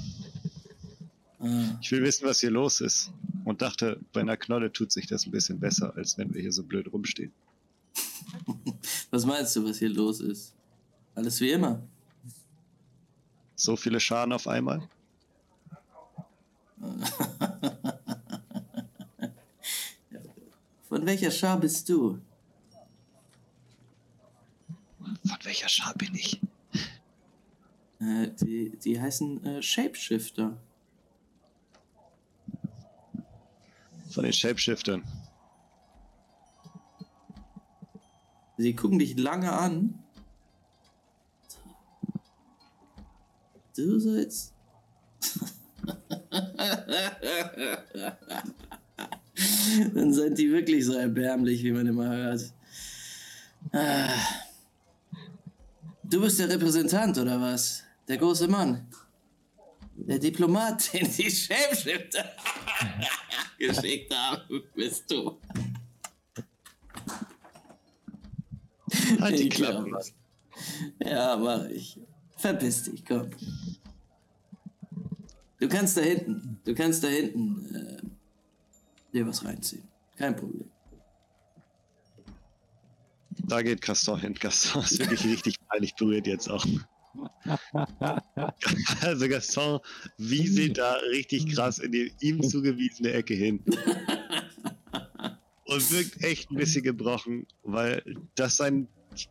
Ah, Ich will wissen, was hier los ist. Und dachte, bei einer Knolle tut sich das ein bisschen besser, als wenn wir hier so blöd rumstehen. was meinst du, was hier los ist? Alles wie immer. So viele Scharen auf einmal? Von welcher Schar bist du? Von welcher Schar bin ich? Äh, die, die heißen äh, Shapeshifter. Von den Shapeshiftern. Sie gucken dich lange an. Du sollst. Dann sind die wirklich so erbärmlich, wie man immer hört. Ah. Du bist der Repräsentant, oder was? Der große Mann. Der Diplomat, den die Shapeshifter geschickt haben, bist du. Halt die Klappe. Ja, mach ich. Verpiss dich, komm. Du kannst da hinten, du kannst da hinten äh, dir was reinziehen. Kein Problem. Da geht Gaston hin. Gaston ist wirklich richtig peinlich berührt jetzt auch. Also Gaston wieselt da richtig krass in die ihm zugewiesene Ecke hin. Und wirkt echt ein bisschen gebrochen, weil dass sein,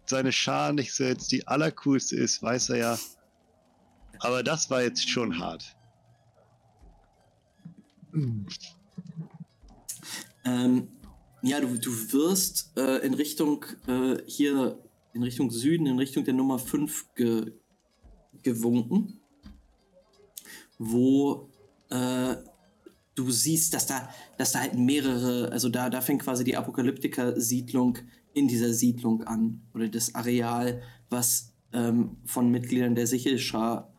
seine Schar nicht so jetzt die allercoolste ist, weiß er ja. Aber das war jetzt schon hart. Ähm, ja, du, du wirst äh, in Richtung äh, hier, in Richtung Süden, in Richtung der Nummer 5 ge, gewunken, wo äh, du siehst, dass da, dass da halt mehrere, also da, da fängt quasi die Apokalyptiker-Siedlung in dieser Siedlung an, oder das Areal, was ähm, von Mitgliedern der Sichelschar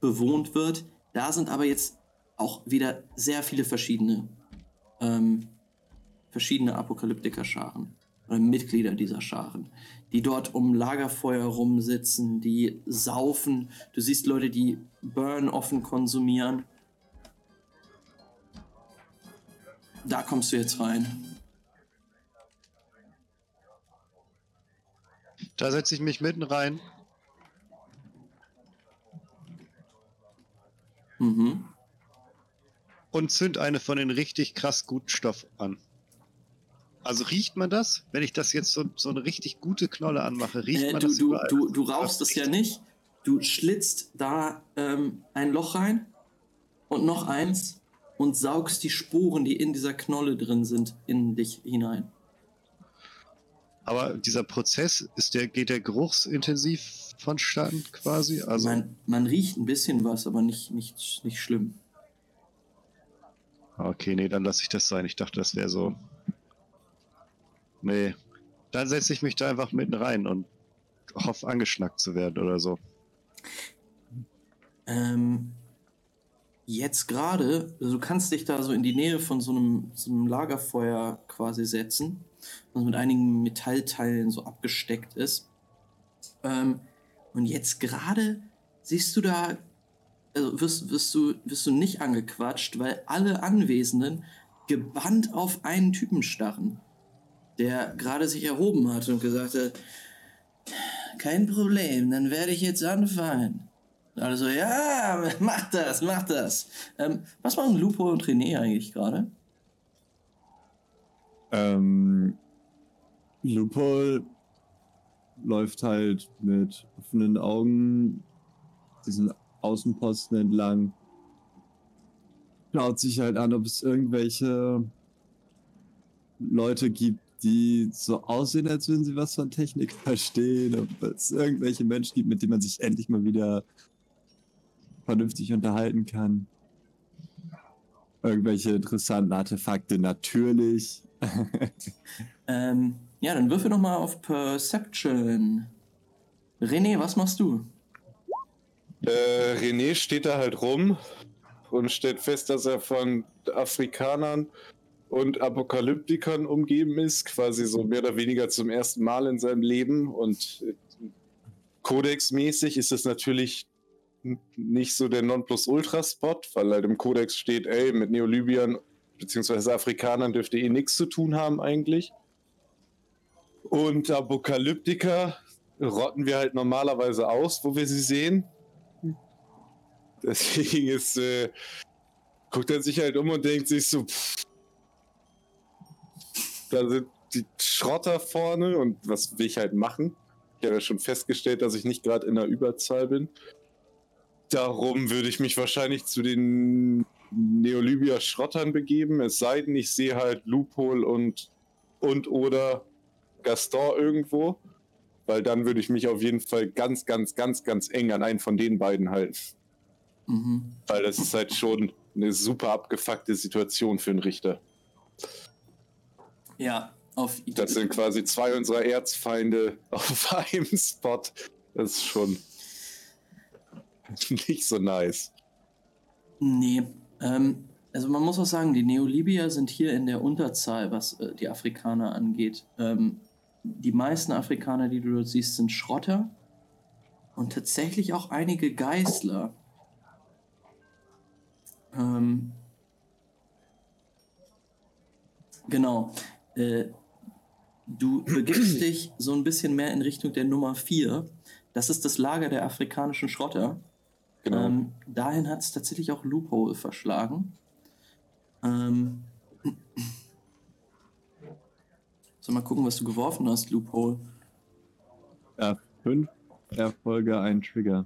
bewohnt wird. Da sind aber jetzt auch wieder sehr viele verschiedene ähm, verschiedene Apokalyptiker-Scharen oder Mitglieder dieser Scharen, die dort um Lagerfeuer rumsitzen, die saufen. Du siehst Leute, die Burn offen konsumieren. Da kommst du jetzt rein. Da setze ich mich mitten rein. Mhm. und zünd eine von den richtig krass guten Stoff an. Also riecht man das? Wenn ich das jetzt so, so eine richtig gute Knolle anmache, riecht Äh, man du, das du, überall? du, du rauchst Das es ja nicht. Du schlitzt da ähm, ein Loch rein und noch eins und saugst die Spuren, die in dieser Knolle drin sind, in dich hinein. Aber dieser Prozess, ist der, geht der geruchsintensiv vonstatten quasi? Also, man, man riecht ein bisschen was, aber nicht, nicht, nicht schlimm. okay, nee, dann lasse ich das sein. Ich dachte, das wäre so. Nee. Dann setze ich mich da einfach mitten rein und hoffe, angeschnackt zu werden oder so. Ähm, jetzt gerade, also du kannst dich da so in die Nähe von so einem, so einem Lagerfeuer quasi setzen, was mit einigen Metallteilen so abgesteckt ist. Ähm, und jetzt gerade siehst du da, also wirst, wirst, du, wirst du nicht angequatscht, weil alle Anwesenden gebannt auf einen Typen starren, der gerade sich erhoben hat und gesagt hat, kein Problem, dann werde ich jetzt anfangen. Also, ja, mach das, mach das. Ähm, was machen Lupo und René eigentlich gerade? Ähm, Lupol läuft halt mit offenen Augen diesen Außenposten entlang. Schaut sich halt an, ob es irgendwelche Leute gibt, die so aussehen, als würden sie was von Technik verstehen. Ob es irgendwelche Menschen gibt, mit denen man sich endlich mal wieder vernünftig unterhalten kann. Irgendwelche interessanten Artefakte natürlich. Ähm, ja, dann würfel noch mal auf Perception. René, was machst du? Äh, René steht da halt rum und stellt fest, dass er von Afrikanern und Apokalyptikern umgeben ist, quasi so mehr oder weniger zum ersten Mal in seinem Leben. Und äh, Codex-mäßig ist es natürlich nicht so der Nonplusultra-Spot, weil halt im Codex steht, ey, mit Neolybiern bzw. Afrikanern dürfte eh nichts zu tun haben eigentlich. Und Apokalyptiker rotten wir halt normalerweise aus, wo wir sie sehen. Deswegen ist, äh, guckt er sich halt um und denkt sich so, pff, da sind die Schrotter vorne und was will ich halt machen? Ich habe ja schon festgestellt, dass ich nicht gerade in der Überzahl bin. Darum würde ich mich wahrscheinlich zu den Neolybia Schrottern begeben, es sei denn, ich sehe halt Loophole und, und oder Gaston irgendwo, weil dann würde ich mich auf jeden Fall ganz, ganz, ganz, ganz eng an einen von den beiden halten. Mhm. Weil das ist halt schon eine super abgefuckte Situation für einen Richter. Ja, auf Das sind quasi zwei unserer Erzfeinde auf einem Spot. Das ist schon nicht so nice. Nee. Ähm, also man muss auch sagen, die Neolibier sind hier in der Unterzahl, was äh, die Afrikaner angeht. Ähm, die meisten Afrikaner, die du dort siehst, sind Schrotter und tatsächlich auch einige Geißler. Ähm, genau. Äh, du begibst dich so ein bisschen mehr in Richtung der Nummer 4. Das ist das Lager der afrikanischen Schrotter. Genau. Ähm, dahin hat es tatsächlich auch Loophole verschlagen. Ähm, so, mal gucken, was du geworfen hast, Loophole. Ja, fünf Erfolge, ein Trigger.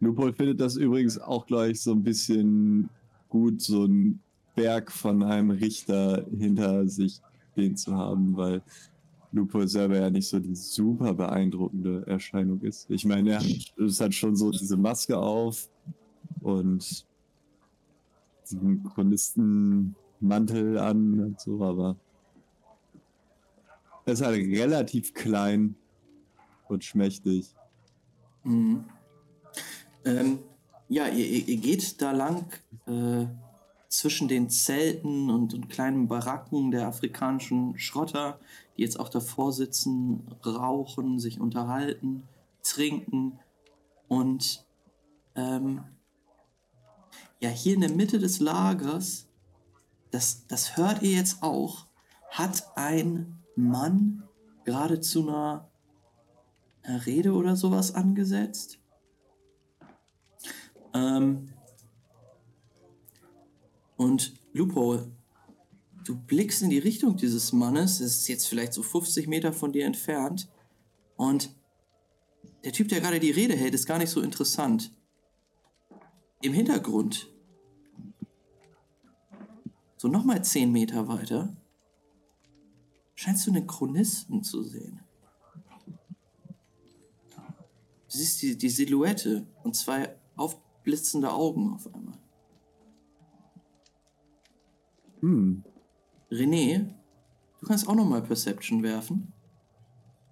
Lupol findet das übrigens auch gleich so ein bisschen gut, so einen Berg von einem Richter hinter sich stehen zu haben, weil Lupo selber ja nicht so die super beeindruckende Erscheinung ist. Ich meine, er es hat schon so diese Maske auf und diesen Chronistenmantel an und so, aber er ist halt relativ klein und schmächtig. Mhm. Ähm, ja, ihr, ihr, ihr geht da lang äh, zwischen den Zelten und, und kleinen Baracken der afrikanischen Schrotter, die jetzt auch davor sitzen, rauchen, sich unterhalten, trinken und ähm, ja, hier in der Mitte des Lagers, das, das hört ihr jetzt auch, hat ein Mann gerade zu einer, einer Rede oder sowas angesetzt. Ähm, und Lupo, du blickst in die Richtung dieses Mannes, es ist jetzt vielleicht so 50 Meter von dir entfernt, und der Typ, der gerade die Rede hält, ist gar nicht so interessant. Im Hintergrund, so nochmal 10 Meter weiter, scheinst du einen Chronisten zu sehen. Du siehst die, die Silhouette und zwei aufblitzende Augen auf einmal. Hm. René, du kannst auch nochmal Perception werfen.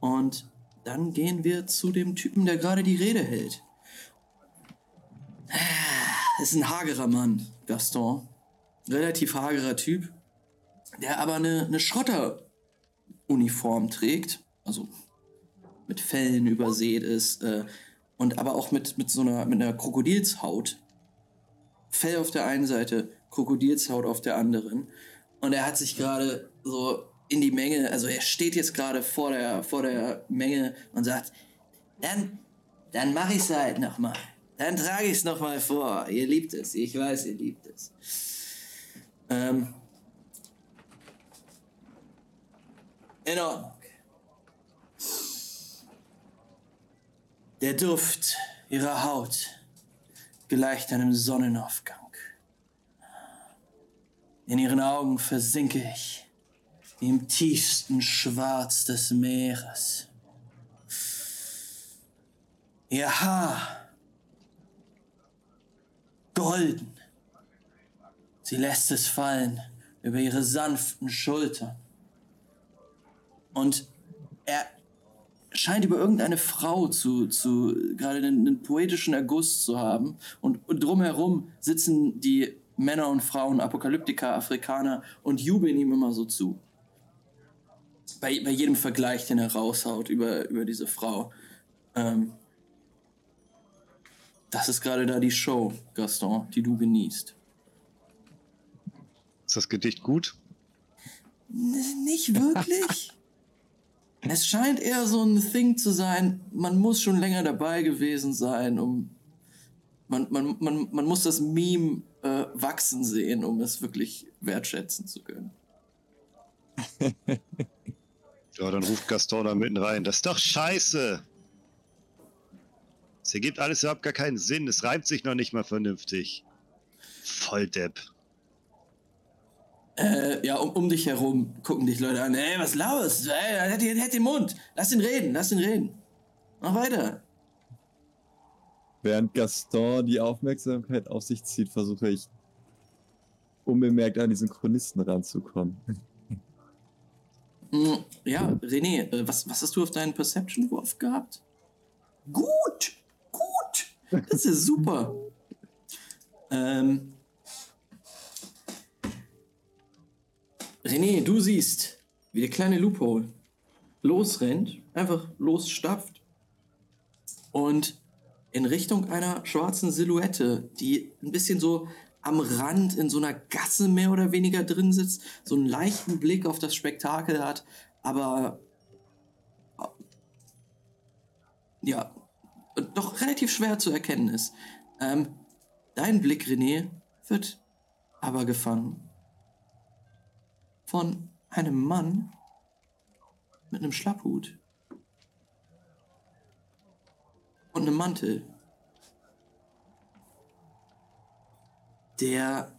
Und dann gehen wir zu dem Typen, der gerade die Rede hält. Das ist ein hagerer Mann, Gaston. Relativ hagerer Typ, der aber eine, eine Schrotteruniform trägt. Also mit Fellen übersät ist. Äh, und aber auch mit, mit so einer, mit einer Krokodilshaut. Fell auf der einen Seite, Krokodilshaut auf der anderen. Und er hat sich gerade so in die Menge, also er steht jetzt gerade vor der, vor der Menge und sagt, dann, dann mache ich es halt nochmal. Dann trage ich es nochmal vor. Ihr liebt es, ich weiß, ihr liebt es. Ähm, in Ordnung. Der Duft ihrer Haut gleicht einem Sonnenaufgang. In ihren Augen versinke ich im tiefsten Schwarz des Meeres. Ihr Haar golden. Sie lässt es fallen über ihre sanften Schultern. Und er scheint über irgendeine Frau zu, zu gerade einen, einen poetischen Erguss zu haben. Und, und drumherum sitzen die Männer und Frauen, Apokalyptiker, Afrikaner und jubeln ihm immer so zu. Bei, bei jedem Vergleich, den er raushaut über, über diese Frau. Ähm, das ist gerade da die Show, Gaston, die du genießt. Ist das Gedicht gut? N nicht wirklich. es scheint eher so ein Thing zu sein, man muss schon länger dabei gewesen sein, um. Man, man, man, man muss das Meme äh, wachsen sehen, um es wirklich wertschätzen zu können. Ja, dann ruft Gaston da mitten rein. Das ist doch scheiße! Es ergibt alles überhaupt gar keinen Sinn. Es reimt sich noch nicht mal vernünftig. Volldepp. Äh, ja, um, um dich herum gucken dich Leute an. Ey, was los? Ey, halt, halt den Mund. Lass ihn reden, lass ihn reden. Mach weiter. Während Gaston die Aufmerksamkeit auf sich zieht, versuche ich unbemerkt an diesen Chronisten ranzukommen. Mm, Ja, René, äh, was, was hast du auf deinen Perception-Wurf gehabt? Gut! Gut! Das ist super! ähm. René, du siehst, wie der kleine Loophole losrennt, einfach losstapft und in Richtung einer schwarzen Silhouette, die ein bisschen so am Rand in so einer Gasse mehr oder weniger drin sitzt, so einen leichten Blick auf das Spektakel hat, aber ja, doch relativ schwer zu erkennen ist. Ähm, dein Blick, René, wird aber gefangen von einem Mann mit einem Schlapphut und einem Mantel, der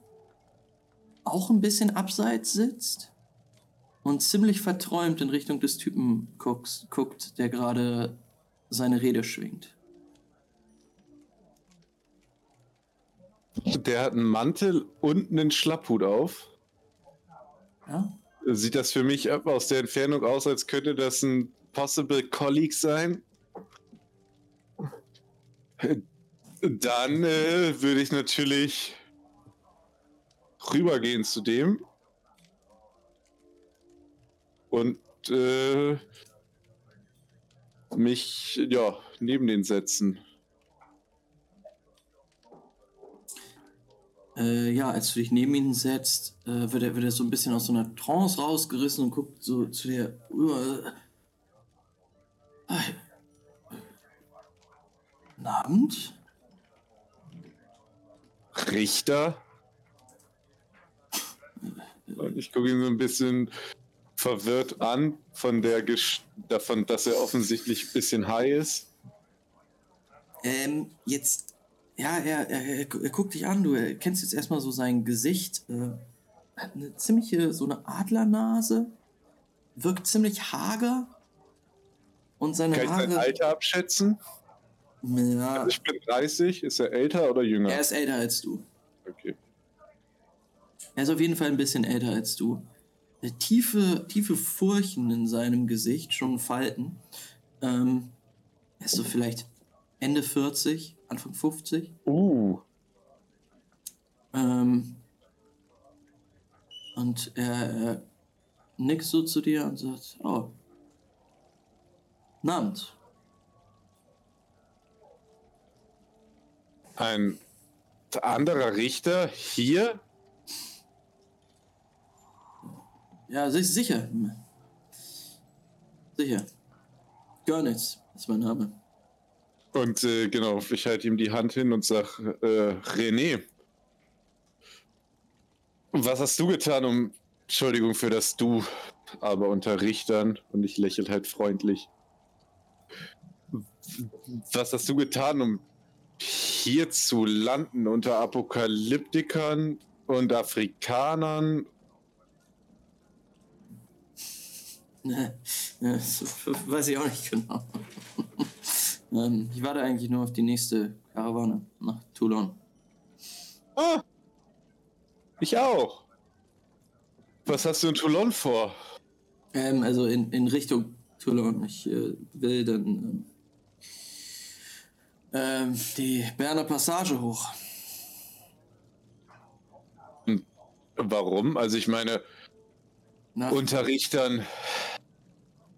auch ein bisschen abseits sitzt und ziemlich verträumt in Richtung des Typen guckt, guckt der gerade seine Rede schwingt. Der hat einen Mantel und einen Schlapphut auf. Ja? Sieht das für mich aus der Entfernung aus, als könnte das ein possible Colleague sein? Dann äh, würde ich natürlich rübergehen zu dem und äh, mich ja neben den setzen. Äh, ja, als du dich neben ihn setzt, äh, wird, er, wird er so ein bisschen aus so einer Trance rausgerissen und guckt so zu dir rüber. Äh, Guten Abend? Richter. Und ich gucke ihn so ein bisschen verwirrt an von der Gesch davon, dass er offensichtlich ein bisschen high ist. Ähm, jetzt, ja, er, er, er, er guckt dich an, du erkennst jetzt erstmal so sein Gesicht. Äh, hat eine ziemliche, so eine Adlernase, wirkt ziemlich hager. Und seine Kann ich sein Haare. Alter abschätzen? Ja, Also ich bin 30, ist er älter oder jünger? er ist älter als du. Okay. Er ist auf jeden Fall ein bisschen älter als du. Tiefe, tiefe Furchen in seinem Gesicht, schon Falten. Ähm, er ist so vielleicht Ende 40, Anfang 50. Uh, Ähm, und er, er nickt so zu dir und sagt, oh, Abend. Ein anderer Richter hier? Ja, si- sicher. Sicher. Görnitz ist mein Name. Und äh, genau, ich halte ihm die Hand hin und sag, äh, René, was hast du getan, um, Entschuldigung für das Du, aber unter Richtern, und ich lächel halt freundlich. Was hast du getan, um hier zu landen unter Apokalyptikern und Afrikanern? Ne, ne, das weiß ich auch nicht genau. ähm, ich warte eigentlich nur auf die nächste Karawane nach Toulon. Ah, ich auch. Was hast du in Toulon vor? Ähm, also in, in Richtung Toulon. Ich äh, will dann ähm, ähm, die Berner Passage hoch. Warum? Also ich meine, Nach, unter Richtern,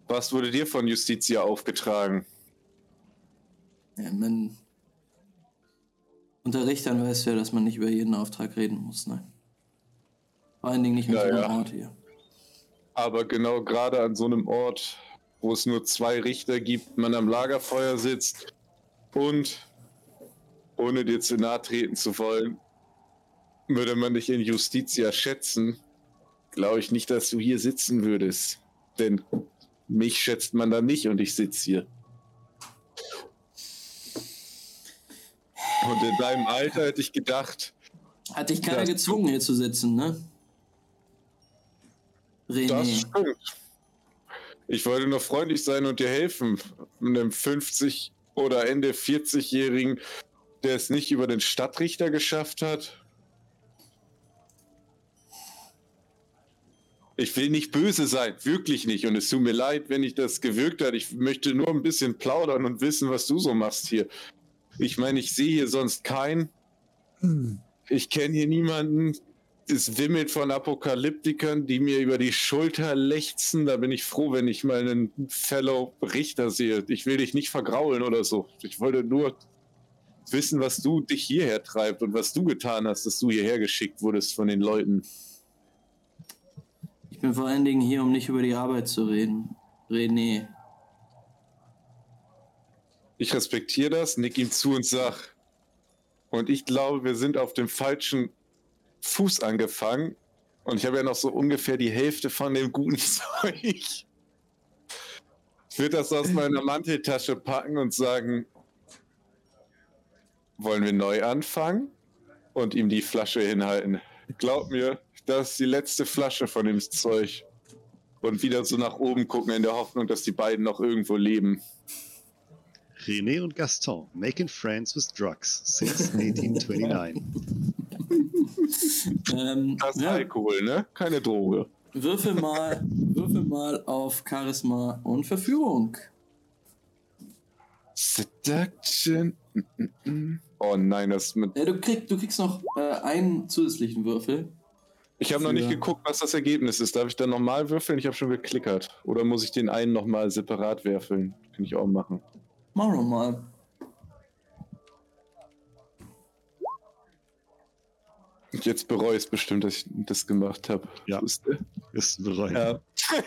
was wurde dir von Justitia aufgetragen? ja, man, unter Richtern weißt du ja, dass man nicht über jeden Auftrag reden muss. Ne? Vor allen Dingen nicht an Ja, so einem. Ort hier. Aber genau gerade an so einem Ort, wo es nur zwei Richter gibt, man am Lagerfeuer sitzt und, ohne dir zu nahe treten zu wollen, würde man dich in Justitia schätzen, glaube ich nicht, dass du hier sitzen würdest. Denn mich schätzt man da nicht und ich sitze hier. Und in deinem Alter hätte ich gedacht, Hat dich keiner Das- gezwungen, hier zu sitzen, ne? Das René. stimmt. Ich wollte nur freundlich sein und dir helfen. Einem 50 oder Ende 40-Jährigen, der es nicht über den Stadtrichter geschafft hat? Ich will nicht böse sein, wirklich nicht. Und es tut mir leid, wenn ich das gewirkt habe. Ich möchte nur ein bisschen plaudern und wissen, was du so machst hier. Ich meine, ich sehe hier sonst keinen. Hm. Ich kenne hier niemanden. Es wimmelt von Apokalyptikern, die mir über die Schulter lechzen. Da bin ich froh, wenn ich mal einen Fellow Richter sehe. Ich will dich nicht vergraulen oder so. Ich wollte nur wissen, was du dich hierher treibt und was du getan hast, dass du hierher geschickt wurdest von den Leuten. Ich bin vor allen Dingen hier, um nicht über die Arbeit zu reden. René. Ich respektiere das, nick ihm zu und sag. Und ich glaube, wir sind auf dem falschen Fuß angefangen. Und ich habe ja noch so ungefähr die Hälfte von dem guten Zeug. Ich würde das aus meiner Manteltasche packen und sagen, wollen wir neu anfangen? Und ihm die Flasche hinhalten. Glaub mir, das ist die letzte Flasche von dem Zeug. Und wieder so nach oben gucken in der Hoffnung, dass die beiden noch irgendwo leben. René und Gaston, making friends with drugs since 1829. Ähm, Das ist ja, Alkohol, ne? Keine Droge. würfel mal, würfel mal auf Charisma und Verführung. Seduction. Oh nein, das mit. Ja, du, krieg, du kriegst noch äh, einen zusätzlichen Würfel. Ich habe noch nicht geguckt, was das Ergebnis ist. Darf ich dann nochmal würfeln? Ich habe schon geklickert. Oder muss ich den einen nochmal separat würfeln? Kann ich auch machen. Mach doch Und jetzt bereue ich es bestimmt, dass ich das gemacht habe. Ja. Ist, bereut. Ja,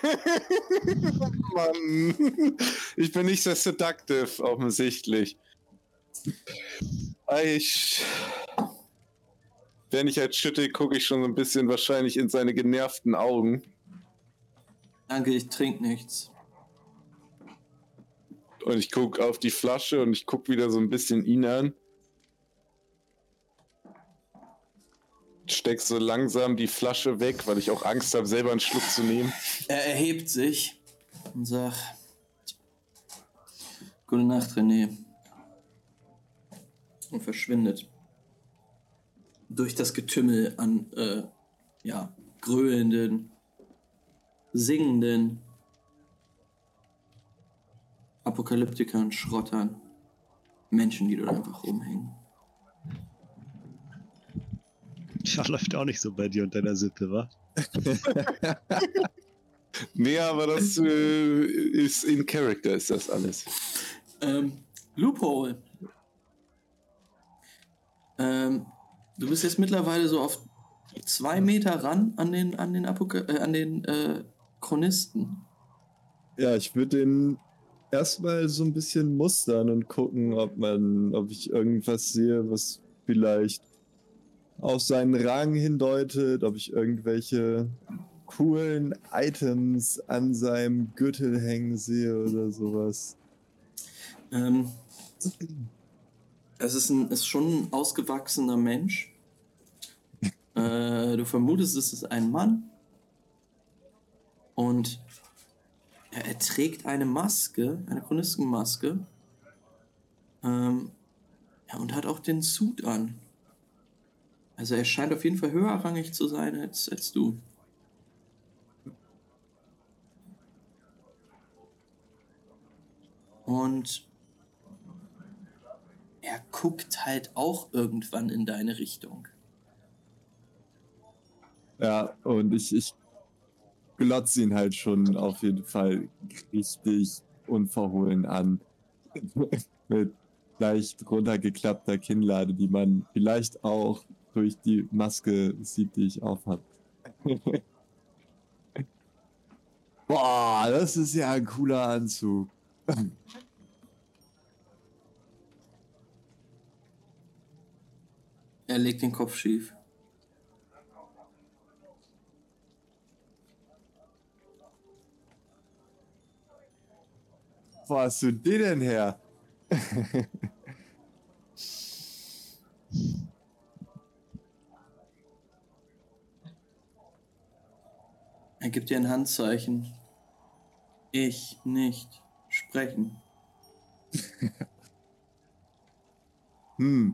Mann. Ich bin nicht sehr seductive, offensichtlich. Ich. Wenn ich halt schütte, gucke ich schon so ein bisschen wahrscheinlich in seine genervten Augen. Danke, ich trink nichts. Und ich gucke auf die Flasche und ich gucke wieder so ein bisschen ihn an. Steck so langsam die Flasche weg, weil ich auch Angst habe, selber einen Schluck zu nehmen. Er erhebt sich und sagt: Gute Nacht, René. Und verschwindet. Durch das Getümmel an, äh, ja, gröhlenden, singenden Apokalyptikern, Schrottern, Menschen, die dort einfach rumhängen. Ja, läuft auch nicht so bei dir und deiner Sippe, wa? Nee, aber das äh, ist in Character, ist das alles. Ähm, Loophole. Ähm, du bist jetzt mittlerweile so auf zwei Meter ran an den, an den, Apoka äh, an den äh, Chronisten. ja ich würde den erstmal so ein bisschen mustern und gucken, ob man, ob ich irgendwas sehe, was vielleicht auf seinen Rang hindeutet, ob ich irgendwelche coolen Items an seinem Gürtel hängen sehe oder sowas. Ähm, es ist, ein, ist schon ein ausgewachsener Mensch. äh, du vermutest, es ist ein Mann. Und er, er trägt eine Maske, eine Chronistenmaske. Ähm, ja, und hat auch den Suit an. Also er scheint auf jeden Fall höherrangig zu sein als, als du. Und er guckt halt auch irgendwann in deine Richtung. Ja, und ich, ich glotze ihn halt schon auf jeden Fall richtig unverhohlen an. Mit leicht runtergeklappter Kinnlade, die man vielleicht auch durch die Maske sieht, die ich aufhab. Boah, das ist ja ein cooler Anzug. Er legt den Kopf schief. Wo hast du den denn her? Er gibt dir ein Handzeichen. Ich nicht sprechen. Hm.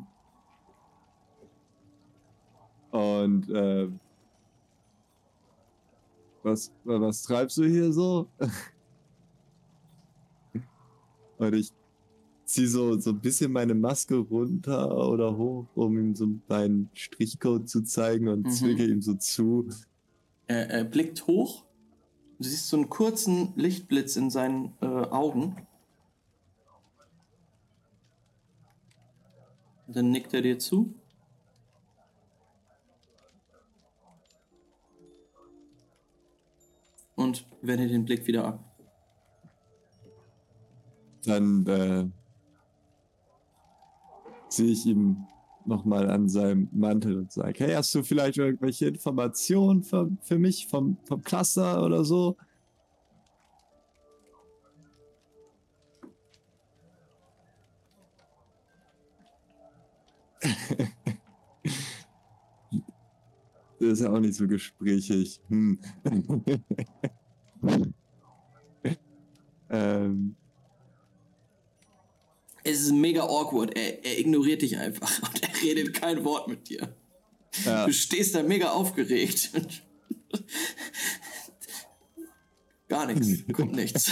Und äh, was, was treibst du hier so? Und ich ziehe so, so ein bisschen meine Maske runter oder hoch, um ihm so meinen Strichcode zu zeigen und Mhm. zwicke ihm so zu. Er, er blickt hoch. Du siehst so einen kurzen Lichtblitz in seinen äh, Augen. Dann nickt er dir zu. Und wendet den Blick wieder ab. Dann äh, sehe ich ihm nochmal an seinem Mantel und sage, hey, hast du vielleicht irgendwelche Informationen für, für mich vom, vom Cluster oder so? Das ist ja auch nicht so gesprächig. Hm. ähm, Es ist mega awkward. Er, er ignoriert dich einfach und er redet kein Wort mit dir. ja. Du stehst da mega aufgeregt. Gar nichts, kommt nichts.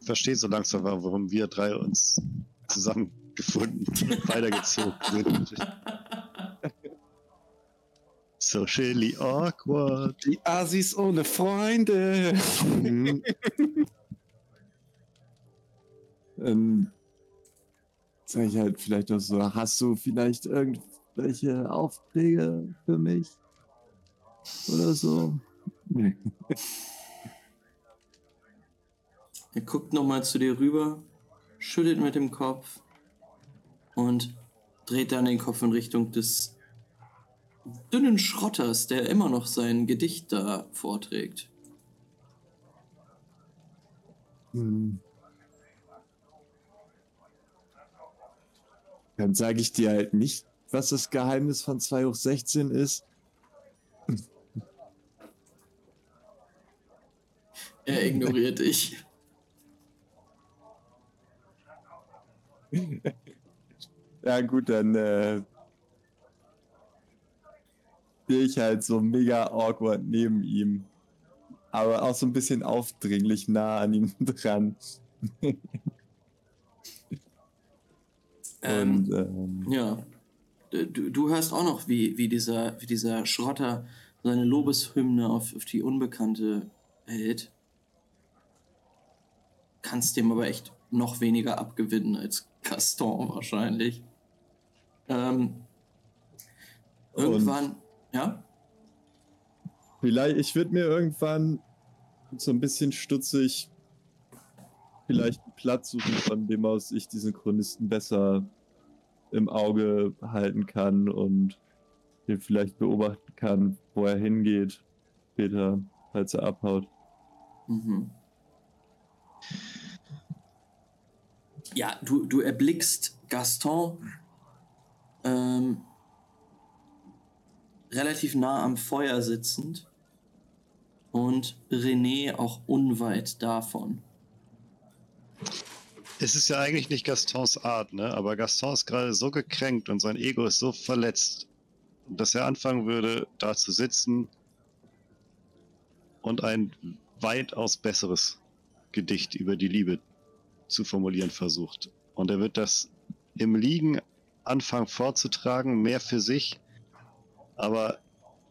Verstehe so langsam, warum wir drei uns zusammengefunden weitergezogen sind. Socially awkward. Die Asis ohne Freunde. Mhm. Ähm, sag ich halt vielleicht auch so, hast du vielleicht irgendwelche Aufträge für mich? Oder so? Er guckt nochmal zu dir rüber, schüttelt mit dem Kopf und dreht dann den Kopf in Richtung des dünnen Schrotters, der immer noch sein Gedicht da vorträgt. Hm. Dann sage ich dir halt nicht, was das Geheimnis von 2 hoch 16 ist. Er ignoriert dich. Ja, gut, dann äh, stehe ich halt so mega awkward neben ihm. Aber auch so ein bisschen aufdringlich nah an ihm dran. Ähm, Und ähm, Ja. Du, du hörst auch noch, wie, wie, dieser, wie dieser Schrotter seine Lobeshymne auf, auf die Unbekannte hält. Kannst dem aber echt noch weniger abgewinnen als Gaston wahrscheinlich. Ähm, irgendwann, ja? vielleicht, ich würde mir irgendwann so ein bisschen stutzig vielleicht einen Platz suchen, von dem aus ich diesen Chronisten besser im Auge halten kann und den vielleicht beobachten kann, wo er hingeht später, falls er abhaut. Mhm. Ja, du, du erblickst Gaston ähm, relativ nah am Feuer sitzend und René auch unweit davon. Es ist ja eigentlich nicht Gastons Art, ne? Aber Gaston ist gerade so gekränkt und sein Ego ist so verletzt, dass er anfangen würde, da zu sitzen und ein weitaus besseres Gedicht über die Liebe zu formulieren versucht. Und er wird das im Liegen anfangen vorzutragen, mehr für sich. Aber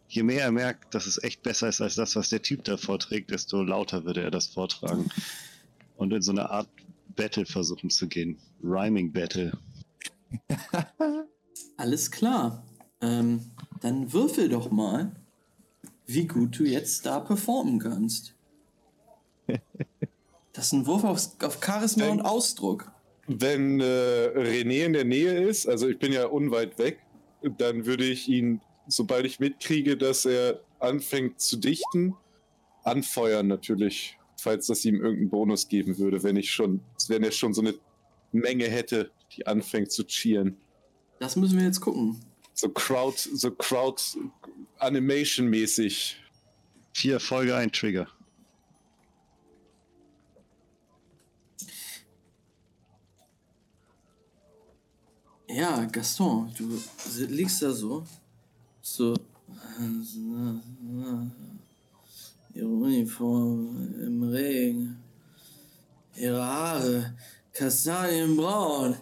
je mehr er merkt, dass es echt besser ist als das, was der Typ da vorträgt, desto lauter würde er das vortragen. Und in so eine Art Battle versuchen zu gehen. Rhyming Battle. Alles klar. Ähm, dann würfel doch mal, wie gut du jetzt da performen kannst. Das ist ein Wurf auf, auf Charisma und Ausdruck. Wenn äh, René in der Nähe ist, also ich bin ja unweit weg, dann würde ich ihn, sobald ich mitkriege, dass er anfängt zu dichten, anfeuern natürlich, falls das ihm irgendeinen Bonus geben würde, wenn ich schon, wenn er schon so eine Menge hätte, die anfängt zu cheeren. Das müssen wir jetzt gucken. So Crowd, so Crowd Animation mäßig. Vier Erfolge, ein Trigger. Ja, Gaston, du liegst da so. So. Uniform im Regen. Ihre Haare kastanienbraun.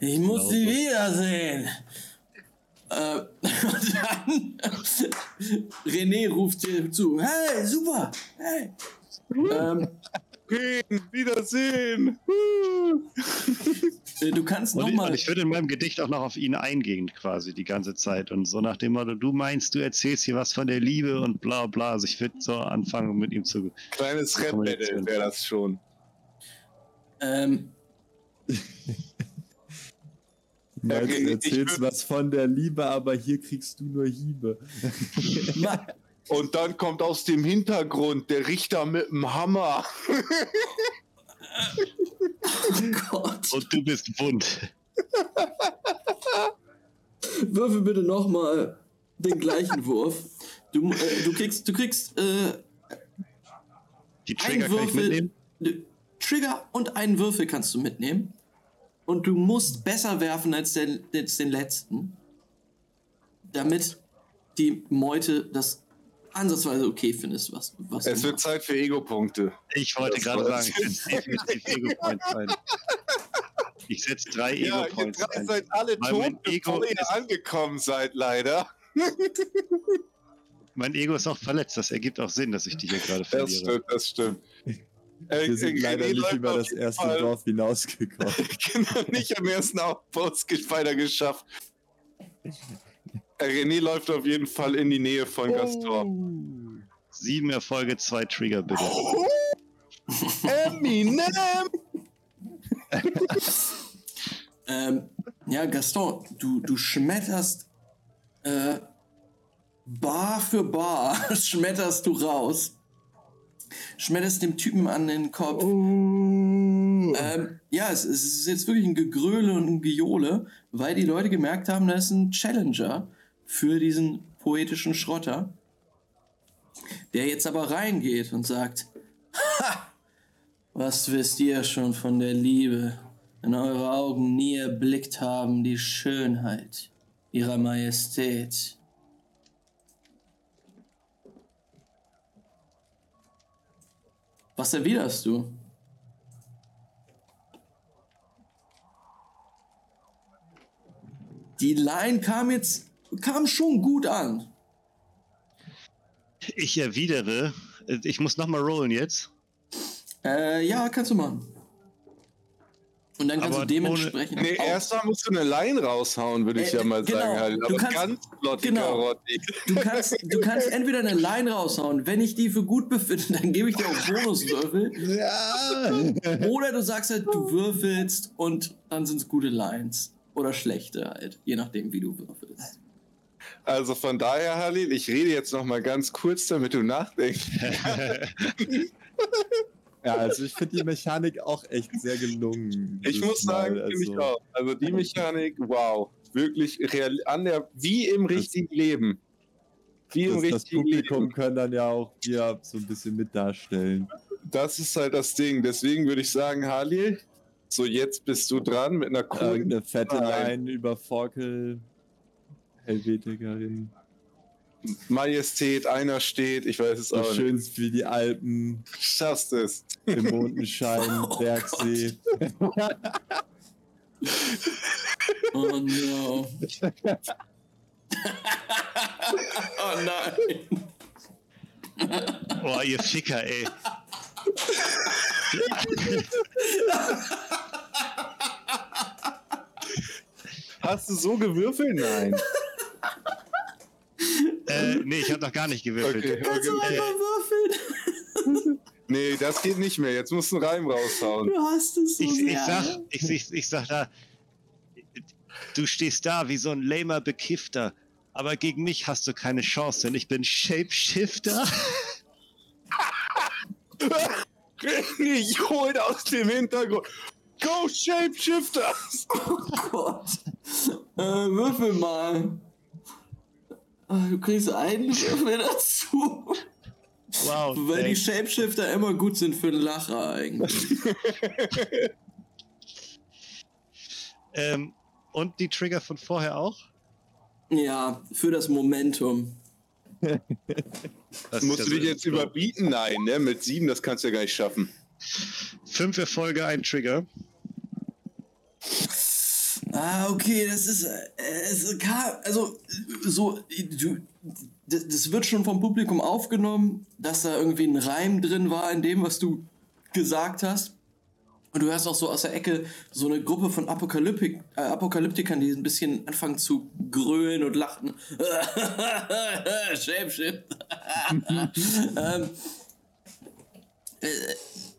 Ich muss sie wiedersehen. Äh, und dann René ruft dir zu. Hey, super. Hey. Ähm, Reden, Wiedersehen. äh, du kannst ich, nochmal. und ich würde in meinem Gedicht auch noch auf ihn eingehen, quasi die ganze Zeit. Und so nach dem Motto, du meinst, du erzählst hier was von der Liebe und bla bla. Also ich würde so anfangen, mit ihm zu. Kleines Rap-Battle wäre das schon. Ähm, Okay, du ich erzählst was von der Liebe, aber hier kriegst du nur Hiebe. Und dann kommt aus dem Hintergrund der Richter mit dem Hammer. oh Gott. Und du bist bunt. Würfel bitte nochmal den gleichen Wurf. Du, äh, du kriegst, du kriegst äh, Die einen Trigger kann ich mitnehmen. Würfel. Trigger und einen Würfel kannst du mitnehmen. Und du musst besser werfen als den, als den letzten. Damit die Meute das ansatzweise okay findest, was, was Es wird machst. Zeit für Ego-Punkte. Ich wollte Das gerade sagen, ich setze definitiv Ego-Points ein. Ich setze drei Ja, ihr Ego-Points drei ein. seid alle Weil mein tot, Ego bevor ihr ist- angekommen seid, leider. Mein Ego ist auch verletzt. Das ergibt auch Sinn, dass ich die hier gerade Das verliere. stimmt, das stimmt. Wir sind äh, leider nicht über das erste Fall- Dorf hinausgekommen. Genau, nicht am ersten Outpost weiter geschafft. René läuft auf jeden Fall in die Nähe von Gaston. Sieben Erfolge, zwei Trigger, bitte. Eminem! Ähm, ja, Gaston, du, du schmetterst äh, Bar für Bar, schmetterst du raus. Schmetterst dem Typen an den Kopf. Ähm, ja, es, es ist jetzt wirklich ein Gegröle und ein Gejohle, weil die Leute gemerkt haben, da ist ein Challenger für diesen poetischen Schrotter, der jetzt aber reingeht und sagt, ha, was wisst ihr schon von der Liebe, wenn eure Augen nie erblickt haben die Schönheit ihrer Majestät? Was erwiderst du? Die Line kam jetzt, kam schon gut an. Ich erwidere, äh, ich muss nochmal rollen jetzt. Äh, ja, kannst du machen. Und dann kannst Aber du dementsprechend. Nee, auch- erstmal musst du eine Line raushauen, würde ich Äh, ja mal genau. sagen. Halt. Du Aber kannst- ganz flott, genau. Karotti. Du kannst, du kannst entweder eine Line raushauen, wenn ich die für gut befinde, dann gebe ich dir auch Bonuswürfel. Ja! Oder du sagst halt, du würfelst und dann sind es gute Lines. Oder schlechte halt, je nachdem, wie du würfelst. Also von daher, Halil, ich rede jetzt noch mal ganz kurz, damit du nachdenkst. ja, also ich finde die Mechanik auch echt sehr gelungen. Ich muss sagen, Mal, ich also- auch. Also die Mechanik, wow. Wirklich real, an der, wie im richtigen Leben. Wie im Das, das richtigen Publikum Leben. können dann ja auch hier so ein bisschen mit darstellen. Das ist halt das Ding. Deswegen würde ich sagen, Halil, so jetzt bist du dran mit einer coolen. Irgendeine fette. Line über Forkel, Helvetikerin. Majestät, einer steht, ich weiß es So auch nicht. schön wie die Alpen, Schaffst es. im Mondenschein, Oh Bergsee. Oh no. oh nein. Boah, ihr Ficker, ey. Hast du so gewürfelt? Nein. Äh, nee, ich habe noch gar nicht gewürfelt. Okay, Kannst du okay. einmal würfeln? Nee, das geht nicht mehr. Jetzt musst du einen Reim raushauen. Du hast es so Ich, sehr. ich, sag, ich, ich, ich sag da, du stehst da wie so ein lamer Bekiffter, aber gegen mich hast du keine Chance, denn ich bin Shapeshifter. Ich hol aus dem Hintergrund. Go Shapeshifter! Oh Gott. Äh, würfel mal. Ah, Du kriegst einen Würfel dazu. Wow, Weil die thanks. Shapeshifter immer gut sind für einen Lacher eigentlich. ähm, und die Trigger von vorher auch? Ja, für das Momentum. Das Musst du dich so- jetzt überbieten? Nein, ne? Mit sieben, das kannst du ja gar nicht schaffen. Fünf Erfolge, ein Trigger. Ah, okay, das ist, äh, also, so, du, das, das wird schon vom Publikum aufgenommen, dass da irgendwie ein Reim drin war in dem, was du gesagt hast. Und du hörst auch so aus der Ecke so eine Gruppe von Apokalyptik, äh, Apokalyptikern, die ein bisschen anfangen zu grölen und lachen. Shapeshift. ähm, äh,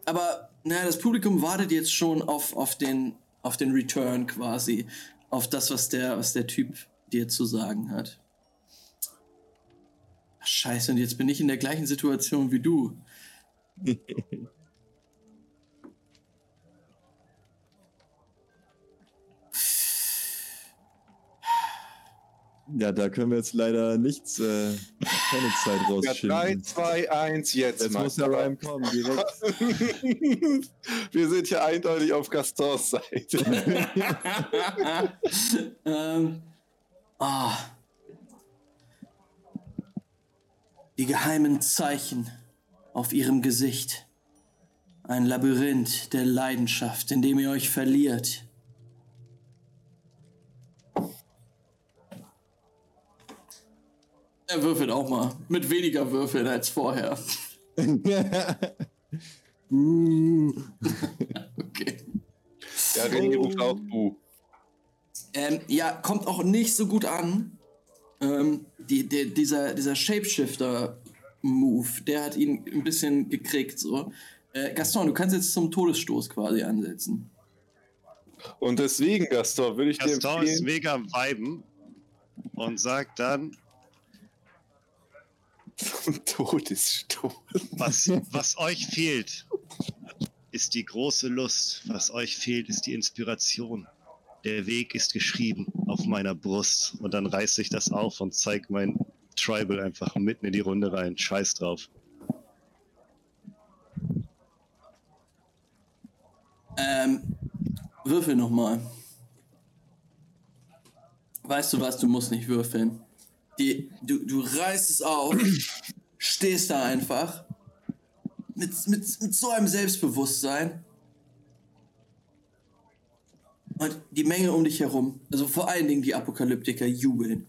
aber naja, das Publikum wartet jetzt schon auf, auf, den, auf den Return quasi. Auf das, was der, was der Typ dir zu sagen hat. Scheiße, und jetzt bin ich in der gleichen Situation wie du. Ja, da können wir jetzt leider nichts, äh, keine Zeit Ja, rausschieben. zwei, eins, jetzt, Jetzt Mann. muss der Rhyme kommen, direkt. Wir sind ja eindeutig auf Gastons Seite. ähm, ah. Die geheimen Zeichen auf ihrem Gesicht. Ein Labyrinth der Leidenschaft, in dem ihr euch verliert. Er würfelt auch mal. Mit weniger Würfeln als vorher. Okay. Ja, René ruft auch Bu. Ähm, ja, kommt auch nicht so gut an. Ähm, die, der, dieser, dieser Shapeshifter-Move, der hat ihn ein bisschen gekriegt. So. Äh, Gaston, du kannst jetzt zum Todesstoß quasi ansetzen. Und deswegen, Gaston, würde ich dir Gaston ist empfehlen, mega am Weiben und sagt dann, Todesstoß. was, was euch fehlt, ist die große Lust. Was euch fehlt, ist die Inspiration. Der Weg ist geschrieben auf meiner Brust. Und dann reiße ich das auf und zeige mein Tribal einfach mitten in die Runde rein. Scheiß drauf. Ähm, würfel nochmal. Weißt du was, du musst nicht würfeln. Die, du, du reißt es auf, stehst da einfach. Mit, mit, mit so einem Selbstbewusstsein. Und die Menge um dich herum, also vor allen Dingen die Apokalyptiker, jubeln.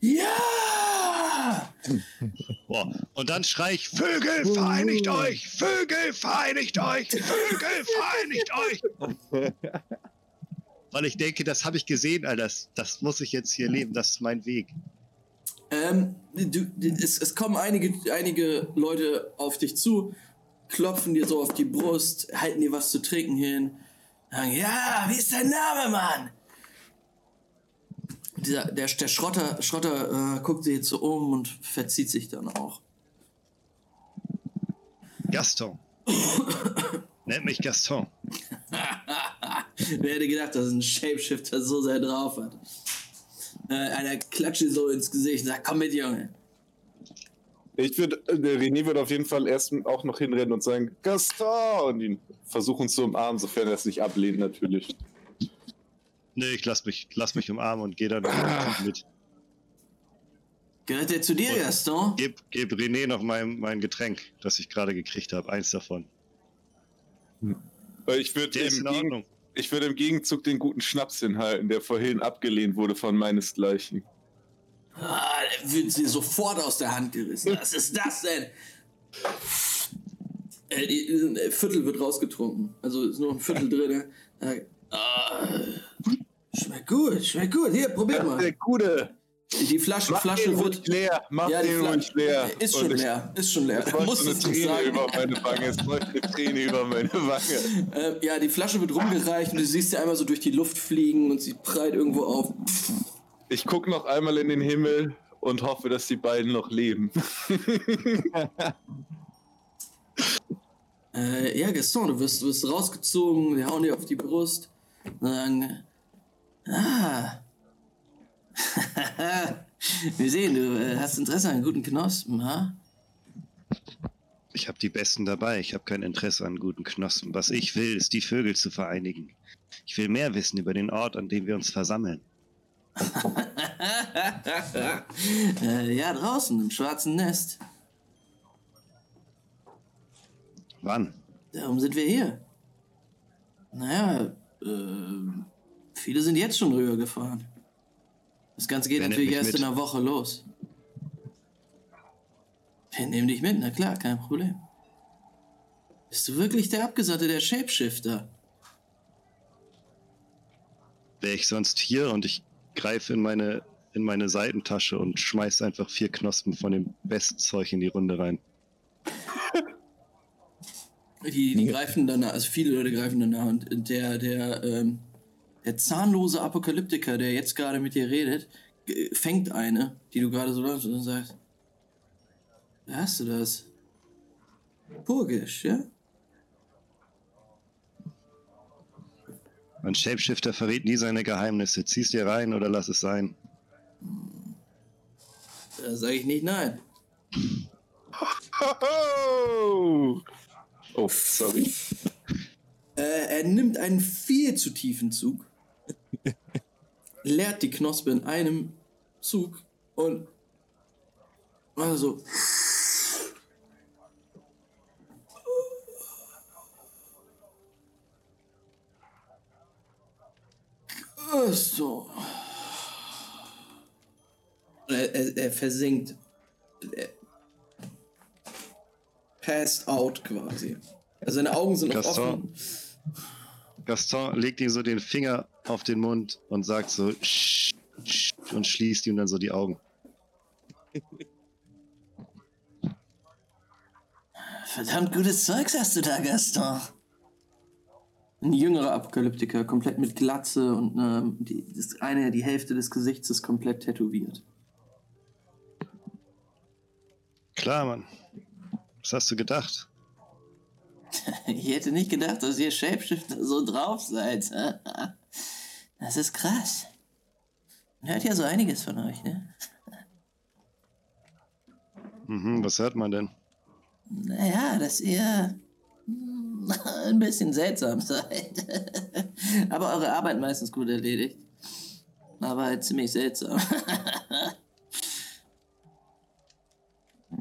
Ja! Boah. Und dann schrei ich, Vögel, vereinigt euch! Vögel, vereinigt euch! Vögel, vereinigt euch! Weil ich denke, das habe ich gesehen, Alter. Das, das muss ich jetzt hier leben. Das ist mein Weg. Ähm, du, es, es kommen einige, einige Leute auf dich zu, klopfen dir so auf die Brust, halten dir was zu trinken hin. Sagen, ja, wie ist dein Name, Mann? Dieser, der, der Schrotter, Schrotter äh, guckt sich jetzt so um und verzieht sich dann auch. Gaston. Nennt mich Gaston. Wer hätte gedacht, dass ein Shapeshifter so sehr drauf hat? Äh, einer klatscht so ins Gesicht und sagt, komm mit, Junge. Ich würde, der René wird auf jeden Fall erst auch noch hinrennen und sagen, Gaston! Und ihn versuchen zu umarmen, sofern er es nicht ablehnt, natürlich. Nee, ich lass mich, lass mich umarmen und gehe dann mit. Gehört der zu dir, Und- Gaston? Gib, gib René noch mein, mein Getränk, das ich gerade gekriegt habe. Eins davon. Weil Ich würde im, in Ordnung. Ich würd im Gegenzug den guten Schnaps hinhalten, der vorhin abgelehnt wurde von meinesgleichen. Ah, der wird sie sofort aus der Hand gerissen. Was ist das denn? Äh, die, äh, Viertel wird rausgetrunken. Also ist nur ein Viertel drin. Ah, schmeckt gut, schmeckt gut. Hier, probier mal. Der Gute! Die Flasche, Mach Flasche den wird. leer! Mach Ja, den Fla- ruhig leer! Ist schon ich- leer, ist schon leer. Läuft Muss eine Träne sagen. über meine Wange. Es läuft eine Träne über meine Wange. Äh, ja, die Flasche wird rumgereicht und du siehst sie einmal so durch die Luft fliegen und sie prallt irgendwo auf. Ich gucke noch einmal in den Himmel und hoffe, dass die beiden noch leben. Äh, ja, Gaston, du wirst, du wirst rausgezogen, wir hauen dir auf die Brust. Und sagen, ah. wir sehen, du äh, hast Interesse an guten Knospen, ha? Ich habe die Besten dabei. Ich habe kein Interesse an guten Knospen. Was ich will, ist die Vögel zu vereinigen. Ich will mehr wissen über den Ort, an dem wir uns versammeln. äh, ja, draußen im schwarzen Nest. Wann? Darum sind wir hier. Naja, äh, viele sind jetzt schon rübergefahren. Das Ganze geht Wer natürlich erst mit? in einer Woche los. Wir nehmen dich mit, na klar, kein Problem. Bist du wirklich der Abgesandte der Shapeshifter? Wäre ich sonst hier und ich greife in meine, in meine Seitentasche und schmeiß einfach vier Knospen von dem Bestzeug in die Runde rein. Die, die greifen danach, also viele Leute greifen danach und der, der, ähm, der zahnlose Apokalyptiker, der jetzt gerade mit dir redet, fängt eine, die du gerade so läufst und sagt, "Wer hast du das? Purgisch, ja? Ein Shapeshifter verrät nie seine Geheimnisse. Zieh's dir rein oder lass es sein. Da sage ich nicht nein. Oh, oh sorry. Äh, er nimmt einen viel zu tiefen Zug, leert die Knospe in einem Zug und also so. Er, er, er versinkt. Er passed out quasi. Also seine Augen sind noch Gaston. offen. Gaston legt ihm so den Finger auf den Mund und sagt so "Sch, sch", und schließt ihm dann so die Augen. Verdammt gutes Zeugs hast du da, Gaston. Ein jüngerer Apokalyptiker, komplett mit Glatze und ähm, die, das eine, die Hälfte des Gesichts ist komplett tätowiert. Klar, Mann. Was hast du gedacht? Ich hätte nicht gedacht, dass ihr Shapeshifter so drauf seid. Das ist krass. Man hört ja so einiges von euch, ne? Mhm, was hört man denn? Naja, dass ihr hm, ein bisschen seltsam seid. Aber eure Arbeit meistens gut erledigt. Aber halt ziemlich seltsam.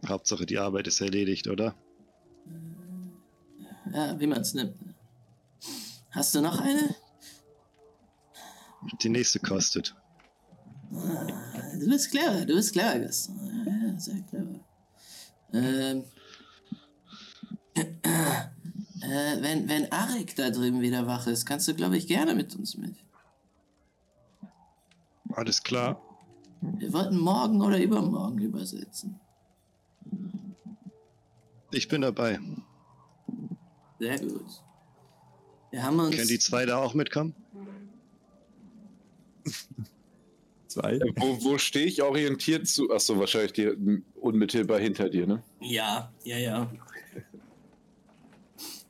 Hauptsache die Arbeit ist erledigt, oder? Ja, wie man es nimmt. Hast du noch eine? Die nächste kostet. Du bist clever, du bist clever, Gaston. Ja, sehr clever. Ähm. Äh, wenn, wenn Arik da drüben wieder wach ist, kannst du, glaube ich, gerne mit uns mit. Alles klar. Wir wollten morgen oder übermorgen übersetzen. Ich bin dabei. Sehr gut. Wir haben uns. Können die zwei da auch mitkommen? Zwei. Äh, Wo, wo stehe ich orientiert zu? Achso, wahrscheinlich die, unmittelbar hinter dir, ne? Ja, ja, ja.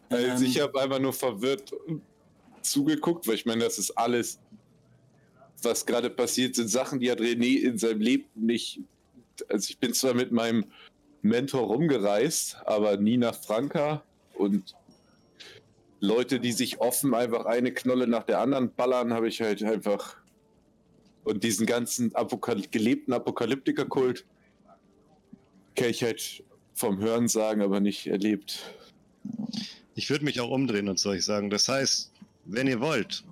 Also Ähm, ich habe einfach nur verwirrt zugeguckt, weil ich meine, das ist alles, was gerade passiert, sind Sachen, die hat René in seinem Leben nicht. Also ich bin zwar mit meinem Mentor rumgereist, aber nie nach Franka und Leute, die sich offen einfach eine Knolle nach der anderen ballern, habe ich halt einfach. Und diesen ganzen Apokal gelebten Apokalyptiker-Kult kenne ich halt vom Hören sagen, aber nicht erlebt. Ich würde mich auch umdrehen und zu euch sagen. Das heißt, wenn ihr wollt,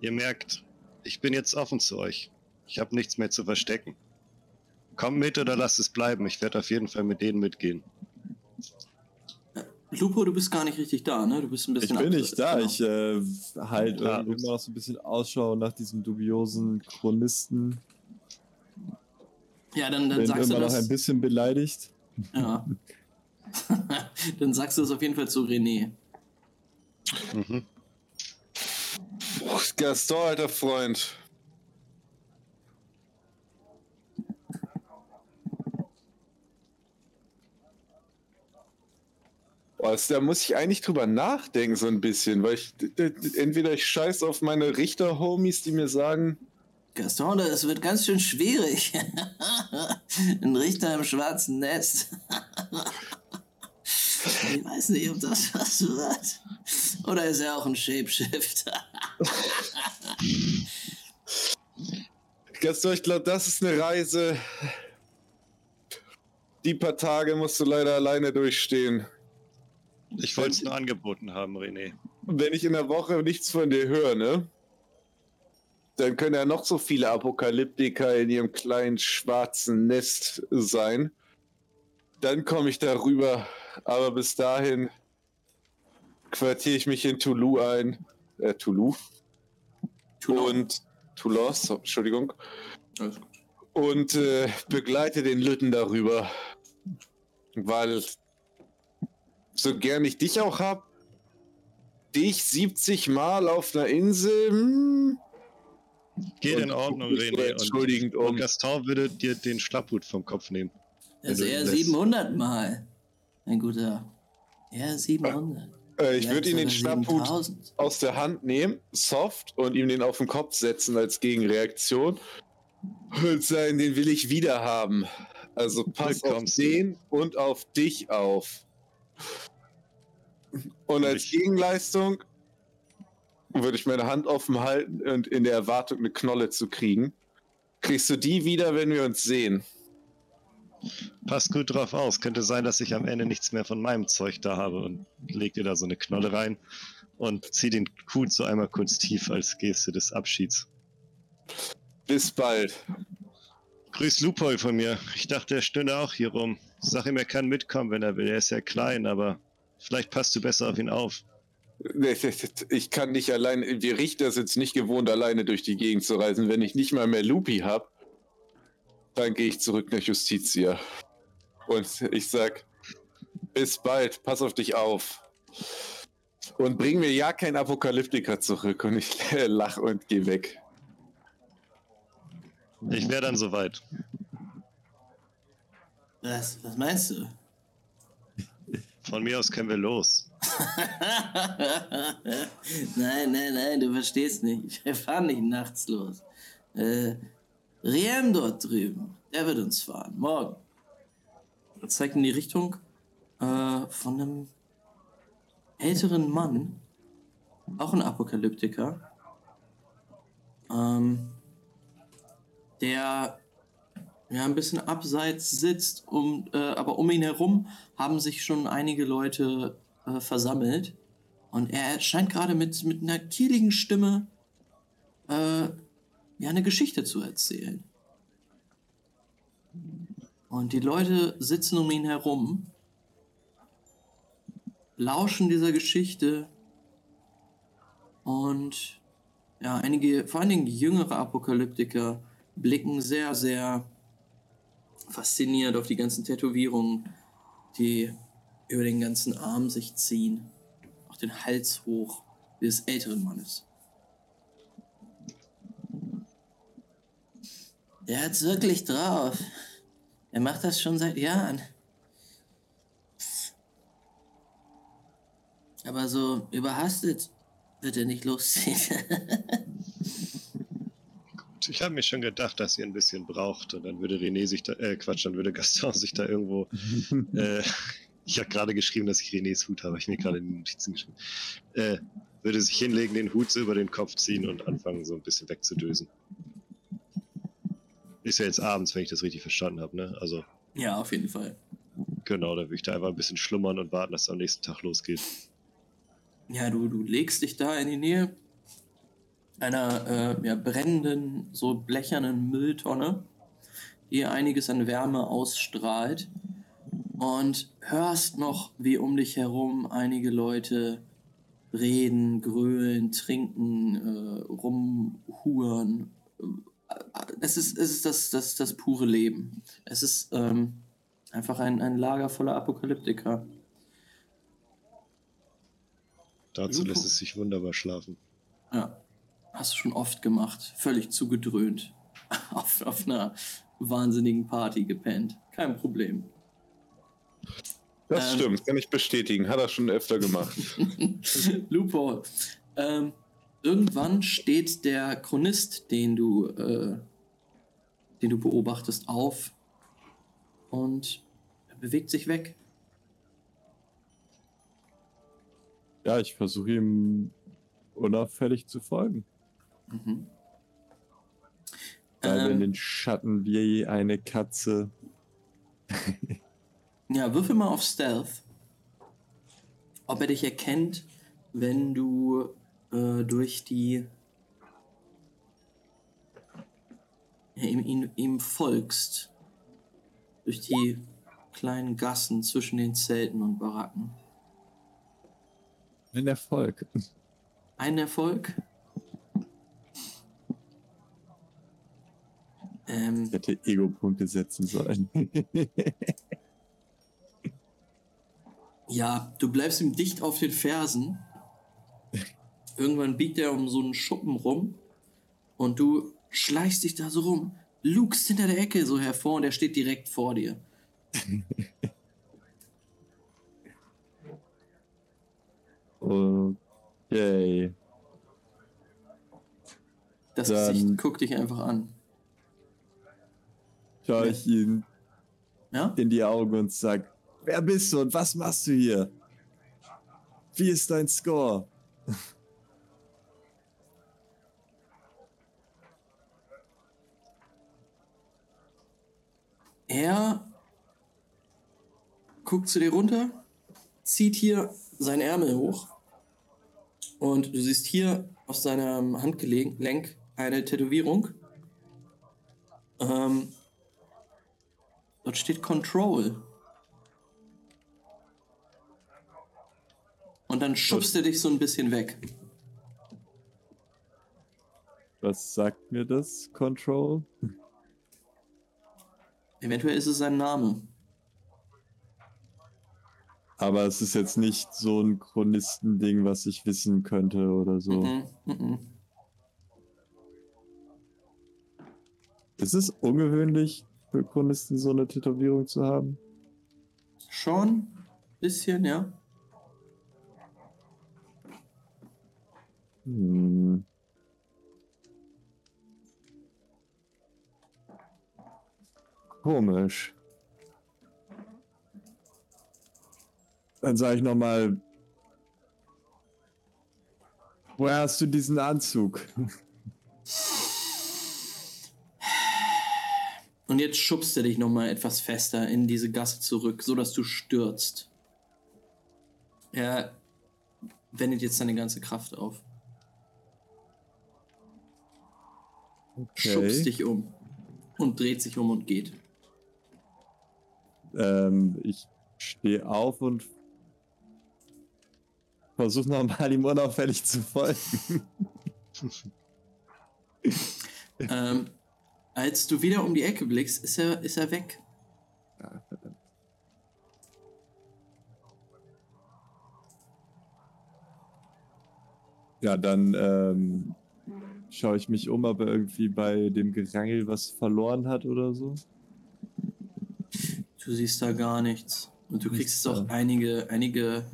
ihr merkt, ich bin jetzt offen zu euch. Ich habe nichts mehr zu verstecken. Kommt mit oder lasst es bleiben. Ich werde auf jeden Fall mit denen mitgehen. Lupo, du bist gar nicht richtig da, ne? Du bist ein Ich bisschen bin nicht da. Genau. Ich äh, halt Ja, ups. immer noch so ein bisschen Ausschau nach diesem dubiosen Chronisten. ja, dann, dann Bin sagst du immer noch das. ein bisschen beleidigt. Ja. dann sagst du das auf jeden Fall zu René. Mhm. Gaston, alter Freund. Das- da muss ich eigentlich drüber nachdenken, so ein bisschen, weil ich entweder ich scheiß auf meine Richter-Homies, die mir sagen, Gaston, das wird ganz schön schwierig. Ein Richter im schwarzen Nest. ich weiß nicht, ob das was wird. Oder ist er auch ein Shapeshifter? Gaston, ich glaube, das ist eine Reise. Die paar Tage musst du leider alleine durchstehen. Ich wollte es nur angeboten haben, René. Wenn ich in der Woche nichts von dir höre, ne? Dann können ja noch so viele Apokalyptiker in ihrem kleinen schwarzen Nest sein. Dann komme ich darüber. Aber bis dahin quartiere ich mich in Toulouse ein. Äh, Toulouse. Toulouse. Und Toulouse, Entschuldigung. Alles gut. Und äh, begleite den Lütten darüber. Weil so gern ich dich auch hab, dich 70 Mal auf einer Insel. Hm, Geht in Ordnung, René. entschuldigend und, um. und Gaston würde dir den Schlapphut vom Kopf nehmen. Also eher ihn lässt. 700 Mal. Mein guter. Eher 700. äh, ich Ja, würde ihm den Schnapphut 7000. aus der Hand nehmen, soft, und ihm den auf den Kopf setzen als Gegenreaktion. Und sagen, den will ich wieder haben. Also pass auf den und auf dich auf. Und als Gegenleistung würde ich meine Hand offen halten und in der Erwartung, eine Knolle zu kriegen. Kriegst du die wieder, wenn wir uns sehen? Passt gut drauf aus. Könnte sein, dass ich am Ende nichts mehr von meinem Zeug da habe und leg dir da so eine Knolle rein und zieh den Hut so einmal kurz tief als Geste des Abschieds. Bis bald. Grüß Lupol von mir. Ich dachte, er stünde auch hier rum. Sag ihm, er kann mitkommen, wenn er will. Er ist ja klein, aber vielleicht passt du besser auf ihn auf. Ich kann nicht allein, wir Richter sind es nicht gewohnt, alleine durch die Gegend zu reisen. Wenn ich nicht mal mehr Lupi habe, dann gehe ich zurück nach Justitia. Und ich sag, bis bald, pass auf dich auf. Und bring mir ja kein Apokalyptiker zurück. Und ich lach und geh weg. Ich wäre dann soweit. Was, was meinst du? Von mir aus können wir los. nein, nein, nein, du verstehst nicht. Wir fahren nicht nachts los. Äh, Riem dort drüben, der wird uns fahren. Morgen. Er zeigt in die Richtung äh, von einem älteren Mann, auch ein Apokalyptiker, ähm, der ja ein bisschen abseits sitzt, um, äh, aber um ihn herum haben sich schon einige Leute äh, versammelt. Und er scheint gerade mit, mit einer kieligen Stimme äh, ja eine Geschichte zu erzählen. Und die Leute sitzen um ihn herum, lauschen dieser Geschichte und ja, einige, vor allen Dingen jüngere Apokalyptiker blicken sehr, sehr fasziniert auf die ganzen Tätowierungen, die über den ganzen Arm sich ziehen. Auch den Hals hoch des älteren Mannes. Der hat's wirklich drauf. Er macht das schon seit Jahren. Aber so überhastet wird er nicht losziehen. Ich habe mir schon gedacht, dass ihr ein bisschen braucht und dann würde René sich da, äh, Quatsch, dann würde Gaston sich da irgendwo, äh, ich habe gerade geschrieben, dass ich Renés Hut habe, hab ich mir gerade in die Notizen geschrieben, äh, würde sich hinlegen, den Hut so über den Kopf ziehen und anfangen so ein bisschen wegzudösen. Ist ja jetzt abends, wenn ich das richtig verstanden habe, ne? Also, ja, auf jeden Fall. genau, da würde ich da einfach ein bisschen schlummern und warten, dass es am nächsten Tag losgeht. Ja, du, du legst dich da in die Nähe einer äh, ja, brennenden, so blechernen Mülltonne, die einiges an Wärme ausstrahlt und hörst noch, wie um dich herum einige Leute reden, grölen, trinken, äh, rumhuren. Es ist, es ist das, das, das pure Leben. Es ist ähm, einfach ein, ein Lager voller Apokalyptiker. Dazu lässt es sich wunderbar schlafen. Ja, hast du schon oft gemacht. Völlig zugedröhnt. auf, auf einer wahnsinnigen Party gepennt. Kein Problem. Das Ähm. stimmt, kann ich bestätigen. Hat er schon öfter gemacht. Lupo, ähm, irgendwann steht der Chronist, den du, äh, den du beobachtest, auf und er bewegt sich weg. Ja, ich versuche ihm unauffällig zu folgen. Mhm. Bleibe in Ähm. den Schatten wie eine Katze. Ja, würfel mal auf Stealth. Ob er dich erkennt, wenn du äh, durch die. Ja, ihm, ihm, ihm folgst. Durch die kleinen Gassen zwischen den Zelten und Baracken. Ein Erfolg. Ein Erfolg. Ähm, Ich hätte Ego-Punkte setzen sollen. Ja, du bleibst ihm dicht auf den Fersen. Irgendwann biegt er um so einen Schuppen rum und du schleichst dich da so rum, lugst hinter der Ecke so hervor und er steht direkt vor dir. okay. Das Dann- Gesicht guckt dich einfach an. Schaue ich ihm Ja? in die Augen und sag, wer bist du und was machst du hier? Wie ist dein Score? Er guckt zu dir runter, zieht hier seinen Ärmel hoch und du siehst hier auf seinem Handgelenk eine Tätowierung. Ähm, dort steht Control. Und dann schubst er dich so ein bisschen weg. Was sagt mir das, Control? Eventuell ist es sein Name. Aber es ist jetzt nicht so ein Chronistending, was ich wissen könnte oder so. Mhm, mhm. Ist es ungewöhnlich Chronisten so eine Tätowierung zu haben? Schon? Bisschen, ja. Hm. Komisch. Dann sage ich nochmal, woher hast du diesen Anzug? Und jetzt schubst er dich nochmal etwas fester in diese Gasse zurück, sodass du stürzt. Er wendet jetzt seine ganze Kraft auf. Schubst dich um. Und dreht sich um und geht. Ähm, ich stehe auf und versuche nochmal ihm unauffällig zu folgen. ähm, als du wieder um die Ecke blickst, ist er, ist er weg. Ah, verdammt. Ja, dann ähm, schaue ich mich um, ob er irgendwie bei dem Gerangel was verloren hat oder so. Du siehst da gar nichts. Und du Nichts kriegst auch da. einige, einige,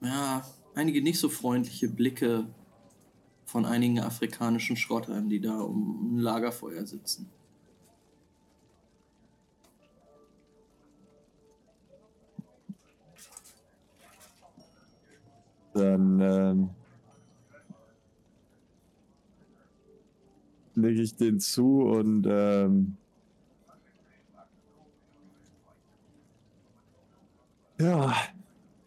ja, einige nicht so freundliche Blicke von einigen afrikanischen Schrottern, die da um ein Lagerfeuer sitzen. Dann ähm, lege ich den zu und ähm, ja,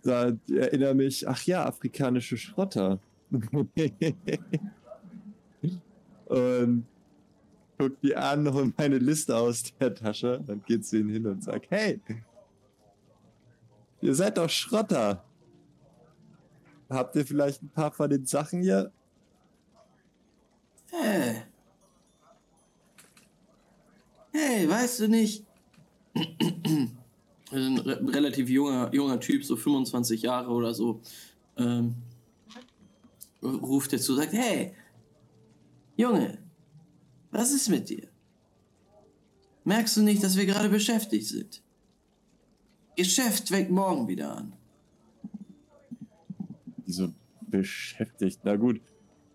da erinnere mich, ach ja, afrikanische Schrotter. und guck die an und meine Liste aus der Tasche. Dann geht sie hin und sagt, hey, ihr seid doch Schrotter. Habt ihr vielleicht ein paar von den Sachen hier? Hey. Hey, weißt du nicht? Ein re relativ junger, junger Typ, so 25 Jahre oder so, ähm, ruft er zu, sagt, hey, Junge, was ist mit dir? Merkst du nicht, dass wir gerade beschäftigt sind? Geschäft fängt morgen wieder an. Die so beschäftigt. Na gut.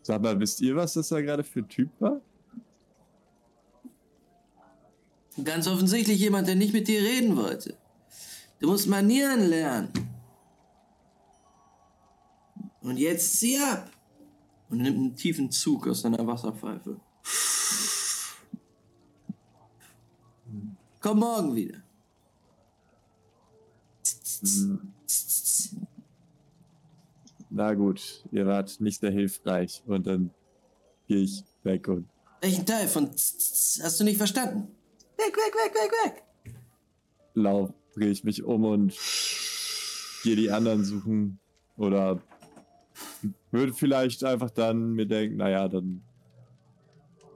Sag mal, wisst ihr, was das da gerade für ein Typ war? Ganz offensichtlich jemand, der nicht mit dir reden wollte. Du musst Manieren lernen. Und jetzt zieh ab und nimmt einen tiefen Zug aus seiner Wasserpfeife. Komm morgen wieder. Na gut, ihr wart nicht sehr hilfreich und dann gehe ich weg und. Welchen Teil von hast du nicht verstanden? Weg, weg, weg, weg, weg! Lauf, drehe ich mich um und gehe die anderen suchen oder würde vielleicht einfach dann mir denken, naja, dann,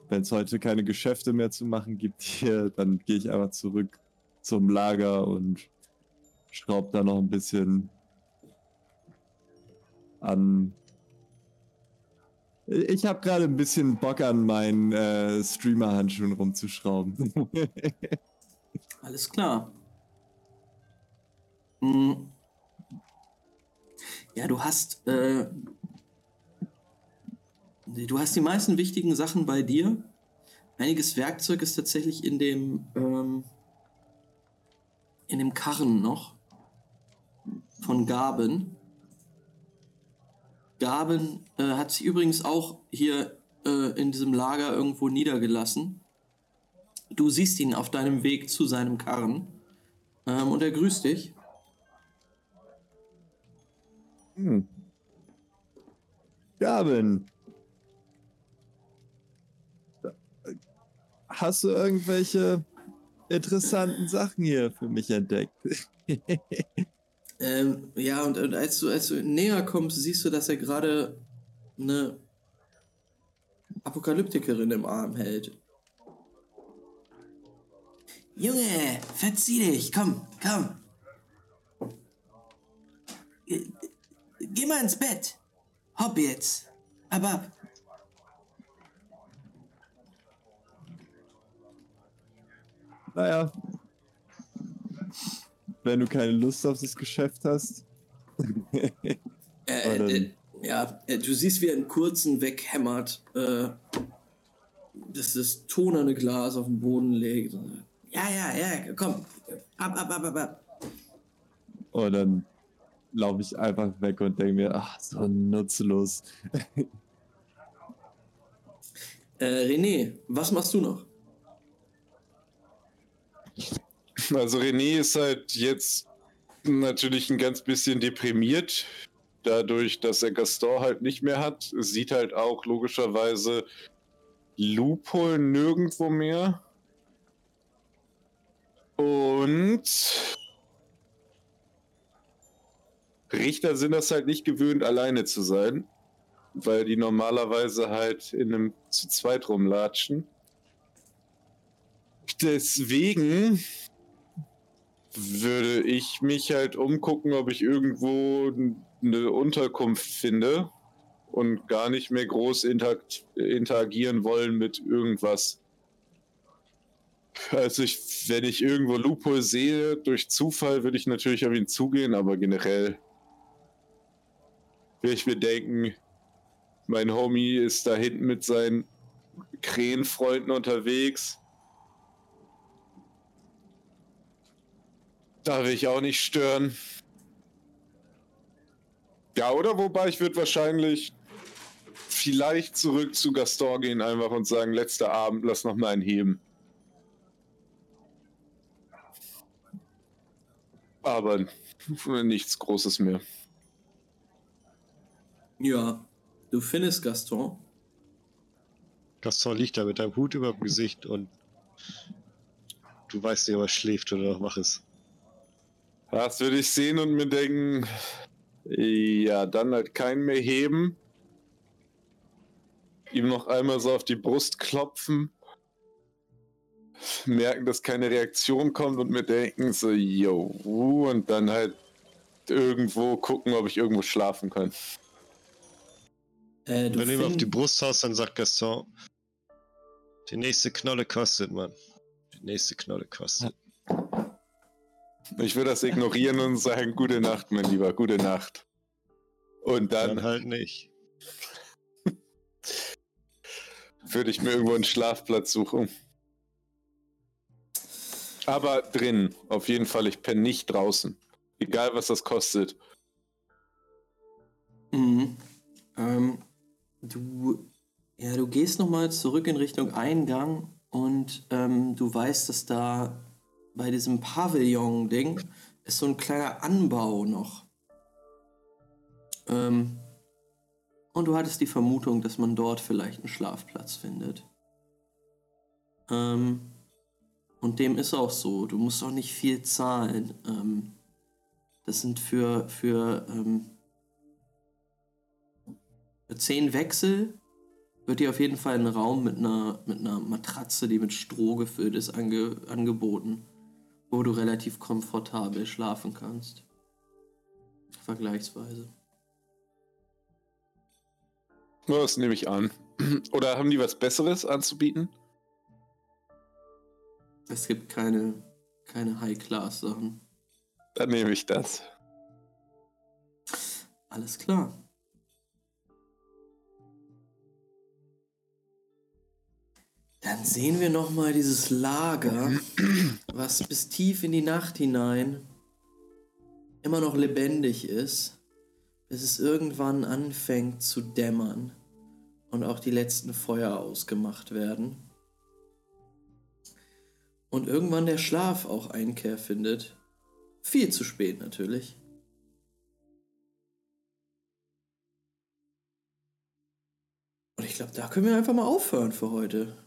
wenn es heute keine Geschäfte mehr zu machen gibt hier, dann gehe ich einfach zurück zum Lager und schraube da noch ein bisschen an. Ich habe gerade ein bisschen Bock an meinen äh, Streamer-Handschuhen rumzuschrauben. Alles klar. Hm. Ja, du hast, äh, du hast die meisten wichtigen Sachen bei dir. Einiges Werkzeug ist tatsächlich in dem, ähm, in dem Karren noch von Gaben. Gaben äh, hat sich übrigens auch hier äh, in diesem Lager irgendwo niedergelassen. Du siehst ihn auf deinem Weg zu seinem Karren ähm, und er grüßt dich. Hm. Gaben. Hast du irgendwelche interessanten Sachen hier für mich entdeckt? Ähm, ja, und, und als, du, als du näher kommst, siehst du, dass er gerade eine Apokalyptikerin im Arm hält. Junge, verzieh dich, komm, komm. Geh, mal ins Bett. Hopp jetzt. Ab, ab. naja. Wenn du keine Lust auf das Geschäft hast. Äh, äh, ja, äh, du siehst, wie er einen kurzen weghämmert, äh, dass das tonerne Glas auf den Boden legt. Ja, ja, ja, komm. Ab, ab, ab, ab, ab. Und dann laufe ich einfach weg und denke mir, ach, so nutzlos. Äh, René, was machst du noch? Also René ist halt jetzt natürlich ein ganz bisschen deprimiert, dadurch, dass er Gaston halt nicht mehr hat. Es Sieht halt auch logischerweise Loophole nirgendwo mehr. Und Richter sind das halt nicht gewöhnt, alleine zu sein, weil die normalerweise halt in einem zu zweit rumlatschen. Deswegen würde ich mich halt umgucken, ob ich irgendwo eine Unterkunft finde und gar nicht mehr groß interagieren wollen mit irgendwas. Also ich, wenn ich irgendwo Loophole sehe, durch Zufall würde ich natürlich auf ihn zugehen, aber generell würde ich mir denken, mein Homie ist da hinten mit seinen Krähenfreunden unterwegs. Da will ich auch nicht stören. Ja, oder wobei ich würde wahrscheinlich vielleicht zurück zu Gaston gehen einfach und sagen, letzter Abend, lass noch mal einen heben. Aber nichts Großes mehr. Ja, du findest Gaston. Gaston liegt da mit deinem Hut über dem Gesicht und du weißt nicht, ob er schläft oder noch wach ist. Das würde ich sehen und mir denken, ja, dann halt keinen mehr heben. Ihm noch einmal so auf die Brust klopfen. Merken, dass keine Reaktion kommt und mir denken so, yo, und dann halt irgendwo gucken, ob ich irgendwo schlafen kann. Äh, du Wenn du ihm auf die Brust haust, dann sagt Gaston, die nächste Knolle kostet, Mann. Die nächste Knolle kostet. Ich würde das ignorieren und sagen, gute Nacht, mein Lieber, gute Nacht. Und dann Dann halt nicht. würde ich mir irgendwo einen Schlafplatz suchen. Aber drin, auf jeden Fall, ich penne nicht draußen. Egal was das kostet. Mhm. Ähm, du, ja, du gehst nochmal zurück in Richtung Eingang und ähm, du weißt, dass da bei diesem Pavillon-Ding ist so ein kleiner Anbau noch. Ähm, und du hattest die Vermutung, dass man dort vielleicht einen Schlafplatz findet. Ähm, und dem ist auch so. Du musst auch nicht viel zahlen. Ähm, das sind für, für, ähm, für zehn Wechsel wird dir auf jeden Fall ein Raum mit einer, mit einer Matratze, die mit Stroh gefüllt ist, ange, angeboten, wo du relativ komfortabel schlafen kannst. Vergleichsweise. Das nehme ich an. Oder haben die was Besseres anzubieten? Es gibt keine, keine High-Class-Sachen. Dann nehme ich das. Alles klar. Dann sehen wir noch mal dieses Lager, was bis tief in die Nacht hinein immer noch lebendig ist, bis es irgendwann anfängt zu dämmern und auch die letzten Feuer ausgemacht werden. Und irgendwann der Schlaf auch Einkehr findet. Viel zu spät natürlich. Und ich glaube, da können wir einfach mal aufhören für heute.